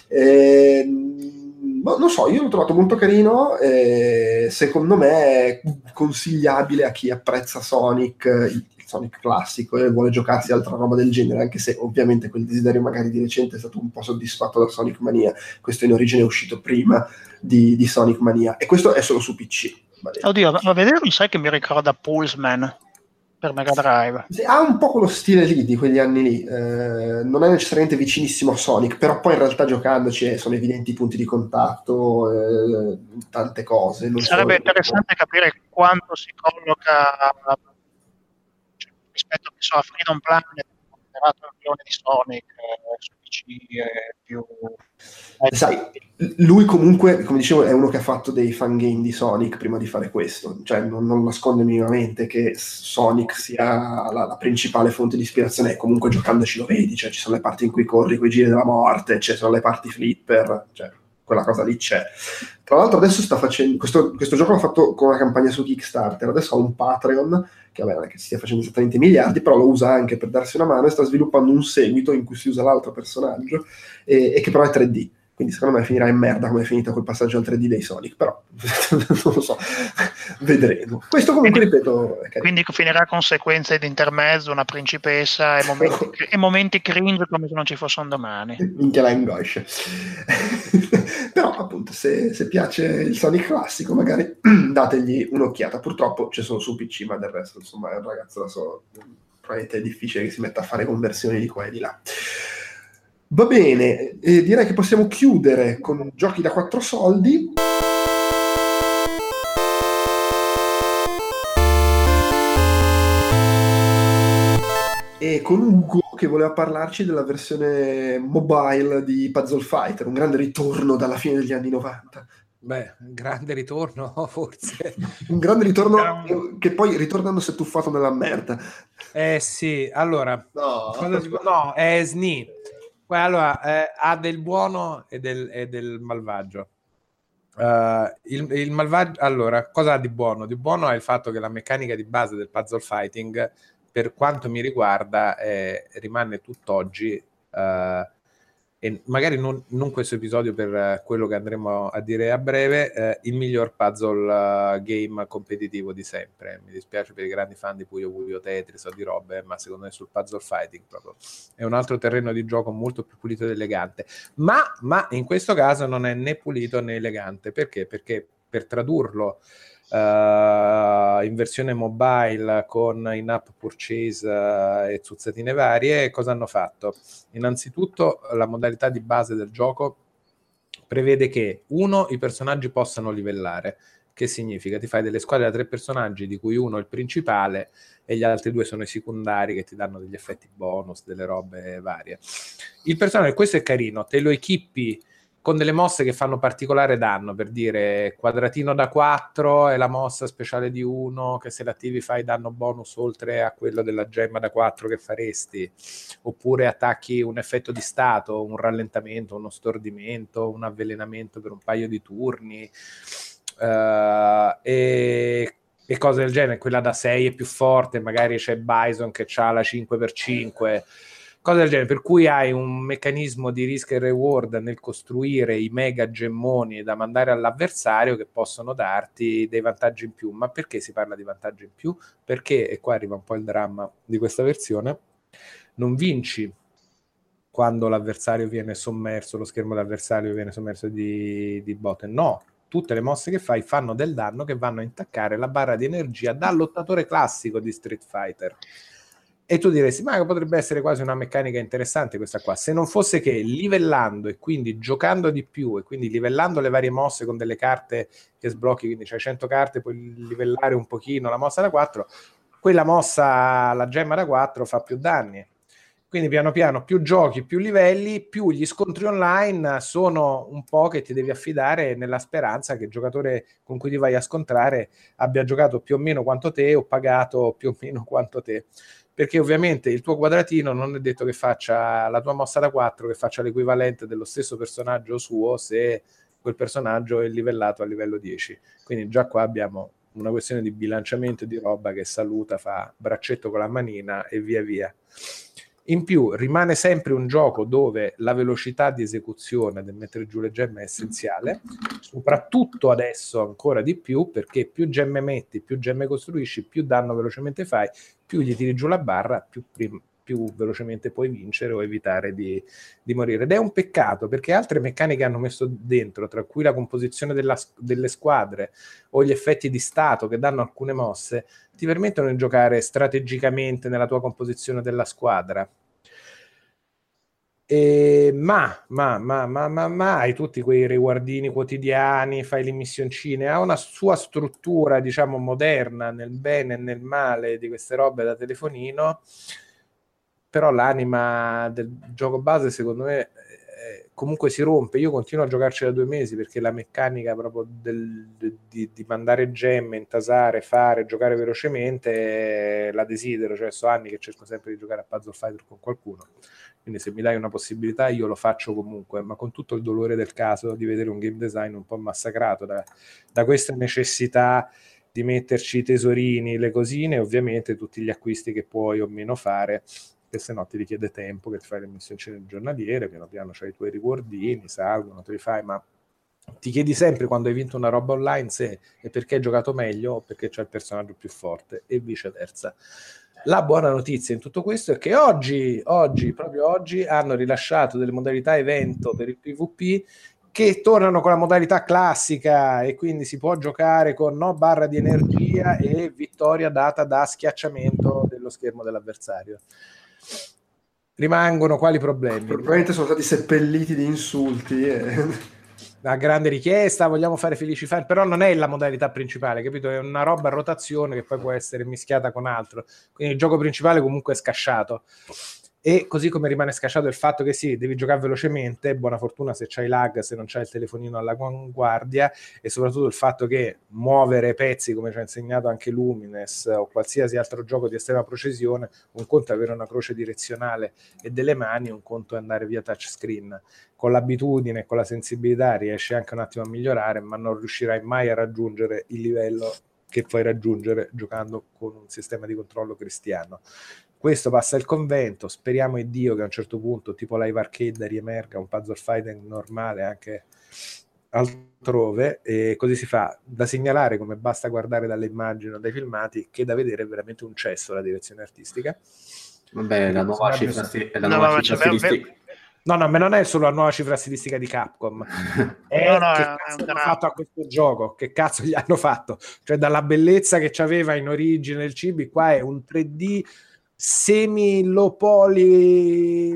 Eh, boh, non so, io l'ho trovato molto carino, eh, secondo me è consigliabile a chi apprezza Sonic, il Sonic classico e vuole giocarsi altra roba del genere, anche se ovviamente quel desiderio magari di recente è stato un po' soddisfatto da Sonic Mania, questo in origine è uscito prima di, di Sonic Mania e questo è solo su PC. Oddio, ma vedere mi sai che mi ricorda Pulseman per Mega Drive. Ha un po' quello stile lì di quegli anni lì, eh, non è necessariamente vicinissimo a Sonic, però poi in realtà giocandoci sono evidenti i punti di contatto, eh, tante cose. Sarebbe interessante capire quanto si colloca cioè, rispetto so, a Freedom Planet, milione di Sonic eh, su PC eh, più... Sai, lui comunque, come dicevo, è uno che ha fatto dei fangame di Sonic prima di fare questo, cioè non, non nasconde minimamente che Sonic sia la, la, principale fonte di ispirazione e comunque giocandoci lo vedi, cioè ci sono le parti in cui corri quei giri della morte, ci sono le parti flipper, cioè quella cosa lì c'è. Tra l'altro adesso sta facendo, questo, questo gioco l'ha fatto con una campagna su Kickstarter, adesso ha un Patreon, che vabbè non è che stia facendo esattamente miliardi, però lo usa anche per darsi una mano e sta sviluppando un seguito in cui si usa l'altro personaggio e, e che però è 3D quindi secondo me finirà in merda come è finito quel passaggio al 3D dei Sonic, però non lo so, vedremo. Questo comunque quindi, ripeto... Quindi finirà con sequenze di intermezzo, una principessa e momenti, e momenti cringe come se non ci fosse un domani. Minchia la angoscia. però appunto se, se, piace il Sonic classico magari dategli un'occhiata. Purtroppo c'è solo su PC, ma del resto insomma è un ragazzo da solo. Probabilmente è difficile che si metta a fare conversioni di qua e di là. Va bene, eh, direi che possiamo chiudere con giochi da quattro soldi. E con Ugo che voleva parlarci della versione mobile di Puzzle Fighter, un grande ritorno dalla fine degli anni 90. Beh, un grande ritorno, forse. un grande ritorno che poi ritornando si è tuffato nella merda. Eh sì, allora, no, no è SNI allora, eh, ha del buono e del, e del malvagio. Uh, il, il, malvagio, allora, cosa ha di buono? Di buono è il fatto che la meccanica di base del puzzle fighting, per quanto mi riguarda, eh, rimane tutt'oggi uh, e magari non, non, questo episodio per uh, quello che andremo a dire a breve, uh, il miglior puzzle uh, game competitivo di sempre. Mi dispiace per i grandi fan di Puyo Puyo Tetris o di robe, ma secondo me sul puzzle fighting proprio è un altro terreno di gioco molto più pulito ed elegante. Ma, ma in questo caso non è né pulito né elegante. Perché? Perché per tradurlo uh, in versione mobile con in-app purchase uh, e zuzzatine varie, cosa hanno fatto? Innanzitutto la modalità di base del gioco prevede che uno, i personaggi possano livellare, che significa ti fai delle squadre da tre personaggi di cui uno è il principale e gli altri due sono i secondari che ti danno degli effetti bonus, delle robe varie. Il personaggio, questo è carino, te lo equipi con delle mosse che fanno particolare danno, per dire quadratino da 4 è la mossa speciale di 1 che se l'attivi fai danno bonus oltre a quello della gemma da 4 che faresti, oppure attacchi un effetto di stato, un rallentamento, uno stordimento, un avvelenamento per un paio di turni. Uh, e, e cose del genere. Quella da 6 è più forte, magari c'è Bison che ha la 5x5 cose del genere, per cui hai un meccanismo di risk e reward nel costruire i mega gemmoni da mandare all'avversario che possono darti dei vantaggi in più. Ma perché si parla di vantaggi in più? Perché, e qua arriva un po' il dramma di questa versione, non vinci quando l'avversario viene sommerso, lo schermo d'avversario viene sommerso di, di botte. No, tutte le mosse che fai fanno del danno che vanno a intaccare la barra di energia da lottatore classico di Street Fighter. E tu diresti, ma potrebbe essere quasi una meccanica interessante questa qua, se non fosse che livellando e quindi giocando di più e quindi livellando le varie mosse con delle carte che sblocchi, quindi c'hai 100 carte, puoi livellare un pochino la mossa da 4, quella mossa, la gemma da 4 fa più danni. Quindi piano piano più giochi, più livelli, più gli scontri online sono un po' che ti devi affidare nella speranza che il giocatore con cui ti vai a scontrare abbia giocato più o meno quanto te o pagato più o meno quanto te perché ovviamente il tuo quadratino non è detto che faccia la tua mossa da 4, che faccia l'equivalente dello stesso personaggio suo se quel personaggio è livellato a livello 10. Quindi già qua abbiamo una questione di bilanciamento di roba che saluta, fa braccetto con la manina e via via. In più rimane sempre un gioco dove la velocità di esecuzione del mettere giù le gemme è essenziale, soprattutto adesso ancora di più perché più gemme metti, più gemme costruisci, più danno velocemente fai, più gli tiri giù la barra, più, prim- più velocemente puoi vincere o evitare di, di, morire. Ed è un peccato perché altre meccaniche hanno messo dentro, tra cui la composizione della, delle squadre o gli effetti di stato che danno alcune mosse, ti permettono di giocare strategicamente nella tua composizione della squadra. E, ma, ma, ma, ma, ma, hai tutti quei riguardini quotidiani, fai le missioncine, ha una sua struttura, diciamo, moderna nel bene e nel male di queste robe da telefonino, però l'anima del gioco base, secondo me, comunque si rompe. Io continuo a giocarci da due mesi perché la meccanica proprio del, di, di, mandare gemme, intasare, fare, giocare velocemente la desidero. Cioè, so anni che cerco sempre di giocare a Puzzle Fighter con qualcuno. Quindi, se mi dai una possibilità, io lo faccio comunque, ma con tutto il dolore del caso di vedere un game design un po' massacrato da, da questa necessità di metterci i tesorini, le cosine, ovviamente tutti gli acquisti che puoi o meno fare che se no ti richiede tempo che ti fai le missioni giornaliere, piano piano c'hai i tuoi riguardini, salgono, te li fai, ma ti chiedi sempre quando hai vinto una roba online se è perché hai giocato meglio o perché c'è il personaggio più forte e viceversa. La buona notizia in tutto questo è che oggi, oggi, proprio oggi, hanno rilasciato delle modalità evento per il PvP che tornano con la modalità classica e quindi si può giocare con no barra di energia e vittoria data da schiacciamento dello schermo dell'avversario rimangono quali problemi? Probabilmente sono stati seppelliti di insulti. E... Una grande richiesta, vogliamo fare felici fan, però non è la modalità principale, capito? È una roba a rotazione che poi può essere mischiata con altro. Quindi il gioco principale comunque è scasciato. E così come rimane scacciato il fatto che sì, devi giocare velocemente, buona fortuna se c'hai lag, se non c'hai il telefonino alla guardia, e soprattutto il fatto che muovere pezzi, come ci ha insegnato anche Lumines o qualsiasi altro gioco di estrema precisione, un conto è avere una croce direzionale e delle mani, un conto è andare via touchscreen. Con l'abitudine e con la sensibilità riesci anche un attimo a migliorare, ma non riuscirai mai a raggiungere il livello che puoi raggiungere giocando con un sistema di controllo cristiano questo passa il convento, speriamo in Dio che a un certo punto, tipo live arcade, riemerga un puzzle fighting normale anche altrove e così si fa da segnalare come basta guardare dalle immagini o dai filmati che da vedere è veramente un cesso la direzione artistica. Vabbè la nuova cifra, la nuova no, cifra stilistica No, no, ma non è solo la nuova cifra stilistica di Capcom, è no, no, che cazzo hanno fatto a questo gioco, che cazzo gli hanno fatto? Cioè dalla bellezza che c'aveva in origine il cibi, qua è un 3D semi-lopoli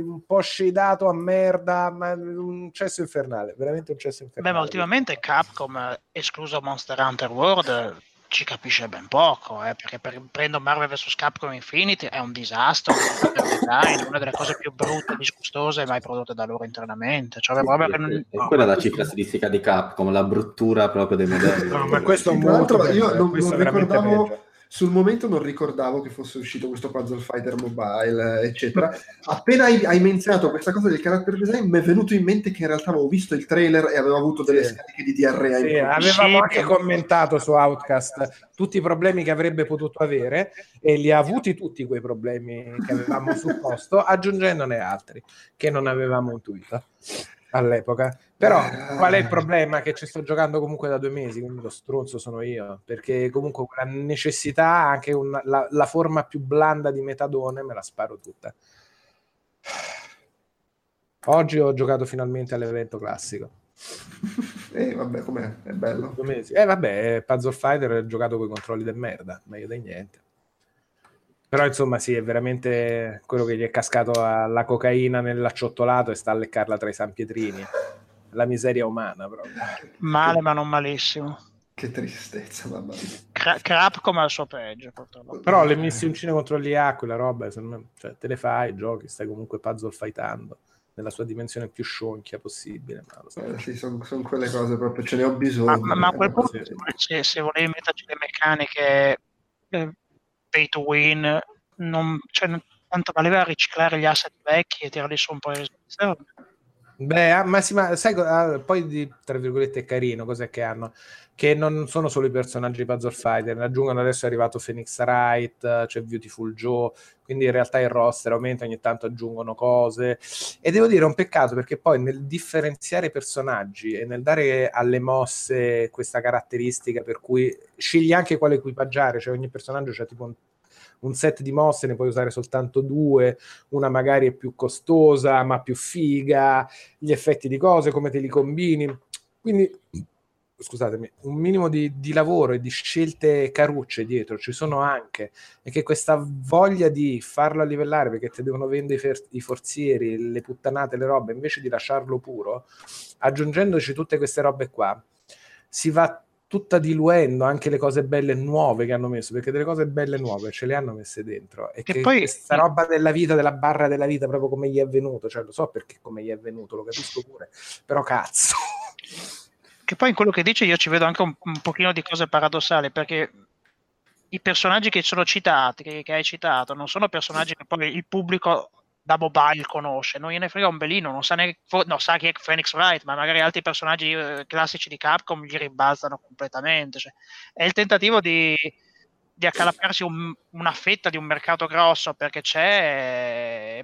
un po' scedato a merda, ma un cesso infernale, veramente un cesso infernale. Beh, ma ultimamente Capcom, escluso Monster Hunter World, ci capisce ben poco, eh, perché per, prendo Marvel vs Capcom Infinity è un disastro, design, una delle cose più brutte e disgustose mai prodotte da loro internamente. Cioè, sì, sì, non... È no, quella la cifra stilistica di Capcom, la bruttura proprio dei modelli. No, ma questo è molto... Io non, non ricordavo... Sul momento non ricordavo che fosse uscito questo Puzzle Fighter Mobile, eccetera. Appena hai, hai menzionato questa cosa del character design, mi è venuto in mente che in realtà avevo visto il trailer e avevo avuto delle Sì. scariche di diarrea. Sì, avevamo Sì, anche commentato su Outcast tutti i problemi che avrebbe potuto avere e li ha avuti tutti quei problemi che avevamo supposto, aggiungendone altri che non avevamo intuito all'epoca. Però qual è il problema? Che ci sto giocando comunque da due mesi, quindi lo stronzo sono io, perché comunque quella necessità, anche un- la, la forma più blanda di metadone, me la sparo tutta. Oggi ho giocato finalmente all'evento classico. E vabbè, com'è? È bello. Due mesi. Eh vabbè, Puzzle Fighter è giocato con i controlli del merda, meglio di niente. Però insomma sì, è veramente quello che gli è cascato alla cocaina nell'acciottolato e sta a leccarla tra i San Pietrini. La miseria umana proprio. Male, ma non malissimo. Che tristezza, mamma mia. Cra- Crapcom al suo peggio, purtroppo. Però le missioncine contro gli A, quella roba, cioè, te le fai, giochi, stai comunque puzzle fightando nella sua dimensione più scionchia possibile. Ma lo so. Eh, sì, sono quelle cose proprio, ce ne ho bisogno. Ma, ma- ma a quel punto, se, se volevi metterci le meccaniche eh, pay to win, non, cioè, tanto valeva riciclare gli asset vecchi e tirarli su un po' di risorse. Beh, ah, ma, sì, ma sai, ah, poi di, tra virgolette è carino, cos'è che hanno? Che non sono solo i personaggi di Puzzle Fighter, ne aggiungono adesso è arrivato Phoenix Wright, c'è Beautiful Joe, quindi in realtà il roster aumenta, ogni tanto aggiungono cose. E devo dire, è un peccato perché poi nel differenziare i personaggi e nel dare alle mosse questa caratteristica per cui scegli anche quale equipaggiare, cioè ogni personaggio c'ha tipo un, un set di mosse, ne puoi usare soltanto due, una magari è più costosa ma più figa, gli effetti di cose, come te li combini. Quindi, scusatemi, un minimo di, di lavoro e di scelte carucce dietro ci sono anche, e che questa voglia di farlo livellare perché ti devono vendere i, fer- i forzieri, le puttanate, le robe, invece di lasciarlo puro, aggiungendoci tutte queste robe qua, si va tutta diluendo anche le cose belle nuove che hanno messo, perché delle cose belle nuove ce le hanno messe dentro. E Che che poi- questa roba della vita, della barra della vita, proprio come gli è venuto, cioè lo so perché come gli è venuto, lo capisco pure, però cazzo. Che poi in quello che dice io ci vedo anche un, un pochino di cose paradossali, perché i personaggi che sono citati, che, che hai citato, non sono personaggi che poi il pubblico da mobile conosce, non gliene frega un belino, non sa, neanche, no, sa chi è Phoenix Wright, ma magari altri personaggi eh, classici di Capcom gli ribalzano completamente. cioè, è il tentativo di, di accalappiarsi un- una fetta di un mercato grosso perché c'è...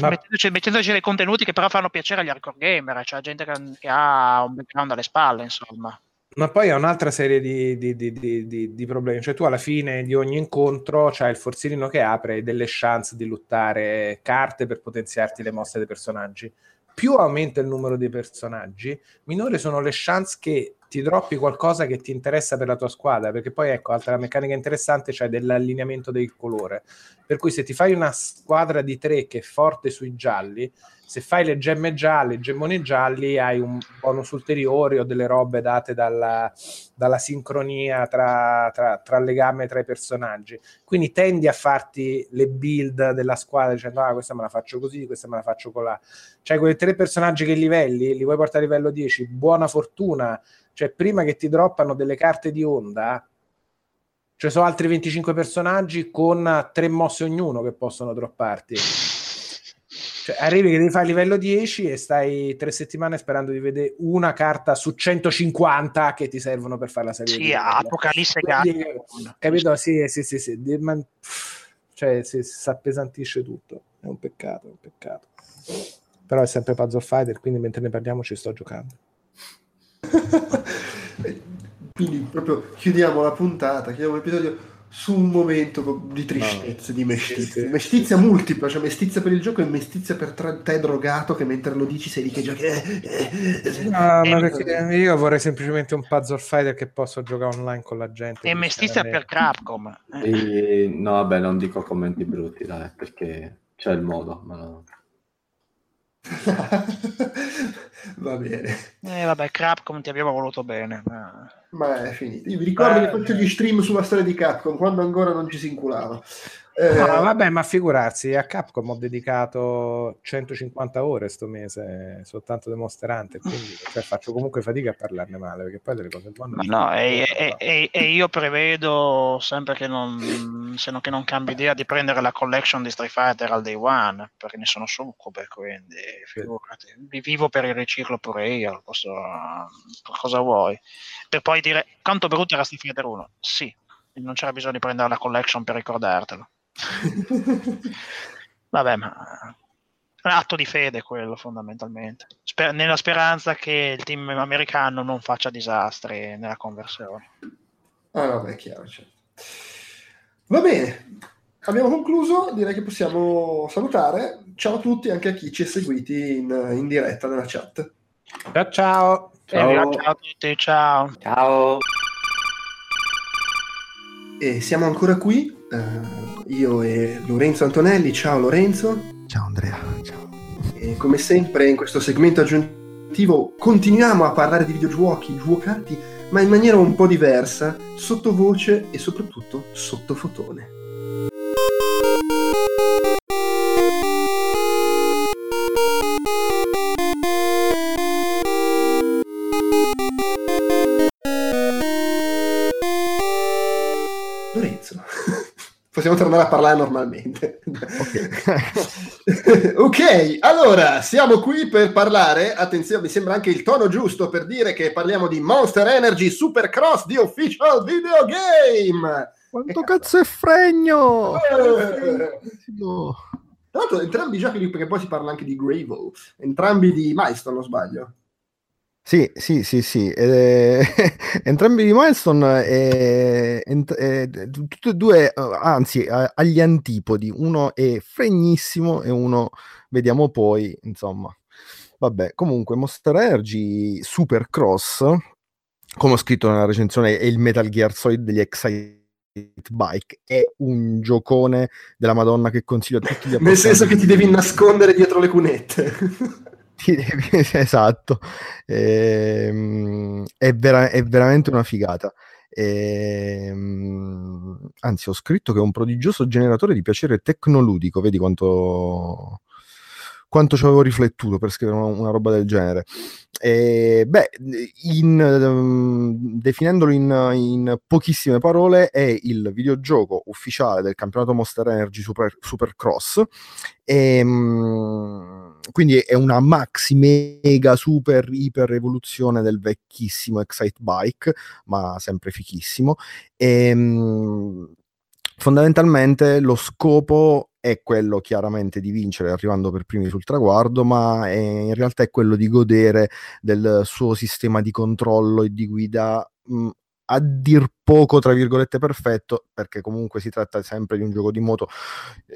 Ma- Mettendoci, mettendoci dei contenuti che però fanno piacere agli hardcore gamer, cioè gente che, che ha un background alle spalle, insomma. Ma poi è un'altra serie di, di- di- di- problemi. Cioè, tu alla fine di ogni incontro c'hai il forzierino che apre delle chance di lottare carte per potenziarti le mosse dei personaggi. Più aumenta il numero dei personaggi, minore sono le chance che ti droppi qualcosa che ti interessa per la tua squadra. Perché poi, ecco, altra meccanica interessante c'è dell'allineamento del colore. Per cui se ti fai una squadra di tre che è forte sui gialli, se fai le gemme gialle, gemmoni gialli, hai un bonus ulteriore o delle robe date dalla, dalla sincronia tra, tra, tra le gamme tra i personaggi. Quindi tendi a farti le build della squadra dicendo ah questa me la faccio così, questa me la faccio colà. Cioè quei tre personaggi che livelli, li vuoi portare a livello 10, buona fortuna. Cioè prima che ti droppano delle carte di onda, ci sono altri 25 personaggi con tre mosse ognuno che possono dropparti. Cioè, arrivi che devi fare livello 10 e stai tre settimane sperando di vedere una carta su 150 che ti servono per fare la serie Sì. Apocalisse Quindi, Gatto. capito? Sì, sì, sì, sì. Di- ma- pff, cioè, si, si appesantisce tutto. È un peccato, è un peccato. Però è sempre Puzzle Fighter, quindi mentre ne parliamo ci sto giocando. Quindi proprio chiudiamo la puntata, chiudiamo l'episodio su un momento di tristezza, di mestizia. sì, sì. mestizia multipla, cioè mestizia per il gioco e mestizia per tra- te drogato che mentre lo dici sei lì che giochi. eh, eh, eh. No, ma E- perché io vorrei semplicemente un Puzzle Fighter che posso giocare online con la gente. E mestizia per Crapcom. Eh. E- no, vabbè, non dico commenti brutti, dai, perché c'è il modo. Ma no. Va bene, Eh, vabbè, Crapcom ti abbiamo voluto bene. eh. ma è finito. Io vi ricordo Eh. che faccio gli stream sulla storia di Capcom quando ancora non ci si inculava. Eh, No, vabbè, ma figurarsi, a Capcom ho dedicato 150 ore sto mese soltanto di Monster Hunter, quindi cioè, faccio comunque fatica a parlarne male, perché poi delle cose buone... No, e, e- e- e io prevedo sempre che non, se non, che non cambi idea di prendere la collection di Street Fighter al day one, perché ne sono succube, quindi figurati, vi vivo per il riciclo pure io, posso- cosa vuoi? Per poi dire, quanto brutto era Street Fighter 1? Sì, non c'era bisogno di prendere la collection per ricordartelo. Vabbè, ma è un atto di fede quello fondamentalmente, Sper- nella speranza che il team americano non faccia disastri nella conversione. Ah, no, beh, è chiaro. certo. Va bene, abbiamo concluso. Direi che possiamo salutare. Ciao a tutti, anche a chi ci ha seguiti in, in diretta nella chat. Ciao ciao! Vi- ciao a tutti, ciao. Ciao. E siamo ancora qui, eh, io e Lorenzo Antonelli. Ciao Lorenzo. Ciao Andrea, ciao. E come sempre in questo segmento aggiuntivo continuiamo a parlare di videogiochi giocati, ma in maniera un po' diversa, sottovoce e soprattutto sottofotone. Possiamo tornare a parlare normalmente. ok, allora siamo qui per parlare. Attenzione, mi sembra anche il tono giusto per dire che parliamo di Monster Energy Supercross di Official Video Game. Quanto cazzo è fregno! Eh. No. Tra l'altro, entrambi i giochi, perché poi si parla anche di Gravel, entrambi di Milestone, non sbaglio. Sì, sì, sì, sì. eh, entrambi di Milestone, eh, ent- eh, tutti e due, eh, anzi, agli antipodi. Uno è fregnissimo e uno, vediamo poi, insomma. Vabbè, comunque, Monster Energy Supercross, come ho scritto nella recensione, è il Metal Gear Solid degli Excite Bike. È un giocone della Madonna che consiglio a tutti gli Nel senso che ti devi appassionati. nascondere dietro le cunette. Devi- esatto, Ehm, è, vera- è veramente una figata. Ehm, anzi, ho scritto che è un prodigioso generatore di piacere tecnoludico. Vedi quanto, quanto ci avevo riflettuto per scrivere una, una roba del genere. E, beh, in, ehm, definendolo in, in pochissime parole, è il videogioco ufficiale del campionato Monster Energy Super, Supercross. Ehm, quindi è una maxi mega super iper evoluzione del vecchissimo Excite Bike, ma sempre fichissimo. Ehm, fondamentalmente lo scopo è quello chiaramente di vincere arrivando per primi sul traguardo, ma è- in realtà è quello di godere del suo sistema di controllo e di guida mh, a dir poco, tra virgolette, perfetto, perché comunque si tratta sempre di un gioco di moto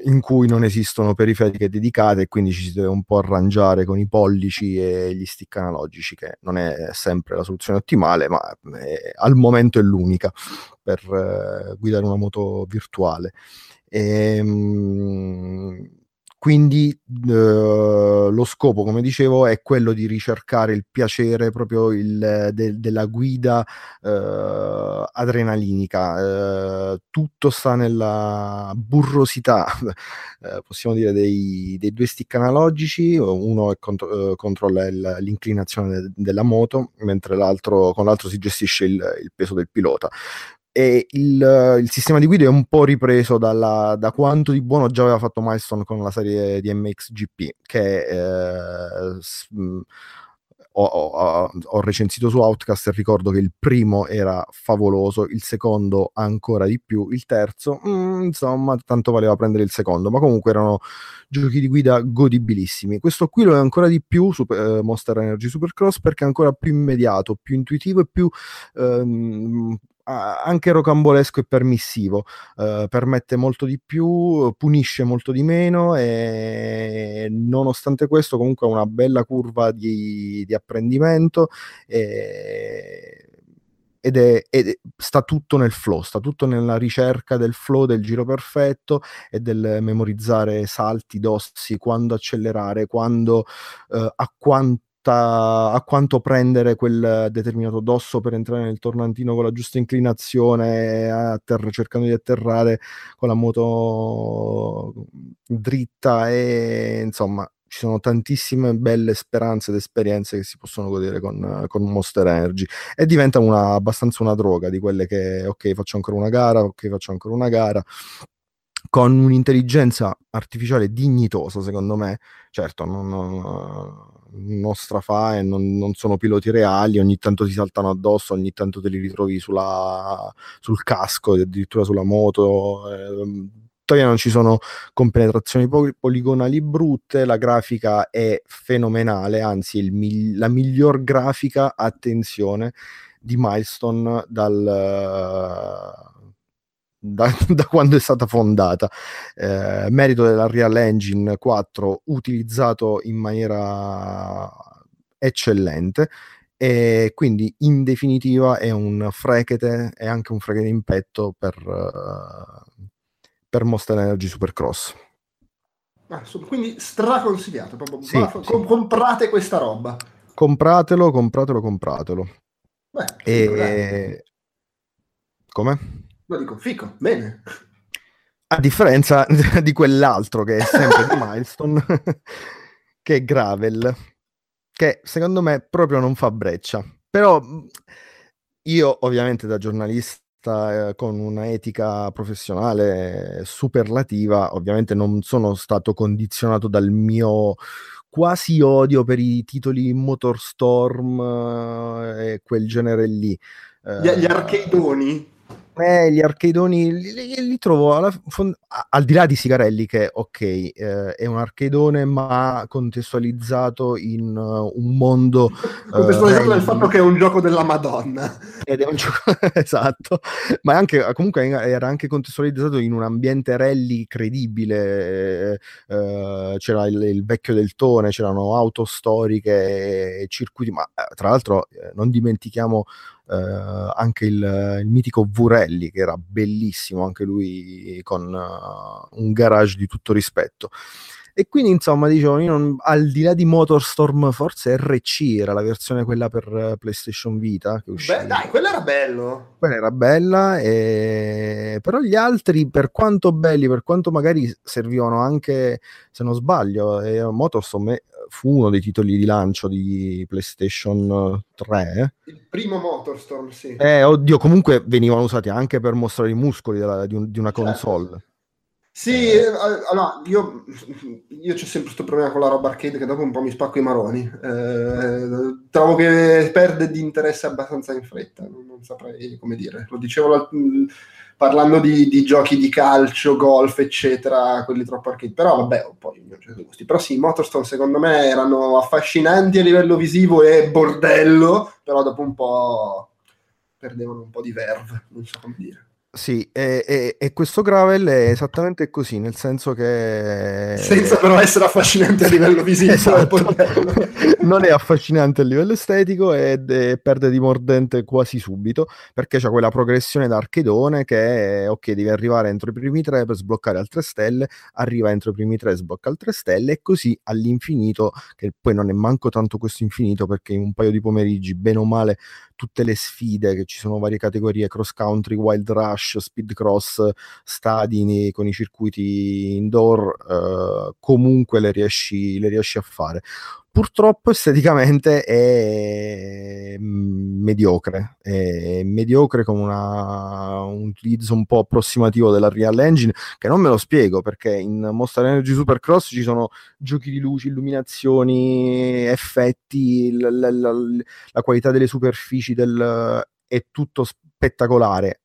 in cui non esistono periferiche dedicate e quindi ci si deve un po' arrangiare con i pollici e gli stick analogici, che non è sempre la soluzione ottimale, ma eh, al momento è l'unica per eh, guidare una moto virtuale. Ehm, quindi eh, lo scopo, come dicevo, è quello di ricercare il piacere proprio il- de- della guida eh, adrenalinica. Eh, tutto sta nella burrosità, eh, possiamo dire, dei, dei due stick analogici. Uno è contro- eh, controlla il- l'inclinazione de- della moto, mentre l'altro, con l'altro si gestisce il, il peso del pilota e il, il sistema di guida è un po' ripreso dalla- da quanto di buono già aveva fatto Milestone con la serie di MXGP che eh, mh, ho, ho- ho recensito su Outcast e ricordo che il primo era favoloso, il secondo ancora di più, il terzo mm, insomma tanto valeva prendere il secondo, ma comunque erano giochi di guida godibilissimi. Questo qui lo è ancora di più, Super- eh, Monster Energy Supercross, perché è ancora più immediato, più intuitivo e più ehm, anche rocambolesco e permissivo. Eh, permette molto di più, punisce molto di meno e nonostante questo comunque ha una bella curva di, di apprendimento. E ed è, ed è- sta tutto nel flow, sta tutto nella ricerca del flow del giro perfetto e del memorizzare salti, dossi, quando accelerare, quando, eh, a quanto a quanto prendere quel determinato dosso per entrare nel tornantino con la giusta inclinazione, atterra, cercando di atterrare con la moto dritta e insomma ci sono tantissime belle speranze ed esperienze che si possono godere con, con Monster Energy. E diventa una, abbastanza una droga di quelle che ok faccio ancora una gara, ok faccio ancora una gara. Con un'intelligenza artificiale dignitosa secondo me certo non, non non strafà e non, non, sono piloti reali, ogni tanto si saltano addosso, ogni tanto te li ritrovi sulla, sul casco, addirittura sulla moto. Eh, tuttavia non ci sono compenetrazioni pol- poligonali brutte, la grafica è fenomenale, anzi il, la miglior grafica, attenzione, di Milestone dal da, da, quando è stata fondata. Eh, merito della Real Engine 4 utilizzato in maniera eccellente e quindi in definitiva è un frechete è anche un frechete in petto per, uh, per Monster Energy Supercross. Ah, quindi straconsigliato, proprio sì, va, sì. Com- comprate questa roba. Compratelo, compratelo, compratelo. Beh, e... Come? Lo dico, fico, bene. A differenza di quell'altro che è sempre di Milestone, che è Gravel, che secondo me proprio non fa breccia. Però io ovviamente da giornalista eh, con un'etica professionale superlativa, ovviamente non sono stato condizionato dal mio quasi odio per i titoli Motorstorm eh, e quel genere lì. Gli, gli arcadeoni? Eh, gli arcadoni li, li, li trovo alla, fond- al di là di Sigarelli che ok eh, è un arcadone ma contestualizzato in uh, un mondo contestualizzato uh, nel fatto che è un gioco della Madonna. Ed è un gioco esatto ma anche comunque era anche contestualizzato in un ambiente rally credibile uh, c'era il, il, vecchio del Tone c'erano auto storiche e circuiti ma eh, tra l'altro eh, non dimentichiamo Uh, anche il, il, mitico Vurelli che era bellissimo anche lui con uh, un garage di tutto rispetto. E quindi insomma dicevo io non, al di là di Motorstorm forse RC era la versione quella per PlayStation Vita che Beh, dai quella era bello. Quella era bella e... però gli altri per quanto belli per quanto magari servivano anche se non sbaglio eh, Motorstorm fu uno dei titoli di lancio di PlayStation 3. Il primo Motorstorm, sì. Eh, oddio, comunque venivano usati anche per mostrare i muscoli della, di, un, di, una certo. Sì, eh. allora, io, io c'ho sempre questo problema con la roba arcade che dopo un po' mi spacco i maroni. Eh, trovo che perde di interesse abbastanza in fretta, non, non saprei come dire. Lo dicevo la, parlando di, di, giochi di calcio, golf, eccetera, quelli troppo arcade. Però vabbè, poi non c'è gusti. Però sì, Motorstone secondo me erano affascinanti a livello visivo e bordello, però dopo un po' perdevano un po' di verve, non so come dire. Sì, e, e, e, questo Gravel è esattamente così, nel senso che... Senza però essere affascinante a livello visivo. esatto. Non è affascinante a livello estetico e perde di mordente quasi subito, perché c'è quella progressione da archedone che è, ok, devi arrivare entro i primi tre per sbloccare altre stelle, arriva entro i primi tre, sblocca altre stelle e così all'infinito, che poi non è manco tanto questo infinito, perché in un paio di pomeriggi, bene o male, tutte le sfide, che ci sono varie categorie, cross country, wild rush, speed cross, stadi con i circuiti indoor, eh, comunque le riesci, le riesci a fare. Purtroppo esteticamente è mediocre, è mediocre con una, un utilizzo un po' approssimativo della Real Engine che non me lo spiego perché in Monster Energy Supercross ci sono giochi di luci, illuminazioni, effetti, la, la, la, la qualità delle superfici del, è tutto spettacolare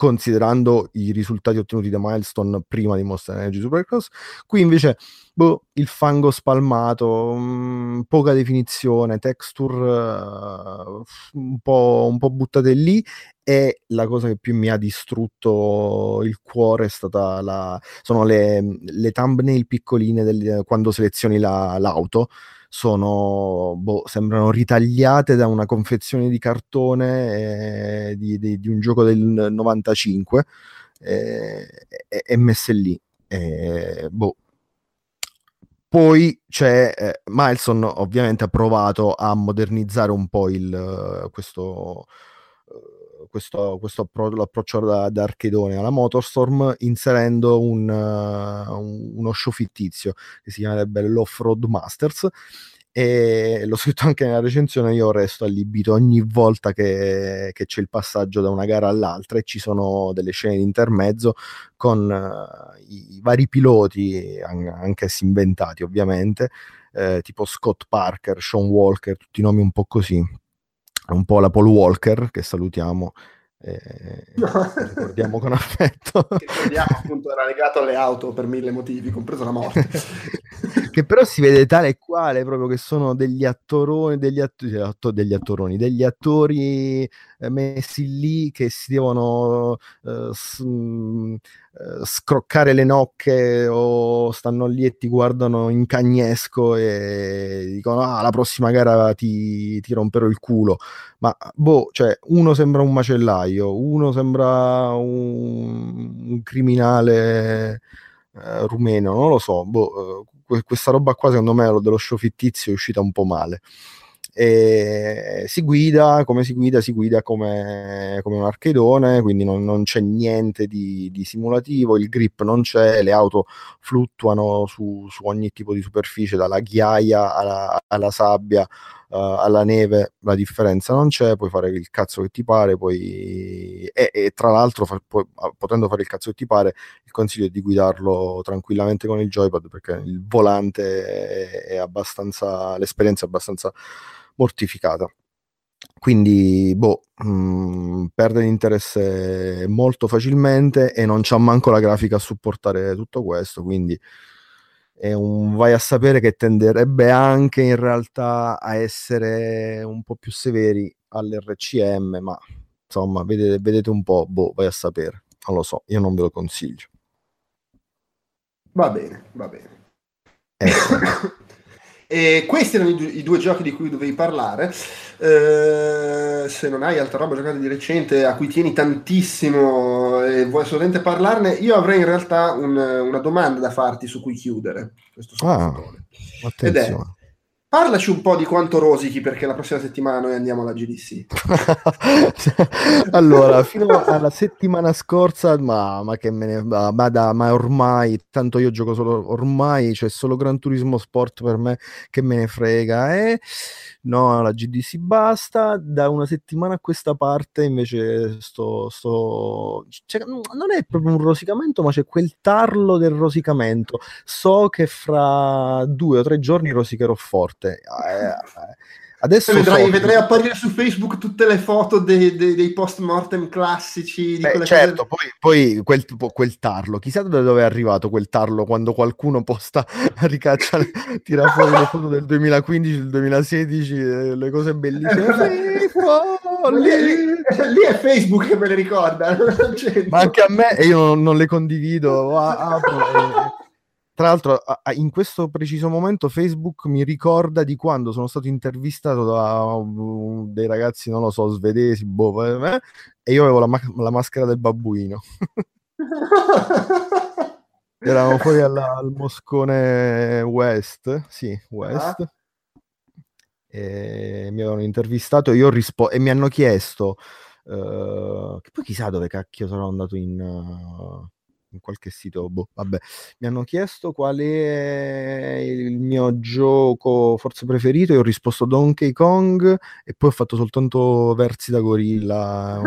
considerando i risultati ottenuti da Milestone prima di Monster Energy Supercross. Qui invece boh, il fango spalmato, mh, mm, poca definizione, texture uh, un, po', un po' buttate lì e la cosa che più mi ha distrutto il cuore è stata la, sono le, le thumbnail piccoline del, quando selezioni la, l'auto sono, boh, sembrano ritagliate da una confezione di cartone eh, di, di, di, un gioco del 95 eh, e, e messe lì. Eh, boh. poi c'è eh, Milestone ovviamente ha provato a modernizzare un po' il, questo, questo, questo appro- l'approccio da, da Archedone alla Motorstorm inserendo un, uh, un- uno show fittizio che si chiamerebbe l'Off-Road Masters. E l'ho scritto anche nella recensione, io resto allibito ogni volta che, che c'è il passaggio da una gara all'altra e ci sono delle scene di intermezzo con uh, i, i, vari piloti, an- anch'essi inventati ovviamente, eh, tipo Scott Parker, Sean Walker, tutti i nomi un po' così, un po' la Paul Walker che salutiamo eh, ricordiamo con affetto. Ricordiamo appunto era legato alle auto per mille motivi, compreso la morte. che però si vede tale e quale proprio che sono degli attoroni, degli, att- degli attoroni, degli attori messi lì che si devono eh, s- mh, eh, scroccare le nocche o stanno lì e ti guardano in cagnesco e dicono ah la prossima gara ti, ti romperò il culo. Ma boh cioè uno sembra un macellaio uno sembra un, un criminale eh, rumeno non lo so boh, eh, questa roba qua secondo me dello show fittizio è uscita un po' male e si guida come si guida si guida come, come un archedone quindi non, non c'è niente di, di, simulativo il grip non c'è le auto fluttuano su, su ogni tipo di superficie dalla ghiaia alla, alla sabbia alla neve la differenza non c'è puoi fare il cazzo che ti pare poi e, e tra l'altro fa, poi, potendo fare il cazzo che ti pare il consiglio è di guidarlo tranquillamente con il joypad perché il volante è, è abbastanza l'esperienza è abbastanza mortificata. Quindi, boh, mh, mm, perde l'interesse molto facilmente e non c'ha manco la grafica a supportare tutto questo, quindi è un vai a sapere che tenderebbe anche in realtà a essere un po' più severi all'RCM, ma insomma, vedete, vedete un po', boh, vai a sapere, non lo so, io non ve lo consiglio. Va bene, va bene. Ecco. E questi erano i, due, i due giochi di cui dovevi parlare. Eh, se non hai altra roba giocata di recente a cui tieni tantissimo e vuoi assolutamente parlarne, io avrei in realtà un, una domanda da farti su cui chiudere questo ah, Ed è, Parlaci un po' di quanto rosichi perché la prossima settimana noi andiamo alla GDC. allora, fino alla settimana scorsa, ma, ma che me ne va, ma, ma ormai, tanto io gioco solo, ormai c'è solo Gran Turismo Sport per me che me ne frega. Eh? No, la GDC basta. Da una settimana a questa parte invece sto... sto cioè, non è proprio un rosicamento, ma c'è quel tarlo del rosicamento. So che fra due o tre giorni rosicherò forte. Eh, eh Adesso vedrai, so... vedrai, apparire su Facebook tutte le foto dei, dei, dei post mortem classici. Di Beh, certo, cose... poi, poi quel, quel, tarlo, chissà da dove è arrivato quel tarlo quando qualcuno posta, ricaccia, tira fuori le foto del 2015, del 2016, eh, le cose bellissime. oh, lì, lì, è Facebook che me le ricorda. Ma anche a me, e io non, non le condivido. Apro, tra l'altro, in questo preciso momento Facebook mi ricorda di quando sono stato intervistato da dei ragazzi, non lo so, svedesi, boh, eh, eh e io avevo la, ma- la maschera del babbuino. Eravamo fuori alla, al Moscone West, sì, West. Ah. E mi avevano intervistato e io ho risposto e mi hanno chiesto uh, che poi chissà dove cacchio sono andato in uh, in qualche sito, boh, vabbè, mi hanno chiesto qual è il mio gioco forse preferito, io ho risposto Donkey Kong e poi ho fatto soltanto versi da gorilla,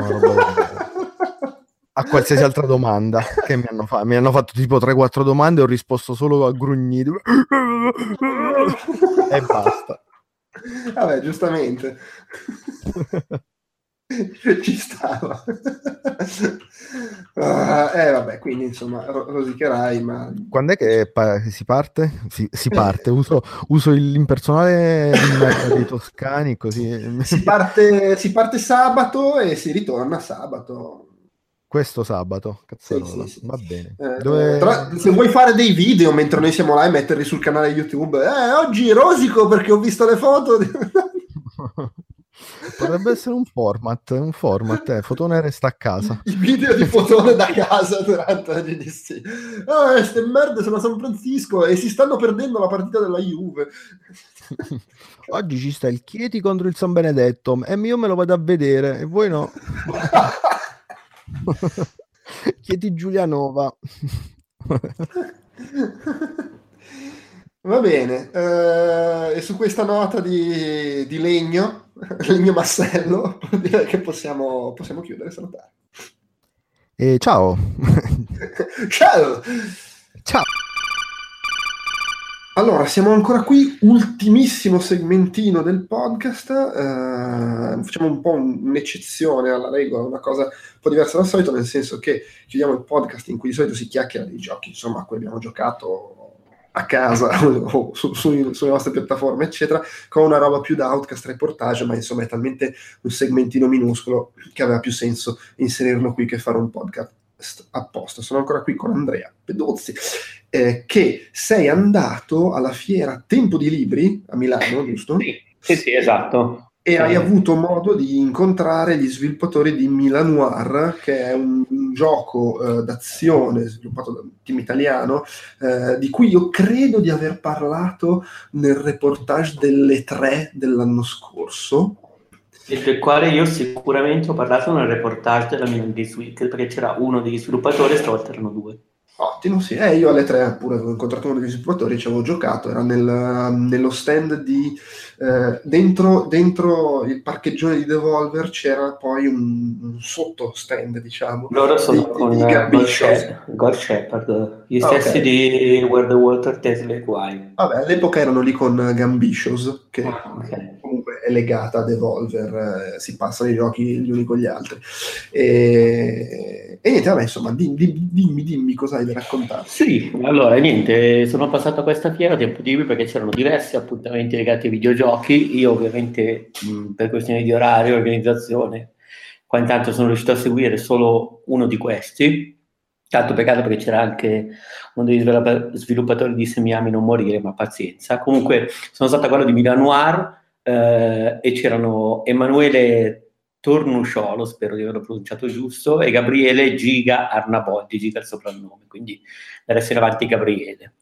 a qualsiasi altra domanda che mi hanno, fa- mi hanno fatto tipo 3-4 domande e ho risposto solo a grugniti e basta. Vabbè, giustamente. ci stava. uh, eh vabbè, quindi insomma rosicherai, ma... Quando è che pa- si parte? Si, si parte, uso, uso l'impersonale dei toscani così... Si parte, si parte sabato e si ritorna sabato. Questo sabato, cazzarola, sì, sì, sì. va bene. Eh, Dove... tra, se vuoi fare dei video mentre noi siamo là e metterli sul canale YouTube, eh, oggi rosico perché ho visto le foto. Potrebbe essere un format, un format, eh. Fotone resta a casa. I video di Fotone da casa durante la GDC. Ah, queste merde sono a San Francisco e si stanno perdendo la partita della Juve. Oggi ci sta il Chieti contro il San Benedetto e io me lo vado a vedere e voi no. Chieti Giulianova. Va bene, eh, e su questa nota di, di legno, legno massello, direi che possiamo, possiamo chiudere e salutare. E ciao. Ciao! Ciao. Allora, siamo ancora qui, ultimissimo segmentino del podcast, eh, facciamo un po' un'eccezione alla regola, una cosa un po' diversa dal solito, nel senso che chiudiamo il podcast in cui di solito si chiacchiera dei giochi, insomma, a cui abbiamo giocato a casa o su, su, sulle nostre piattaforme, eccetera, con una roba più da outcast reportage, ma insomma è talmente un segmentino minuscolo che aveva più senso inserirlo qui che fare un podcast apposta. Sono ancora qui con Andrea Pedozzi, eh, che sei andato alla fiera Tempo di Libri a Milano, giusto? Sì, sì, sì esatto. E hai avuto modo di incontrare gli sviluppatori di Milanoir, che è un, un gioco eh, d'azione sviluppato da un team italiano, eh, di cui io credo di aver parlato nel reportage delle tre dell'anno scorso. E del quale io sicuramente ho parlato nel reportage della Milan This Week, perché c'era uno degli sviluppatori e stavolta erano due. Ottimo, sì. Eh, io alle tre pure avevo incontrato uno degli sviluppatori, ci avevo giocato, era nel, nello stand di... Eh, dentro, dentro, il parcheggione di Devolver c'era poi un, un sotto stand, diciamo. Loro sono di, con di, di God Shepard, gli ah, stessi okay. di Where the Water Tastes Like Wine. Vabbè, all'epoca erano lì con Gambitious, che ah, okay. È legata a Devolver, eh, si passano i giochi gli uni con gli altri. E, e niente, vabbè, insomma, dimmi, dimmi, dimmi cosa hai da raccontare. Sì, allora, niente, sono passato a questa fiera a tempo di perché c'erano diversi appuntamenti legati ai videogiochi. Io ovviamente mh, per questioni di orario, organizzazione, qua intanto sono riuscito a seguire solo uno di questi. Tanto peccato perché c'era anche uno degli sviluppatori di Se mi ami non morire, ma pazienza. Comunque sono stato a quello di Milanoir eh, e c'erano Emanuele Tornusciolo, spero di averlo pronunciato giusto, e Gabriele Giga Arnaboldi, Giga il soprannome, quindi per essere avanti Gabriele.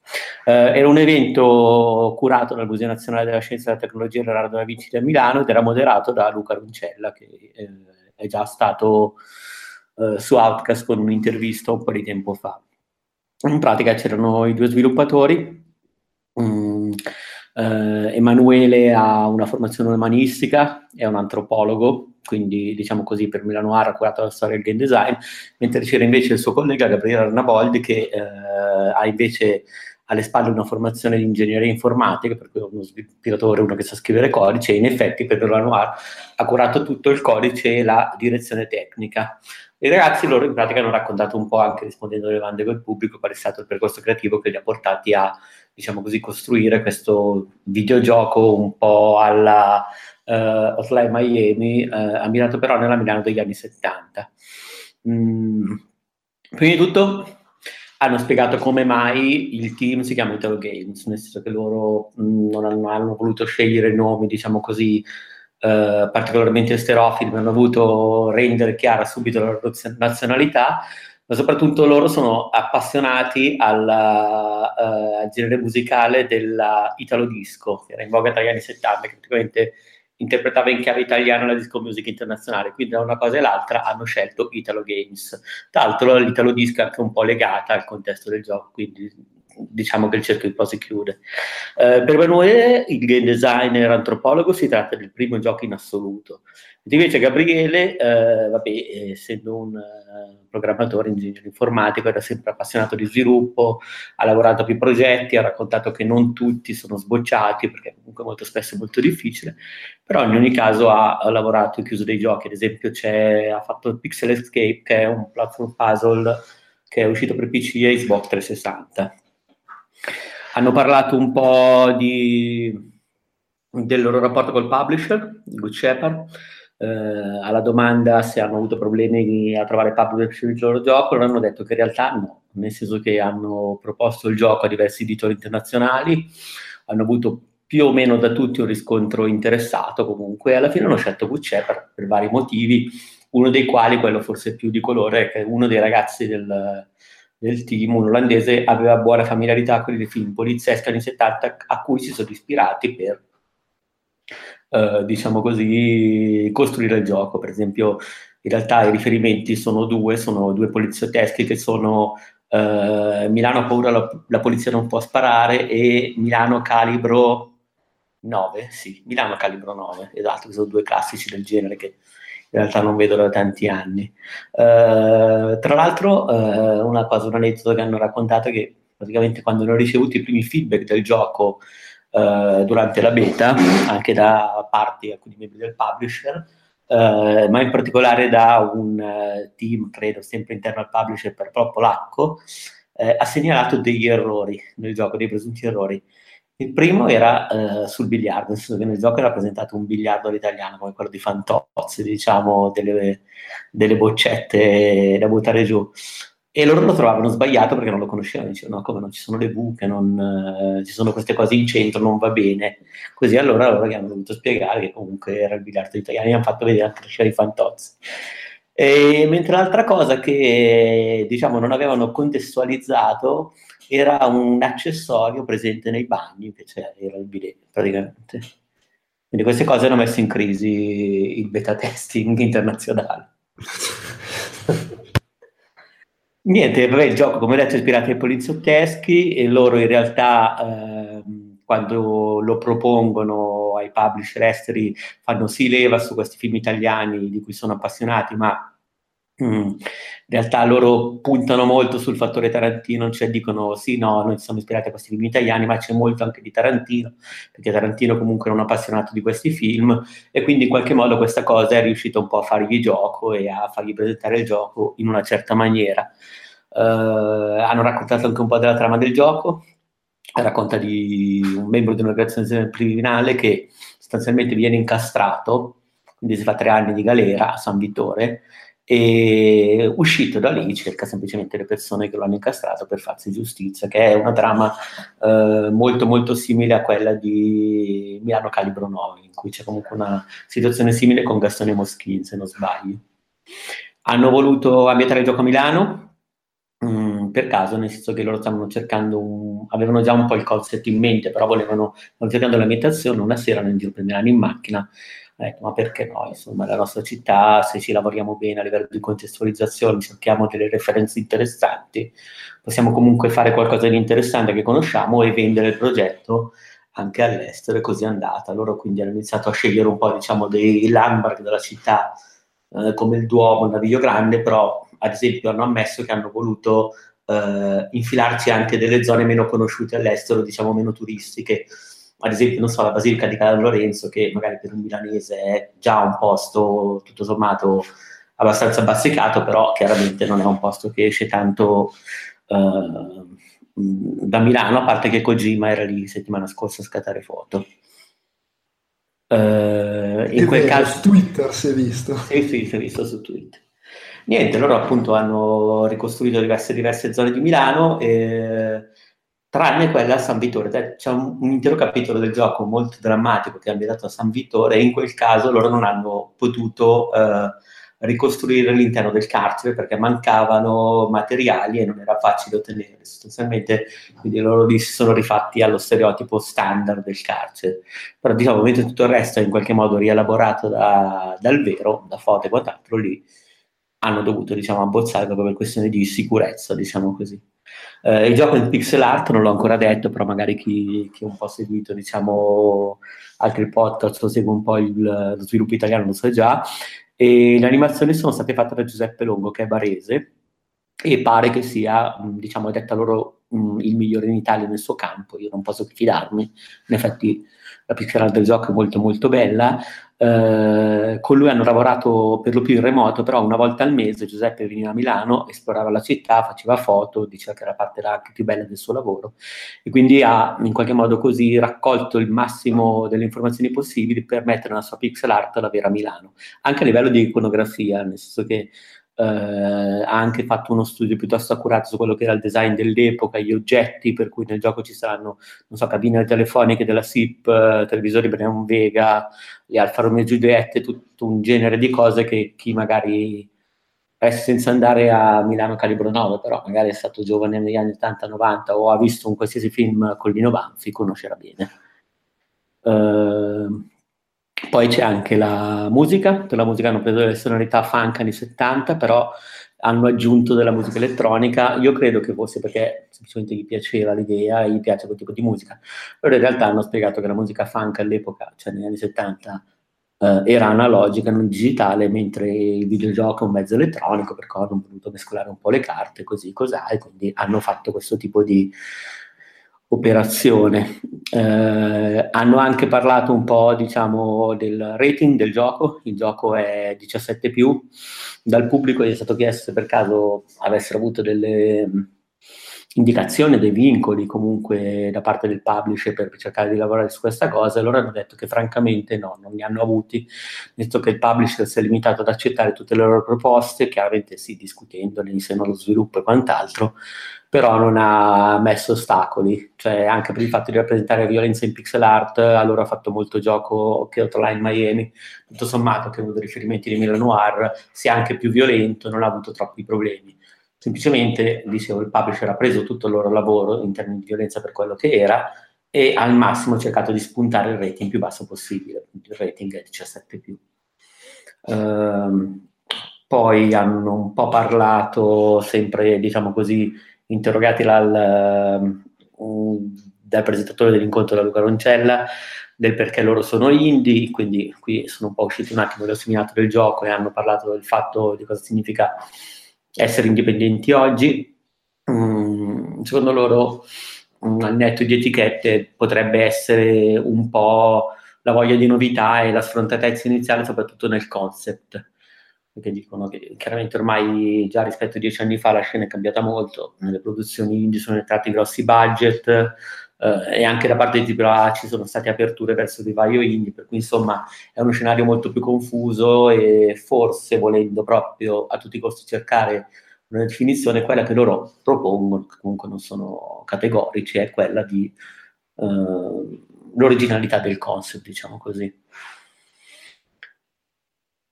Eh, era un evento curato dal Museo Nazionale della Scienza e della Tecnologia Leonardo da Vinci a Milano ed era moderato da Luca Roncella, che eh, è già stato eh, su Outcast con un'intervista un po' di tempo fa. In pratica c'erano i due sviluppatori, um, eh, Emanuele ha una formazione umanistica, è un antropologo, quindi diciamo così per Milano Ara ha curato la storia del game design, mentre c'era invece il suo collega Gabriele Arnaboldi che eh, ha invece alle spalle una formazione di ingegneria informatica, per cui uno sviluppatore, uno che sa scrivere codice, e in effetti per Milano Noir ha curato tutto il codice e la direzione tecnica. I ragazzi loro in pratica hanno raccontato un po' anche rispondendo alle domande del pubblico qual è stato il percorso creativo che li ha portati a, diciamo così, costruire questo videogioco un po' alla uh, Hotline Miami, uh, ammirato però nella Milano degli anni 70. Mm. Prima di tutto hanno spiegato come mai il team si chiama Italo Games, nel senso che loro mh, mm, non hanno, hanno, voluto scegliere nomi, diciamo così, eh, particolarmente esterofili, ma hanno voluto rendere chiara subito la loro nazionalità, ma soprattutto loro sono appassionati alla, uh, al genere musicale dell'italo disco, che era in voga tra gli anni 70, che praticamente interpretava in chiave italiana la disco music internazionale, quindi da una cosa e l'altra hanno scelto Italo Games. Tra l'altro l'Italo disco è anche un po' legata al contesto del gioco, quindi diciamo che il cerchio di po' si chiude. Eh, per Emanuele, il game designer antropologo, si tratta del primo gioco in assoluto. Invece Gabriele, eh, vabbè, essendo un uh, programmatore, ingegnere informatico, era sempre appassionato di sviluppo, ha lavorato a più progetti, ha raccontato che non tutti sono sbocciati, perché comunque molto spesso è molto difficile, però in ogni caso ha, ha lavorato e chiuso dei giochi, ad esempio ha fatto Pixel Escape, che è un platform puzzle che è uscito per PC e Xbox 360. Hanno parlato un po' di, del loro rapporto col publisher, Good Shepard, eh, alla domanda se hanno avuto problemi a trovare publisher il loro gioco, loro hanno detto che in realtà no, nel senso che hanno proposto il gioco a diversi editori internazionali, hanno avuto più o meno da tutti un riscontro interessato comunque. Alla fine hanno scelto Bucce per, per vari motivi, uno dei quali, quello forse più di colore, è che uno dei ragazzi del, del team, un olandese, aveva buona familiarità con i film polizieschi anni 70 a cui si sono ispirati per, eh, diciamo così, costruire il gioco. Per esempio, in realtà i riferimenti sono due, sono due poliziotteschi che sono eh, Milano ha paura, la, la, polizia non può sparare e Milano calibro 9, sì, Milano calibro 9, esatto, sono due classici del genere che in realtà non vedo da tanti anni. Uh, tra l'altro, uh, una cosa, un aneddoto che hanno raccontato è che praticamente quando hanno ricevuto i primi feedback del gioco uh, durante la beta, anche da parte di alcuni membri del publisher, ma in particolare da un team, credo, sempre interno al publisher per proprio polacco, ha segnalato degli errori nel gioco, dei presunti errori. Il primo era eh, sul biliardo, nel senso che nel gioco era presentato un biliardo all'italiano come quello di Fantozzi, diciamo, delle, delle boccette da buttare giù. E loro lo trovavano sbagliato perché non lo conoscevano, dicevano no, come non ci sono le buche, non, eh, ci sono queste cose in centro, non va bene. Così allora loro gli hanno dovuto spiegare che comunque era il biliardo italiano e hanno fatto vedere anche la di Fantozzi. E, mentre l'altra cosa che diciamo non avevano contestualizzato era un accessorio presente nei bagni, che c'era, era il bidet praticamente. Quindi queste cose hanno messo in crisi il beta testing internazionale. Niente, vabbè, il gioco, come ho detto, è ispirato ai poliziotteschi e loro in realtà eh, quando lo propongono ai publisher esteri fanno sì leva su questi film italiani di cui sono appassionati, ma Mm. In realtà loro puntano molto sul fattore Tarantino, cioè dicono sì, no, noi ci siamo ispirati a questi film italiani, ma c'è molto anche di Tarantino, perché Tarantino comunque è un appassionato di questi film e quindi in qualche modo questa cosa è riuscita un po' a fargli gioco e a fargli presentare il gioco in una certa maniera. Uh, hanno raccontato anche un po' della trama del gioco, racconta di un membro di un'organizzazione criminale che sostanzialmente viene incastrato, quindi si fa tre anni di galera a San Vittore, e uscito da lì cerca semplicemente le persone che lo hanno incastrato per farsi giustizia, che è una trama eh, molto molto simile a quella di Milano Calibro 9, in cui c'è comunque una situazione simile con Gastone Moschini, se non sbaglio. Hanno voluto ambientare il gioco a Milano, mh, mm, per caso, nel senso che loro stavano cercando, un, avevano già un po' il concept in mente, però volevano, stavano cercando l'ambientazione, una sera nel giro prendevano in macchina detto, ma perché no? Insomma, la nostra città, se ci lavoriamo bene a livello di contestualizzazione, cerchiamo delle referenze interessanti, possiamo comunque fare qualcosa di interessante che conosciamo e vendere il progetto anche all'estero e così è andata. Loro quindi hanno iniziato a scegliere un po' diciamo, dei landmark della città eh, come il Duomo, il Naviglio Grande, però ad esempio hanno ammesso che hanno voluto eh, infilarci anche delle zone meno conosciute all'estero, diciamo meno turistiche ad esempio, non so, la Basilica di Can Lorenzo, che magari per un milanese è già un posto tutto sommato abbastanza bazzicato, però chiaramente non è un posto che esce tanto uh, da Milano, a parte che Kojima era lì settimana scorsa a scattare foto. Uh, in quel vero, caso... Su Twitter si è visto. Sì, sì, si è visto su Twitter. Niente, loro appunto hanno ricostruito diverse, diverse zone di Milano e tranne quella a San Vittore. C'è un, un, intero capitolo del gioco molto drammatico che è ambientato a San Vittore e in quel caso loro non hanno potuto eh, ricostruire l'interno del carcere perché mancavano materiali e non era facile ottenere. Sostanzialmente, quindi loro lì si sono rifatti allo stereotipo standard del carcere. Però diciamo, mentre tutto il resto è in qualche modo rielaborato da, dal vero, da foto e quant'altro, lì hanno dovuto diciamo, abbozzare proprio per questione di sicurezza, diciamo così. Eh, il gioco in pixel art, non l'ho ancora detto, però magari chi, chi un po' seguito diciamo, altri podcast o segue un po' il, lo sviluppo italiano lo sa già. E le animazioni sono state fatte da Giuseppe Longo, che è barese, e pare che sia, diciamo, è detta loro mh, il migliore in Italia nel suo campo. Io non posso fidarmi, in effetti la pixel art del gioco è molto molto bella. Eh, con lui hanno lavorato per lo più in remoto, però una volta al mese Giuseppe veniva a Milano, esplorava la città, faceva foto, diceva che era la parte anche più bella del suo lavoro e quindi ha in qualche modo così raccolto il massimo delle informazioni possibili per mettere nella sua pixel art la vera Milano, anche a livello di iconografia, nel senso che eh, ha anche fatto uno studio piuttosto accurato su quello che era il design dell'epoca, gli oggetti, per cui nel gioco ci saranno, non so, cabine telefoniche della SIP, eh, televisori Brown Vega, le Alfa Romeo Giuliette, tutto un genere di cose che chi magari adesso senza andare a Milano Calibro 9, però magari è stato giovane negli anni 80-90 o ha visto un qualsiasi film con Lino Banfi, conoscerà bene. Uh, poi c'è anche la musica, la musica hanno preso delle sonorità funk anni 70, però hanno aggiunto della musica elettronica. Io credo che fosse perché semplicemente gli piaceva l'idea e gli piace quel tipo di musica, però in realtà hanno spiegato che la musica funk all'epoca, cioè negli anni 70, eh, era analogica, non digitale, mentre il videogioco è un mezzo elettronico, per cui hanno voluto mescolare un po' le carte, così cos'ha, e quindi hanno fatto questo tipo di operazione. Eh, hanno anche parlato un po', diciamo, del rating del gioco, il gioco è 17+, più. dal pubblico gli è stato chiesto se per caso avessero avuto delle indicazione dei vincoli comunque da parte del publisher per cercare di lavorare su questa cosa e loro hanno detto che francamente no, non li hanno avuti, visto che il publisher si è limitato ad accettare tutte le loro proposte, chiaramente sì, discutendone insieme allo sviluppo e quant'altro, però non ha messo ostacoli, cioè anche per il fatto di rappresentare violenza in pixel art, allora ha fatto molto gioco che Hotline Miami, tutto sommato che è uno dei riferimenti di Milan Noir, sia anche più violento, non ha avuto troppi problemi. Semplicemente, dicevo, il publisher ha preso tutto il loro lavoro in termini di violenza per quello che era e al massimo ha cercato di spuntare il rating più basso possibile, il rating è 17 più. Uh, poi hanno un po' parlato, sempre diciamo così, interrogati dal, uh, dal presentatore dell'incontro da Luca Roncella, del perché loro sono indie, quindi qui sono un po' usciti un attimo dallo seminato del gioco e hanno parlato del fatto di cosa significa essere indipendenti oggi. Mm, secondo loro, mm, al netto di etichette, potrebbe essere un po' la voglia di novità e la sfrontatezza iniziale, soprattutto nel concept. Perché dicono che chiaramente ormai già rispetto a dieci anni fa la scena è cambiata molto, nelle produzioni indie sono entrati grossi budget, eh, e anche da parte di AAA ci sono state aperture verso il vivaio indie, per cui insomma è uno scenario molto più confuso e forse volendo proprio a tutti i costi cercare una definizione, quella che loro propongono, che comunque non sono categorici, è quella di eh, l'originalità del concept, diciamo così.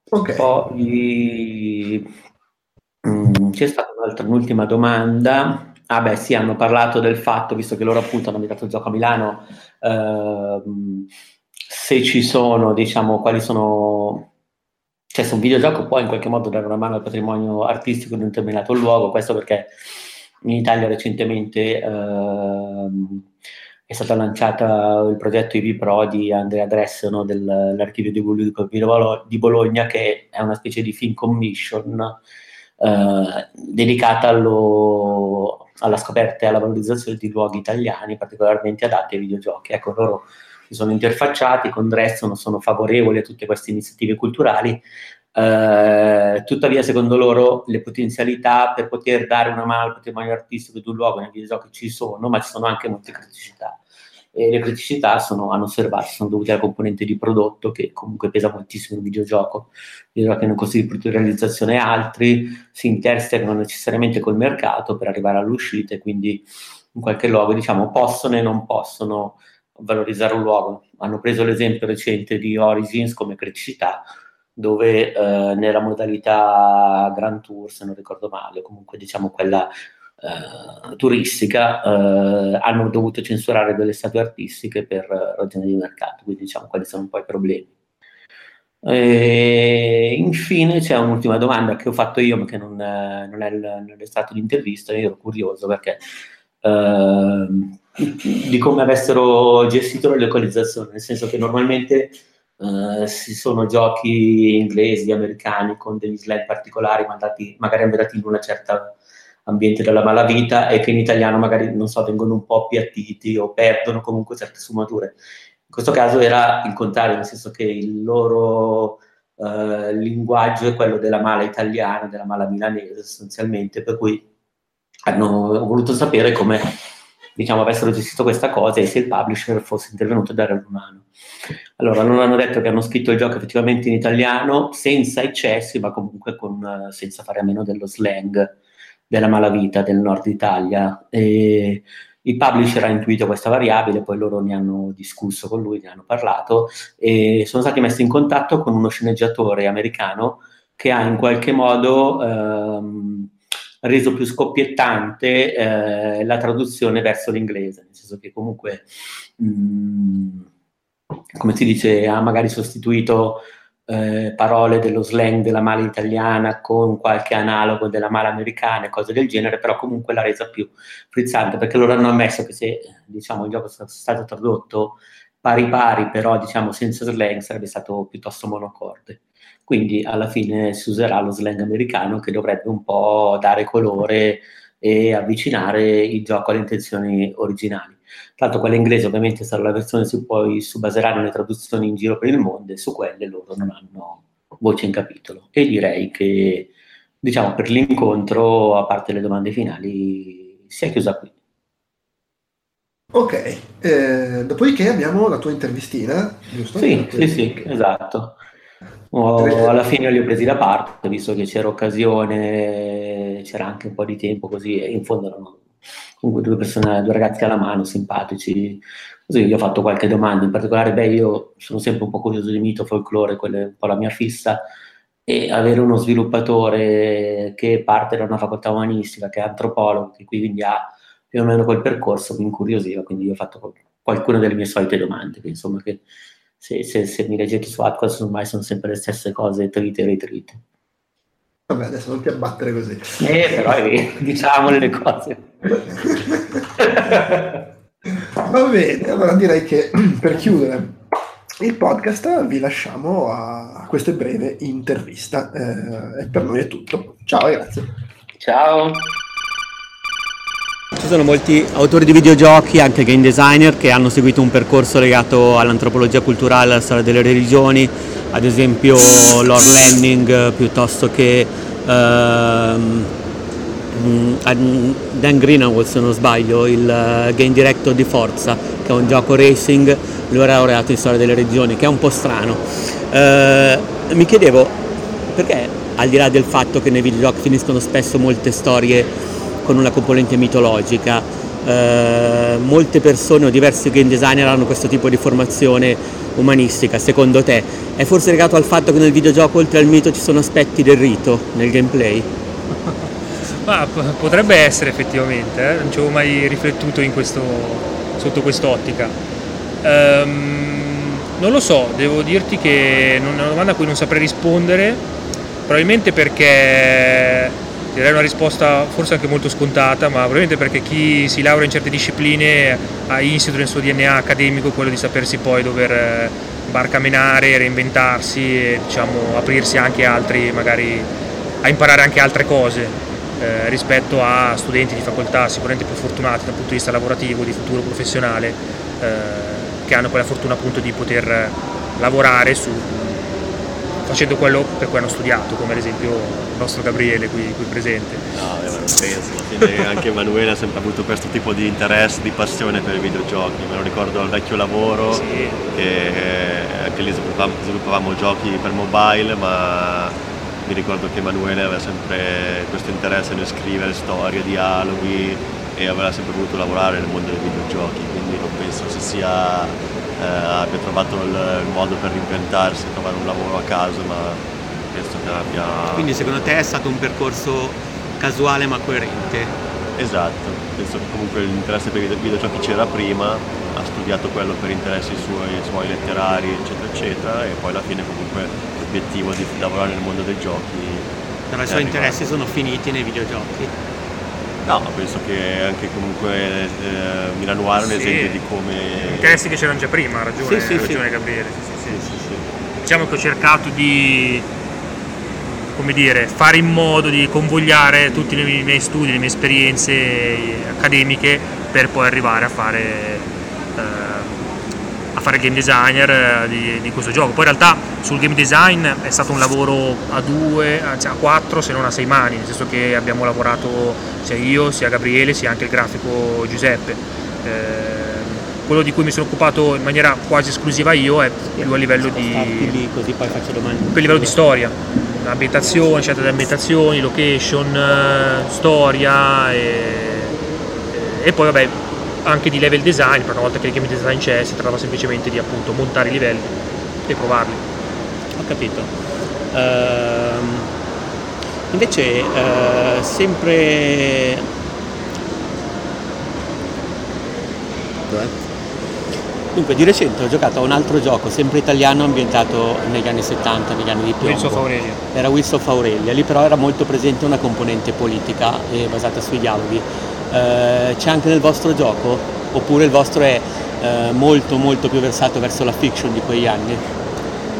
Okay. Poi mh, mm, c'è stata un'altra, un'ultima domanda Ah beh sì, hanno parlato del fatto, visto che loro appunto hanno invitato il gioco a Milano, ehm, se ci sono, diciamo, quali sono... Cioè se un videogioco può in qualche modo dare una mano al patrimonio artistico di un determinato luogo, questo perché in Italia recentemente ehm, è stato lanciato il progetto IV Pro di Andrea Dresseno dell'archivio di Bologna, che è una specie di film commission eh, dedicata allo, alla scoperta e alla valorizzazione di luoghi italiani particolarmente adatti ai videogiochi. Ecco, loro si sono interfacciati con Dresson, sono favorevoli a tutte queste iniziative culturali, eh, tuttavia secondo loro le potenzialità per poter dare una mano al patrimonio artistico di un luogo nei videogiochi ci sono, ma ci sono anche molte criticità e le criticità sono, hanno osservato, sono dovute alla componente di prodotto che comunque pesa moltissimo il videogioco, il videogiochi hanno costi di realizzazione altri, si intersecano necessariamente col mercato per arrivare all'uscita e quindi in qualche luogo diciamo possono e non possono valorizzare un luogo. Hanno preso l'esempio recente di Origins come criticità, dove eh, nella modalità Grand Tour, se non ricordo male, comunque diciamo quella eh, turistica eh, hanno dovuto censurare delle statue artistiche per ragioni di mercato, quindi diciamo quali sono un po' i problemi. E infine c'è un'ultima domanda che ho fatto io, ma che non, non, è, non è stato l'intervista, io ero curioso perché eh, di come avessero gestito la localizzazione, nel senso che normalmente eh, si sono giochi inglesi, americani, con degli slide particolari, mandati, magari ambientati in una certa ambiente della malavita e che in italiano magari, non so, vengono un po' appiattiti o perdono comunque certe sfumature. In questo caso era il contrario, nel senso che il loro eh, linguaggio è quello della mala italiana, della mala milanese sostanzialmente, per cui hanno voluto sapere come diciamo, avessero gestito questa cosa e se il publisher fosse intervenuto a dare una mano. Allora, non hanno detto che hanno scritto il gioco effettivamente in italiano, senza eccessi, ma comunque con, eh, senza fare a meno dello slang della malavita del nord Italia. E il publisher ha intuito questa variabile, poi loro ne hanno discusso con lui, ne hanno parlato e sono stati messi in contatto con uno sceneggiatore americano che ha in qualche modo ehm, reso più scoppiettante eh, la traduzione verso l'inglese, nel senso che comunque, mh, mm, come si dice, ha magari sostituito eh, parole dello slang della mala italiana con qualche analogo della mala americana e cose del genere, però comunque l'ha resa più frizzante, perché loro hanno ammesso che se diciamo, il gioco fosse stato tradotto pari pari, però diciamo senza slang sarebbe stato piuttosto monocorde. Quindi alla fine si userà lo slang americano che dovrebbe un po' dare colore e avvicinare il gioco alle intenzioni originali. Tanto quella inglese ovviamente sarà la versione su cui si baseranno le traduzioni in giro per il mondo e su quelle loro non hanno voce in capitolo. E direi che, diciamo, per l'incontro, a parte le domande finali, si è chiusa qui. Ok, eh, dopodiché abbiamo la tua intervistina, giusto? Sì, sì, sì, esatto. Oh, alla fine li ho presi da parte, visto che c'era occasione, c'era anche un po' di tempo così, e in fondo erano comunque due persone, due ragazzi alla mano, simpatici. Così gli ho fatto qualche domanda, in particolare, beh, io sono sempre un po' curioso di mito, folklore, quella è un po' la mia fissa, e avere uno sviluppatore che parte da una facoltà umanistica, che è antropologo, che quindi ha più o meno quel percorso, mi incuriosiva, quindi io ho fatto qualcuna delle mie solite domande, che insomma che se, se, se mi leggete su Atlas ormai sono sempre le stesse cose trite e ritrite. Vabbè, adesso non ti abbattere così. Eh, però eh, diciamole le cose. Va bene, allora direi che per chiudere il podcast vi lasciamo a questa breve intervista. Eh, e per noi è tutto. Ciao e grazie. Ciao. Ci sono molti autori di videogiochi, anche game designer, che hanno seguito un percorso legato all'antropologia culturale, alla storia delle religioni, ad esempio Lord Lanning piuttosto che ehm, Dan Greenaway se non sbaglio, il eh, game director di Forza, che è un gioco racing, lui è laureato in storia delle religioni, che è un po' strano. Eh, mi chiedevo perché al di là del fatto che nei videogiochi finiscono spesso molte storie con una componente mitologica. Eh, molte persone o diversi game designer hanno questo tipo di formazione umanistica, secondo te è forse legato al fatto che nel videogioco oltre al mito ci sono aspetti del rito nel gameplay? Ma potrebbe essere effettivamente, eh? non ci avevo mai riflettuto questo, sotto quest'ottica. Um, non lo so, devo dirti che è una domanda a cui non saprei rispondere, probabilmente perché direi una risposta forse anche molto scontata, ma probabilmente perché chi si laurea in certe discipline ha insito nel suo DNA accademico quello di sapersi poi dover eh, barcamenare, reinventarsi e diciamo, aprirsi anche altri, magari a imparare anche altre cose eh, rispetto a studenti di facoltà sicuramente più fortunati dal punto di vista lavorativo, di futuro professionale, eh, che hanno poi la fortuna appunto di poter lavorare su facendo quello per cui hanno studiato, come ad esempio il nostro Gabriele qui, qui presente. No, io non penso, alla fine anche Emanuele ha sempre avuto questo tipo di interesse, di passione per i videogiochi, me lo ricordo al vecchio lavoro, sì. che eh, anche lì sviluppavamo, sviluppavamo giochi per mobile, ma mi ricordo che Emanuele aveva sempre questo interesse nel scrivere storie, dialoghi e aveva sempre voluto lavorare nel mondo dei videogiochi, quindi non penso si sia eh, abbia trovato il, il, modo per reinventarsi, trovare un lavoro a caso, ma penso che abbia... Quindi secondo te è stato un percorso casuale ma coerente? Esatto, penso che comunque l'interesse per i videogiochi c'era prima, ha studiato quello per interessi suoi, suoi letterari, eccetera, eccetera, e poi alla fine comunque l'obiettivo di lavorare nel mondo dei giochi... Però i suoi interessi sono finiti nei videogiochi? No, penso che anche comunque eh, Milano Noir è un sì. esempio di come... Interessi che c'erano già prima, ha ragione, sì, sì, ragione sì. Gabriele. Diciamo che ho cercato di come dire, fare in modo di convogliare tutti i miei studi, le mie esperienze accademiche per poi arrivare a fare eh, a fare il game designer eh, di, di, questo gioco. Poi in realtà sul game design è stato un lavoro a due, anzi a quattro se non a sei mani, nel senso che abbiamo lavorato sia io, sia Gabriele, sia anche il grafico Giuseppe. Eh, quello di cui mi sono occupato in maniera quasi esclusiva io è più a livello di, Lì, così poi faccio domande. più a livello di storia, ambientazioni, scelta di ambientazioni, location, eh, storia e, e poi vabbè anche di level design, per una volta che il game design c'è si trattava semplicemente di appunto montare i livelli e provarli. Ho capito. Ehm, invece, eh, sempre. Dov'è? Dunque, di recente ho giocato a un altro gioco, sempre italiano, ambientato negli anni 70, negli anni di piombo. Wheels of Aurelia. Era Wheels of Aurelia, lì però era molto presente una componente politica e basata sui dialoghi. Eh, c'è anche nel vostro gioco? Oppure il vostro è eh, molto molto più versato verso la fiction di quegli anni?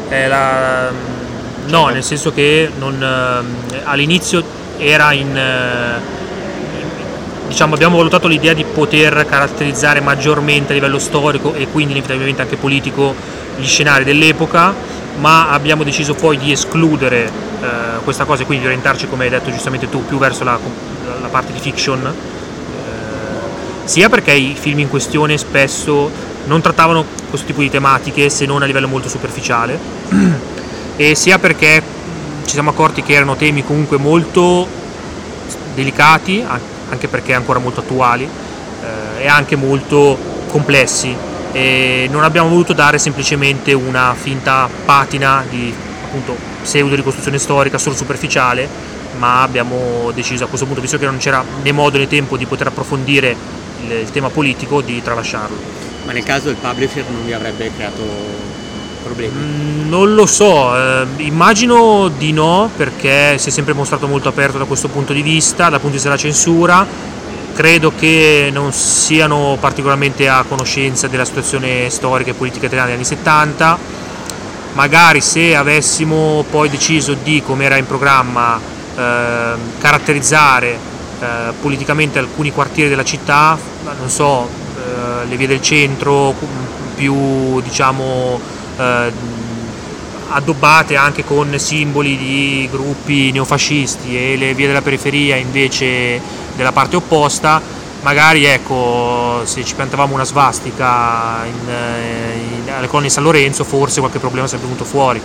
La- No, nel senso che non, ehm, all'inizio era in... eh, Diciamo, abbiamo valutato l'idea di poter caratterizzare maggiormente a livello storico e quindi inevitabilmente anche politico gli scenari dell'epoca, ma abbiamo deciso poi di escludere eh, questa cosa e quindi di orientarci, come hai detto giustamente tu, più verso la, la parte di fiction, sia perché i film in questione spesso non trattavano questo tipo di tematiche se non a livello molto superficiale. E sia perché ci siamo accorti che erano temi comunque molto delicati, anche perché ancora molto attuali eh, e anche molto complessi. E non abbiamo voluto dare semplicemente una finta patina di appunto pseudo ricostruzione storica solo superficiale ma abbiamo deciso a questo punto visto che non c'era né modo né tempo di poter approfondire il, il tema politico di tralasciarlo Ma nel caso il publisher non vi avrebbe creato problemi? Mm, Non lo so, eh, immagino di no perché si è sempre mostrato molto aperto da questo punto di vista, dal punto di vista della censura. Credo che non siano particolarmente a conoscenza della situazione storica e politica italiana degli anni 70. Magari se avessimo poi deciso di, come era in programma, ehm, caratterizzare eh, politicamente alcuni quartieri della città, non so, eh, le vie del centro, più diciamo eh, addobbate anche con simboli di gruppi neofascisti e le vie della periferia invece della parte opposta, magari ecco, se ci piantavamo una svastica in, eh, in- alle colonne di San Lorenzo forse qualche problema sarebbe venuto fuori.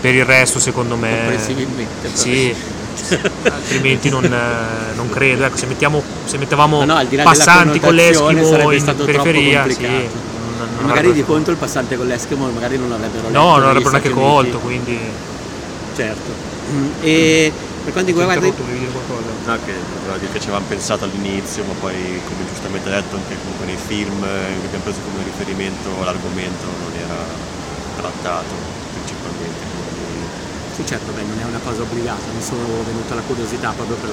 Per il resto secondo me... Comprensibilmente, Sì, altrimenti non, eh, non credo. Ecco, se, mettiamo, se mettevamo No, no, passanti con l'Eskimo sarebbe in stato periferia, troppo sì, complicato. non- non magari avrebbe- di contro il passante con l'Eskimo magari non l'avrebbero letto No, non negli l'avrebbero neanche colto, quindi... Certo. E per quanto riguarda Interrotto, volevi dire qualcosa? No, che, che ci avevamo pensato all'inizio, ma poi come giustamente detto anche comunque nei film eh, che abbiamo preso come riferimento l'argomento non era trattato. Sì, certo, beh, non è una cosa obbligata, mi sono venuta la curiosità proprio per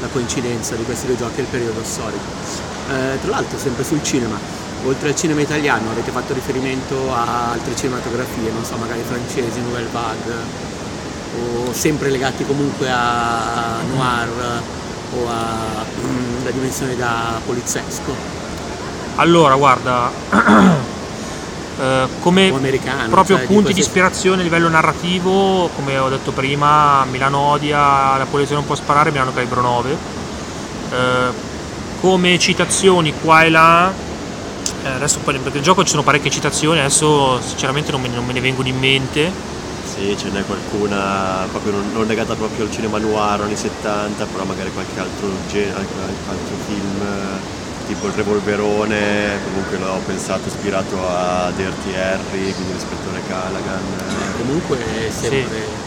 la coincidenza di questi due giochi e il periodo storico. Eh, tra l'altro, sempre sul cinema, oltre al cinema italiano, avete fatto riferimento a altre cinematografie, non so, magari francesi, Nouvelle Vague, o sempre legati comunque a noir o alla dimensione da poliziesco Allora, guarda, eh, come proprio cioè, di punti di ispirazione a livello narrativo, come ho detto prima, Milano Odia, La polizia non può sparare, Milano Calibro 9. Eh, come citazioni qua e là, eh, adesso poi perché il gioco ci sono parecchie citazioni, adesso sinceramente non me, non me ne vengono in mente. Sì, ce n'è qualcuna proprio non, non legata proprio al cinema noir anni 70, però magari qualche altro, gen- qualche altro film eh, tipo il Revolverone, comunque l'ho pensato ispirato a Dirty Harry, quindi l'ispettore Callaghan. Comunque è sempre...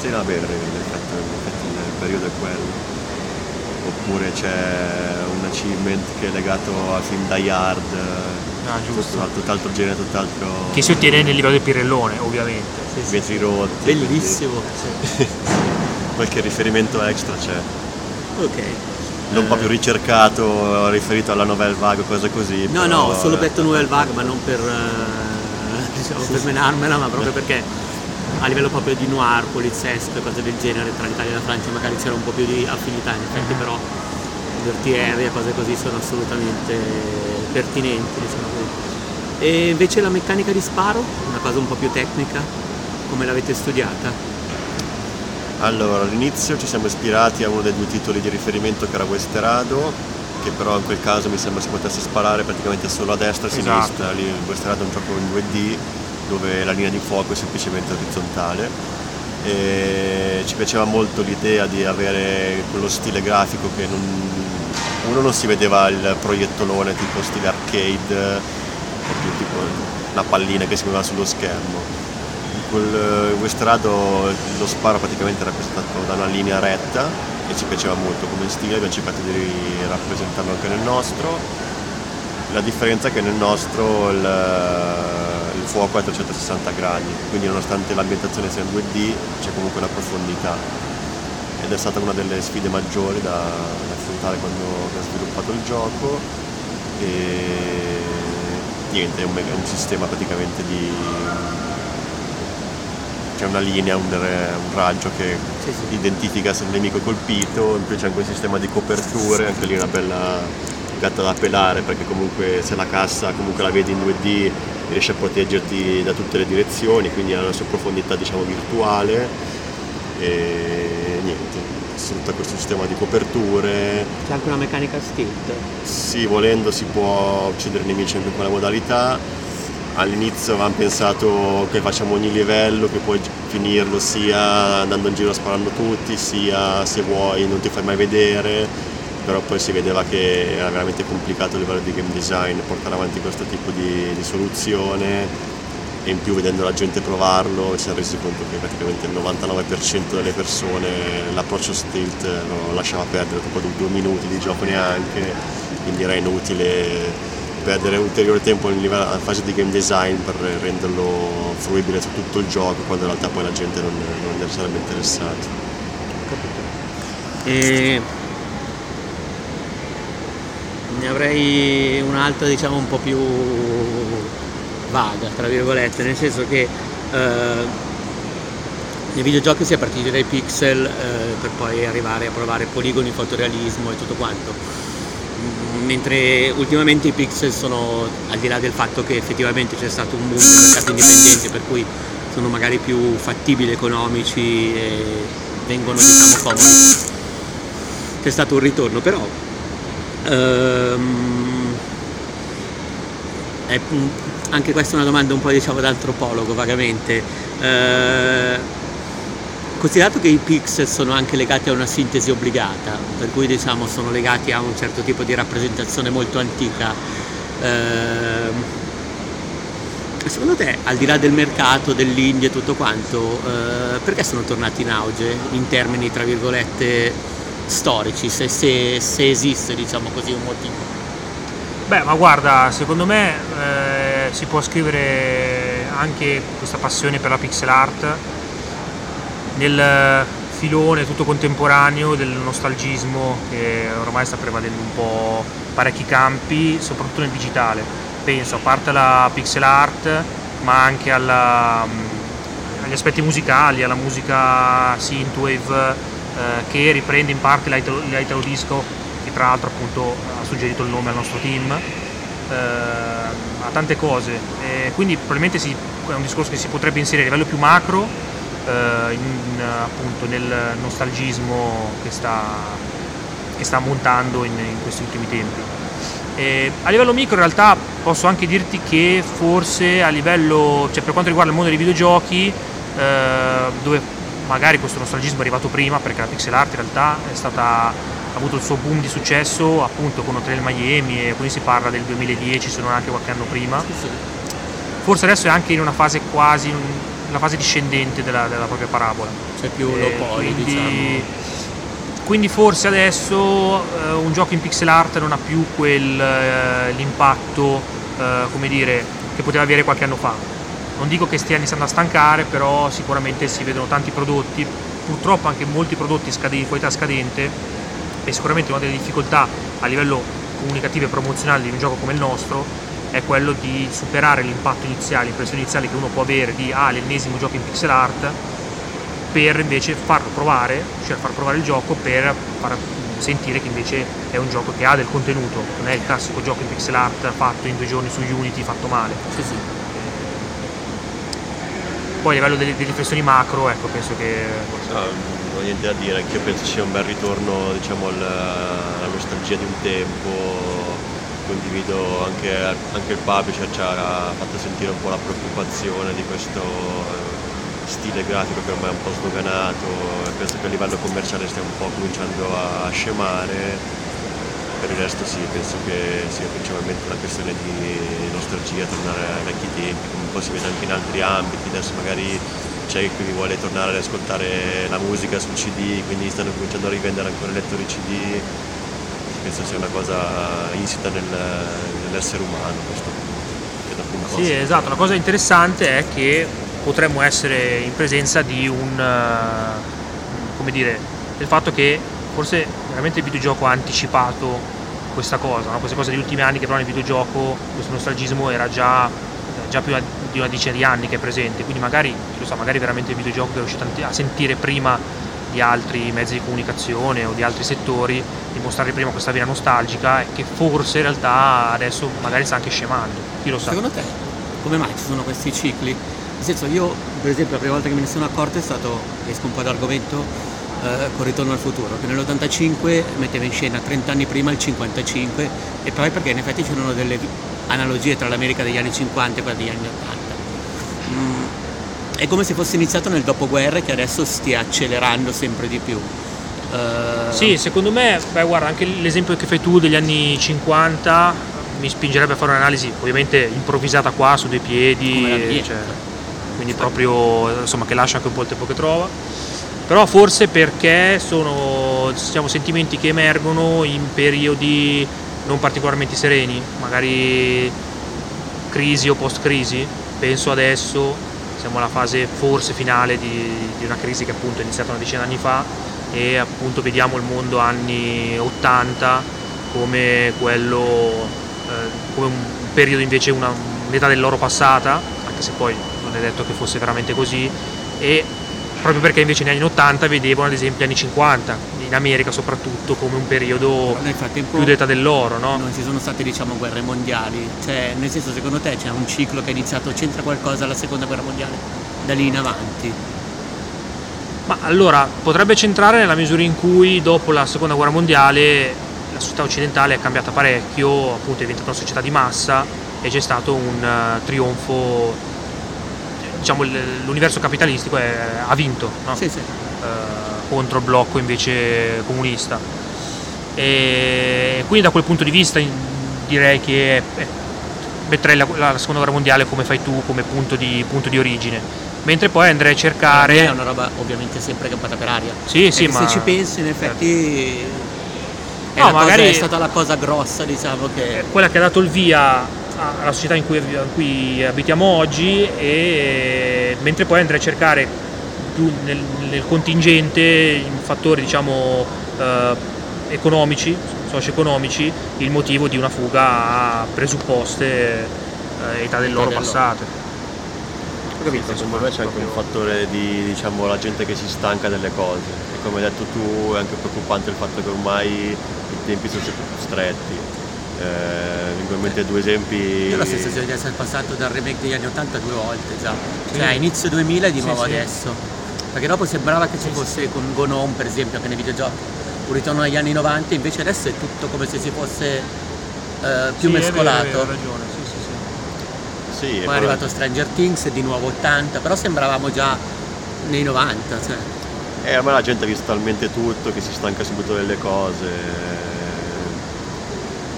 Sì, no, beh, in effetti, in effetti il periodo è quello. Oppure c'è un achievement che è legato al film Die Hard, Ah, giusto. tutto- tutt'altro genere, tutt'altro... Che si ottiene nel livello del Pirellone, ovviamente. vetri rotti. Bellissimo. quindi Qualche riferimento extra c'è. Ok. Non proprio ricercato, riferito alla novel vago, cose così. No, però, no, ho solo eh, detto Nouvelle Vague, ma non per, eh, diciamo, per menarmela, ma proprio perché a livello proprio di noir, poliziesco e cose del genere, tra l'Italia e la Francia magari c'era un po' più di affinità, in effetti però Dirty Harry e cose così sono assolutamente pertinenti, diciamo così. E invece la meccanica di sparo, una cosa un po' più tecnica, come l'avete studiata? Allora, all'inizio ci siamo ispirati a uno dei due titoli di riferimento che era Westerado che però in quel caso mi sembra si potesse sparare praticamente solo a destra e a Esatto. sinistra. Lì Western è un gioco in 2D dove la linea di fuoco è semplicemente orizzontale e ci piaceva molto l'idea di avere quello stile grafico che non, uno non si vedeva il proiettolone tipo stile arcade o più tipo una pallina che si muoveva sullo schermo. Quel Westrado lo sparo praticamente rappresentato da una linea retta e ci piaceva molto come stile, abbiamo cercato di rappresentarlo anche nel nostro. La differenza è che nel nostro il, il fuoco è a 360 gradi, quindi nonostante l'ambientazione sia in 2D c'è comunque una profondità ed è stata una delle sfide maggiori da, da affrontare quando abbiamo sviluppato il gioco e niente, è un, è un sistema praticamente di... c'è una linea, un, un raggio che identifica se il nemico è colpito, in più c'è anche un sistema di coperture, anche lì una bella gatta da pelare perché comunque se la cassa comunque la vedi in 2D riesce a proteggerti da tutte le direzioni, quindi ha una sua profondità diciamo virtuale e niente, sfrutta questo sistema di coperture. C'è anche una meccanica stealth. Sì, volendo si può uccidere i nemici anche con quella modalità. All'inizio avevamo pensato che facciamo ogni livello, che puoi finirlo sia andando in giro sparando tutti, sia se vuoi non ti fai mai vedere, però poi si vedeva che era veramente complicato a livello di game design portare avanti questo tipo di, di soluzione e in più vedendo la gente provarlo ci siamo resi conto che praticamente il 99% delle persone l'approccio stealth lo lasciava perdere dopo due minuti di gioco neanche, quindi era inutile perdere ulteriore tempo alla fase di game design per renderlo fruibile su tutto il gioco quando in realtà poi la gente non, non sarebbe interessata. E ne avrei un'altra diciamo un po' più vaga, tra virgolette, nel senso che eh, nei videogiochi si è partiti dai pixel eh, per poi arrivare a provare poligoni, fotorealismo e tutto quanto. Mentre ultimamente i pixel sono, al di là del fatto che effettivamente c'è stato un boom del mercato indipendente per cui sono magari più fattibili, economici e vengono diciamo comodi, c'è stato un ritorno, però ehm, è anche questa è una domanda un po' diciamo da antropologo vagamente. Eh, considerato che i pixel sono anche legati a una sintesi obbligata, per cui diciamo sono legati a un certo tipo di rappresentazione molto antica, ehm, secondo te al di là del mercato, dell'India e tutto quanto, eh, perché sono tornati in auge in termini tra virgolette storici, se, se- se esiste diciamo così un motivo? Beh, ma guarda, secondo me eh, si può scrivere anche questa passione per la pixel art nel filone tutto contemporaneo del nostalgismo che ormai sta prevalendo un po' parecchi campi, soprattutto nel digitale. Penso a parte la pixel art, ma anche alla- agli aspetti musicali, alla musica synthwave eh, che riprende in parte l'italo disco, che tra l'altro appunto ha suggerito il nome al nostro team, eh, a tante cose. E quindi probabilmente si- è un discorso che si potrebbe inserire a livello più macro, eh, in, appunto nel nostalgismo che sta, che sta montando in, in questi ultimi tempi. E a livello micro in realtà posso anche dirti che forse a livello, cioè per quanto riguarda il mondo dei videogiochi, eh, dove magari questo nostalgismo è arrivato prima, perché la pixel art in realtà è stata, ha avuto il suo boom di successo appunto con Hotel Miami e quindi si parla del 2010 se non anche qualche anno prima. Forse adesso è anche in una fase quasi, una fase discendente della, della propria parabola. C'è più low poly, quindi, diciamo. quindi forse adesso eh, un gioco in pixel art non ha più quel, eh, l'impatto eh, come dire, che poteva avere qualche anno fa. Non dico che stia iniziando a stancare, però sicuramente si vedono tanti prodotti, purtroppo anche molti prodotti scade- di qualità scadente e sicuramente una delle difficoltà a livello comunicativo e promozionale di un gioco come il nostro è quello di superare l'impatto iniziale, l'impressione iniziale che uno può avere di ah, l'ennesimo gioco in pixel art per invece farlo provare, cioè far provare il gioco per far sentire che invece è un gioco che ha del contenuto, non è il classico gioco in pixel art fatto in due giorni su Unity fatto male. Sì, sì. Poi a livello delle, delle riflessioni macro, ecco, penso che No, non ho niente da dire, anch'io penso sia un bel ritorno diciamo, al- alla nostalgia nostalgia di un tempo, condivido anche, anche il publiscer ci ha fatto sentire un po' la preoccupazione di questo eh, stile grafico che ormai è un po' sdoganato. E penso che a livello commerciale stia un po' cominciando a scemare. Per il resto sì, penso che sia principalmente una questione di nostalgia, tornare ai vecchi tempi, come un po' si vede anche in altri ambiti, adesso magari c'è chi vuole tornare ad ascoltare la musica sul CD, quindi stanno cominciando a rivendere ancora i lettori CD, penso sia una cosa insita nel, nell'essere umano questo. Sì, esatto, la cosa interessante è che potremmo essere in presenza di un, uh, come dire, del fatto che forse veramente il videogioco ha anticipato questa cosa, no? questa cosa degli ultimi anni che però nel videogioco questo nostalgismo era già, già più di una decina di anni che è presente, quindi magari, chi lo sa, magari veramente il videogioco è riuscito a sentire prima di altri mezzi di comunicazione o di altri settori, dimostrare prima questa vena nostalgica che forse in realtà adesso magari sta anche scemando, chi lo sa. Secondo te come mai ci sono questi cicli? Nel senso io per esempio la prima volta che me ne sono accorto è stato, esco un po' d'argomento, eh, con Ritorno al futuro, che nell'85 metteva in scena 30 anni prima il 55 e poi perché in effetti c'erano delle analogie tra l'America degli anni 50 e quella degli anni 80. Mm, è come se fosse iniziato nel dopoguerra e che adesso stia accelerando sempre di più. Uh... Sì, secondo me, beh guarda, anche l'esempio che fai tu degli anni 50 mi spingerebbe a fare un'analisi ovviamente improvvisata qua su due piedi, cioè, quindi proprio insomma che lascia anche un po' il tempo che trova però forse perché sono diciamo, sentimenti che emergono in periodi non particolarmente sereni, magari crisi o post-crisi, penso adesso siamo alla fase forse finale di, di una crisi che appunto è iniziata una decina di anni fa e appunto vediamo il mondo anni 80 come quello eh, come un periodo invece una, un'età dell'oro passata anche se poi non è detto che fosse veramente così e proprio perché invece negli anni 80 vedevano ad esempio gli anni 50, in America soprattutto, come un periodo più d'età dell'oro. No? Non ci sono state diciamo guerre mondiali, cioè nel senso secondo te c'è un ciclo che è iniziato, c'entra qualcosa alla seconda guerra mondiale da lì in avanti? Ma allora potrebbe centrare nella misura in cui dopo la seconda guerra mondiale la società occidentale è cambiata parecchio, appunto è diventata una società di massa e c'è stato un uh, trionfo diciamo, l'universo capitalistico è, ha vinto no? sì, sì. Eh, contro il blocco invece comunista. E quindi da quel punto di vista direi che eh, metterei la, la, seconda guerra mondiale come fai tu come punto di, punto di origine mentre poi andrei a cercare è una roba ovviamente sempre campata per aria sì sì ma se ci pensi in effetti è, no, magari cosa, è stata la cosa grossa diciamo che quella che ha dato il via alla società in cui, in cui abitiamo oggi e mentre poi andrei a cercare più nel, nel contingente fattori diciamo eh, economici, socio-economici, il motivo di una fuga a presupposte eh, età dell'oro passate. Capito, secondo me c'è anche un fattore di diciamo, la gente che si stanca delle cose e come hai detto tu è anche preoccupante il fatto che ormai i tempi sono sempre più stretti eh, vengono in mente due esempi. Io ho la sensazione di essere passato dal remake degli anni 80 due volte già, sì. cioè inizio 2000 e di nuovo sì, adesso. Perché dopo sembrava che ci fosse con Gonom per esempio anche nei videogiochi un ritorno agli anni 90, invece adesso è tutto come se si fosse eh, più mescolato. È vero, hai ragione, sì, sì, sì. sì Poi è arrivato Stranger Things, di nuovo 80, però sembravamo già nei 90. Cioè. Eh, a me la gente ha visto talmente tutto che si stanca subito delle cose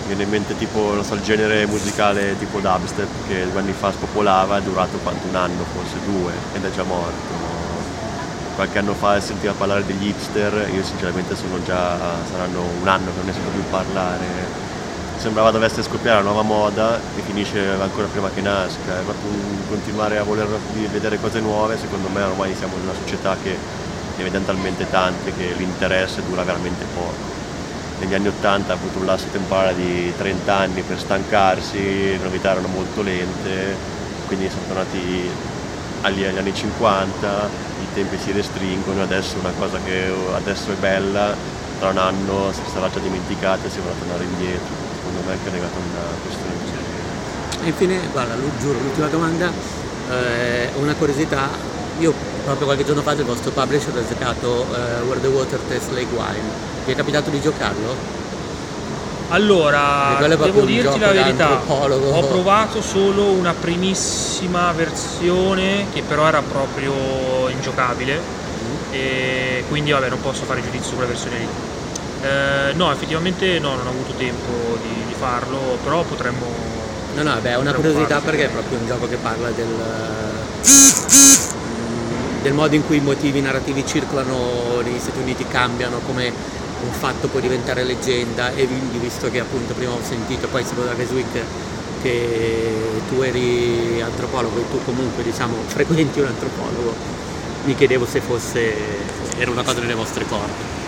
viene in mente tipo non so, il genere musicale tipo dubstep che due anni fa spopolava, è durato quanto un anno, forse due, ed è già morto. Qualche anno fa sentiva parlare degli hipster, io sinceramente sono già, saranno un anno che non ne sento più parlare. Sembrava dovesse scoppiare la nuova moda e finisce ancora prima che nasca. continuare a voler vedere cose nuove, secondo me ormai siamo in una società che ne vediamo talmente tante che l'interesse dura veramente poco negli anni 80 ha avuto un lasso temporale di 30 anni per stancarsi, le novità erano molto lente, quindi sono tornati agli, anni 50, i tempi si restringono, adesso una cosa che adesso è bella, tra un anno si sarà già dimenticata e si vorrà tornare indietro. Secondo me è anche legata a una questione di genere. Infine, guarda, lo giuro, l'ultima domanda, eh, una curiosità, io proprio qualche giorno fa del vostro publisher ho giocato uh, Where the Water Tastes Like Wine vi è capitato di giocarlo? Allora, devo dirti la verità, ho provato solo una primissima versione che però era proprio ingiocabile Mm. e quindi vabbè non posso fare giudizio su quella versione lì. Eh, no, effettivamente no, non ho avuto tempo di, di farlo, però potremmo... No, no, beh, è una curiosità farlo, perché è proprio un gioco che parla del, del modo in cui i motivi narrativi circolano negli Stati Uniti, cambiano, come un fatto può diventare leggenda e quindi visto che appunto prima ho sentito poi sapevo da Keswick che tu eri antropologo e tu comunque diciamo frequenti un antropologo mi chiedevo se fosse era una cosa nelle vostre corde.